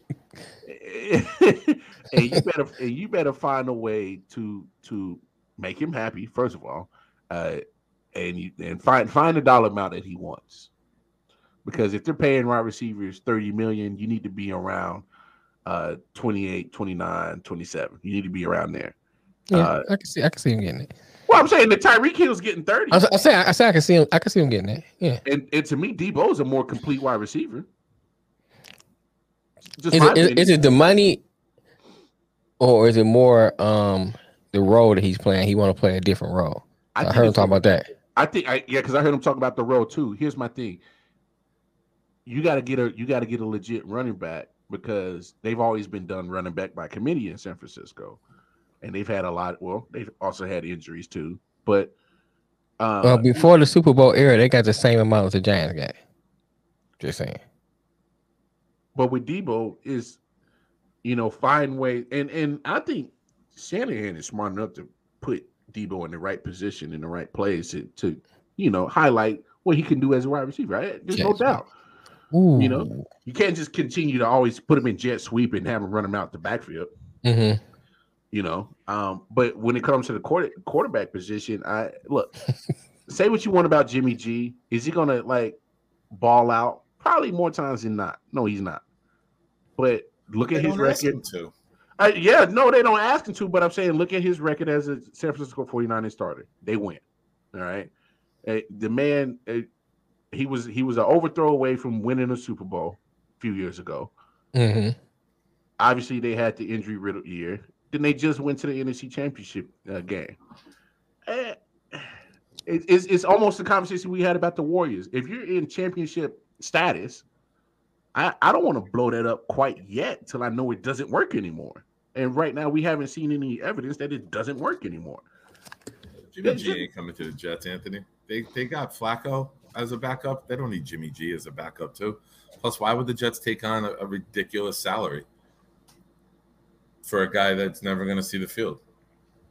and you better and you better find a way to to make him happy first of all, uh, and you and find find the dollar amount that he wants. because if they're paying wide receivers 30 million, you need to be around uh 28, 29, 27. You need to be around there.
Yeah,
Uh,
I can see. I can see him getting it.
Well, I'm saying that Tyreek Hill's getting 30.
I, I say. I say. I can see him. I can see him getting it. Yeah.
And, and to me, Deebo is a more complete wide receiver.
Is it, is, is it the money, or is it more um the role that he's playing? He want to play a different role. I,
think
heard him talk about that.
I think I yeah, because I heard him talk about the role too. Here's my thing. You gotta get a you gotta get a legit running back because they've always been done running back by committee in San Francisco. And they've had a lot well, they've also had injuries too. But uh,
Well, before the Super Bowl era, they got the same amount as the Giants got. Just saying.
but with Deebo is you know, find ways and and I think Shanahan is smart enough to put Deebo in the right position in the right place to, to you know highlight what he can do as a wide receiver. Right? There's no
Yes, man.
doubt.
Ooh.
You know? You can't just continue to always put him in jet sweep and have him run him out the backfield.
hmm
You know, um, but when it comes to the quarter, quarterback position, I look. say what you want about Jimmy G. Is he gonna like ball out? Probably more times than not. No, he's not. But look
They
at his
don't ask
record.
him to.
I, yeah, no, they don't ask him to, but I'm saying look at his record as a San Francisco 49ers starter. They win. All right. Uh, the man, uh, he was he was an overthrow away from winning a Super Bowl a few years ago.
hmm
Obviously, they had the injury riddled year. Then they just went to the NFC Championship uh, game. Eh, it- it's, it's almost the conversation we had about the Warriors. If you're in championship status, I, I don't want to blow that up quite yet till I know it doesn't work anymore. And right now, we haven't seen any evidence that it doesn't work anymore.
Jimmy G ain't coming to the Jets, Anthony. They they got Flacco as a backup. They don't need Jimmy G as a backup too. Plus, why would the Jets take on a, a ridiculous salary for a guy that's never going to see the field?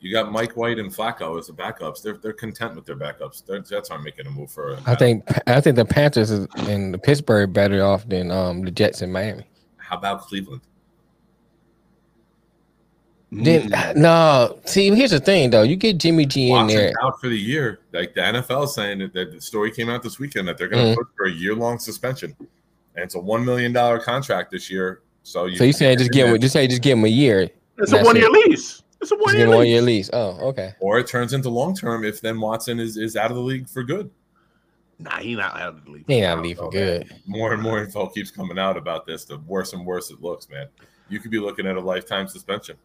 You got Mike White and Flacco as the backups. They're they're content with their backups. Their Jets aren't making a move for. A,
I think I think the Panthers is- and the Pittsburgh better off than um the Jets in Miami.
How about Cleveland?
Then
Mm.
no, see here's the thing though. You get Jimmy G in there.
out for the year. Like the NFL is saying that, that the story came out this weekend that they're going to
Mhm.
put for a year long suspension, and it's a one million dollar contract this year. So you,
So you saying just give him just say just give him a year,
It's a one year
it.
lease. It's a one
give
year
him one year
lease.
lease. Oh, okay.
or it turns into long term if then Watson is is out of the league for good.
Nah, he not out of the league.
He ain't out leaving good.
More and more info keeps coming out about this. The worse and worse it looks, man. You could be looking at a lifetime suspension.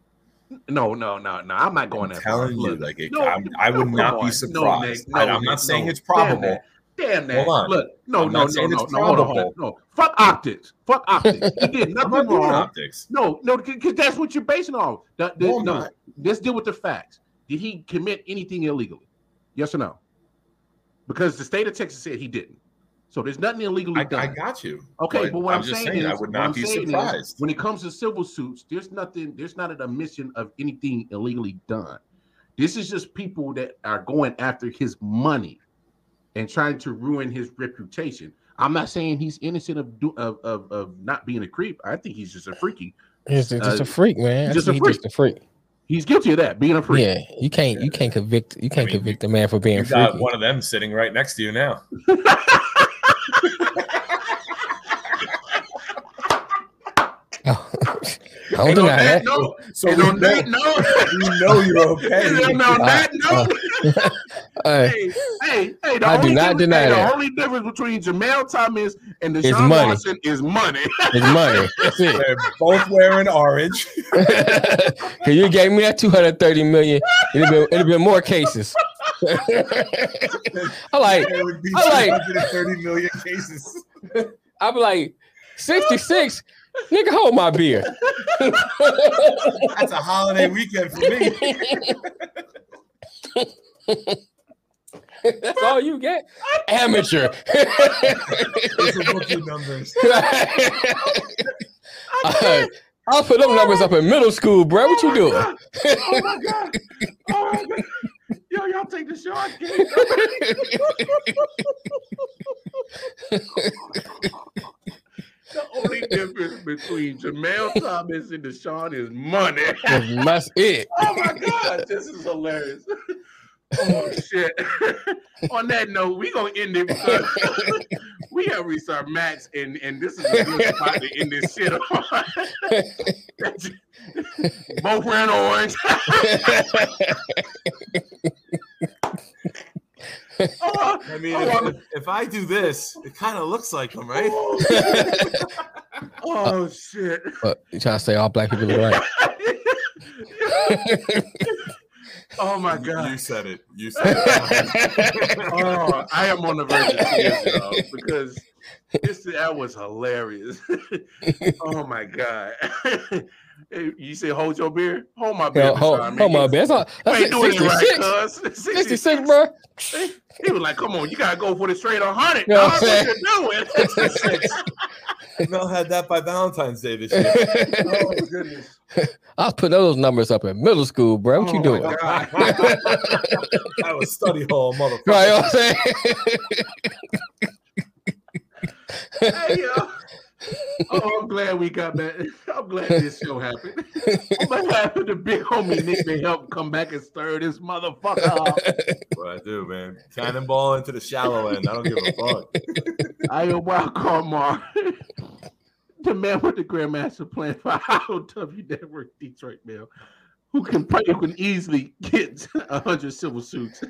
No, no, no, no. I'm not going
I'm
that far.
telling you,
Look,
like it,
no,
I'm, I would
no,
not be surprised.
No, Nick, no,
I'm not saying
no.
it's probable.
Damn that.
Hold on.
Look, no,
I'm
no, no, no, no. Hold on, hold on. No, fuck optics. Fuck optics. He did
I'm
nothing wrong.
optics.
No, no, because that's what you're basing on. The- the-
No,
no, let's deal with the facts. Did he commit anything illegally? Yes or no? Because the state of Texas said he didn't. So there's nothing illegally
I,
done.
I got you.
Okay, but, what I'm,
just
saying,
saying,
is,
I would not be surprised.
when it comes to civil suits, there's nothing, there's not an admission of anything illegally done. This is just people that are going after his money and trying to ruin his reputation. I'm not saying he's innocent of do, of, of of not being a creep. I think he's just a freaky.
He's just, just
Uh,
a freak, man.
Just a freak.
just a freak.
He's guilty of that, being a freak.
Yeah, you can't you can't convict you can't
mean,
convict a man for being
You got
freaky.
one of them sitting right next to you now.
Oh, I don't
And
deny
that
that.
note,
So
and on
know,
that note,
we know you're okay.
and on that note, Hey, hey, hey, the
I do
only
not
difference-
deny
hey,
that.
The only difference between Jamel Thomas and
It's
Deshaun
money.
Watson is money.
it's money. That's it.
They're both wearing orange.
Cause you gave me that 230 million, it'd been it'd been more cases. I like
There would be
I like-
230 million cases.
I'm like 66. Nigga, hold my beer.
That's a holiday weekend for me.
That's all you get? Amateur.
Those are rookie numbers.
Uh, I'll put them numbers up in middle school, bro. What you doing?
Oh my god! Oh my god! Yo, y'all take the shot. the only difference between Jamel Thomas and Deshaun is money.
That's it.
oh my god, this is hilarious. Oh shit. On that note, we're gonna end it because we have reached our max, and and this is a good spot to end this shit on. Both ran orange. oh,
I mean,
Oh,
if, if, if I do this, it kind of looks like them, right?
oh shit.
Oh, but you trying to say all black people are alike?
Oh my god.
You said it. You said it.
oh, I am on the verge of tears, y'all, because this that was hilarious. oh my god! Hey, you say hold your beer, hold my beer.
Yo, hold,
Rashawn, man.
hold my beer. That's,
You
all,
ain't
that's
doing it right,
66.
cuz.
66, bro.
He was like, "Come on, you gotta go for the straight 100."
You know
dog.
what
What
I'm
you doing?
Mel had that by Valentine's Day this year.
oh my goodness!
I was putting those numbers up in middle school, bro. What you
Oh,
doing?
my God.
that was study hall, motherfucker.
Right, you know what I'm saying?
hey, yo. Oh, I'm glad we got that. I'm glad this show happened. I'm glad the big homie Nick may help come back and stir this motherfucker up.
What I do, man. Cannonball into the shallow end. I don't give a fuck.
I am Wild Card Mar, the man with the Grandmaster plan for IOW Network Detroit Mail, who can who can easily get a hundred civil suits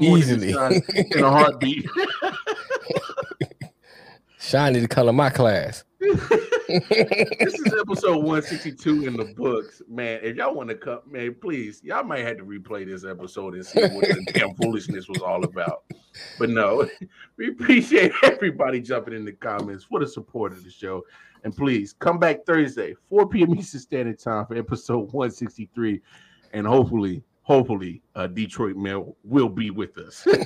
Easily.
In a heartbeat.
Shiny the color of my class.
This is episode 162 in the books, man. If y'all want to come, man, please, y'all might have to replay this episode and see what the damn foolishness was all about. But no, we appreciate everybody jumping in the comments for the support of the show. And please come back Thursday, 4 p.m. Eastern Standard Time for episode 163. And hopefully, hopefully, uh, Detroit Mail will be with us.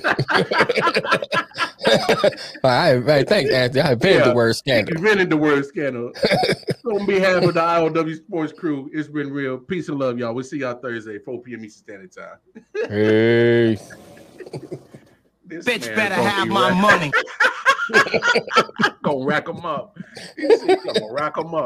All right, right. Thanks, Anthony. I invented
Yeah.
the word scandal.
invented the word scandal. so on behalf of the IOW Sports crew, it's been real. Peace and love, y'all. We'll see y'all Thursday, 4 p.m. Eastern Standard Time.
Hey.
This
Bitch better have
be
my
rack-
money.
Gonna rack them up. He said, Gonna rack them up.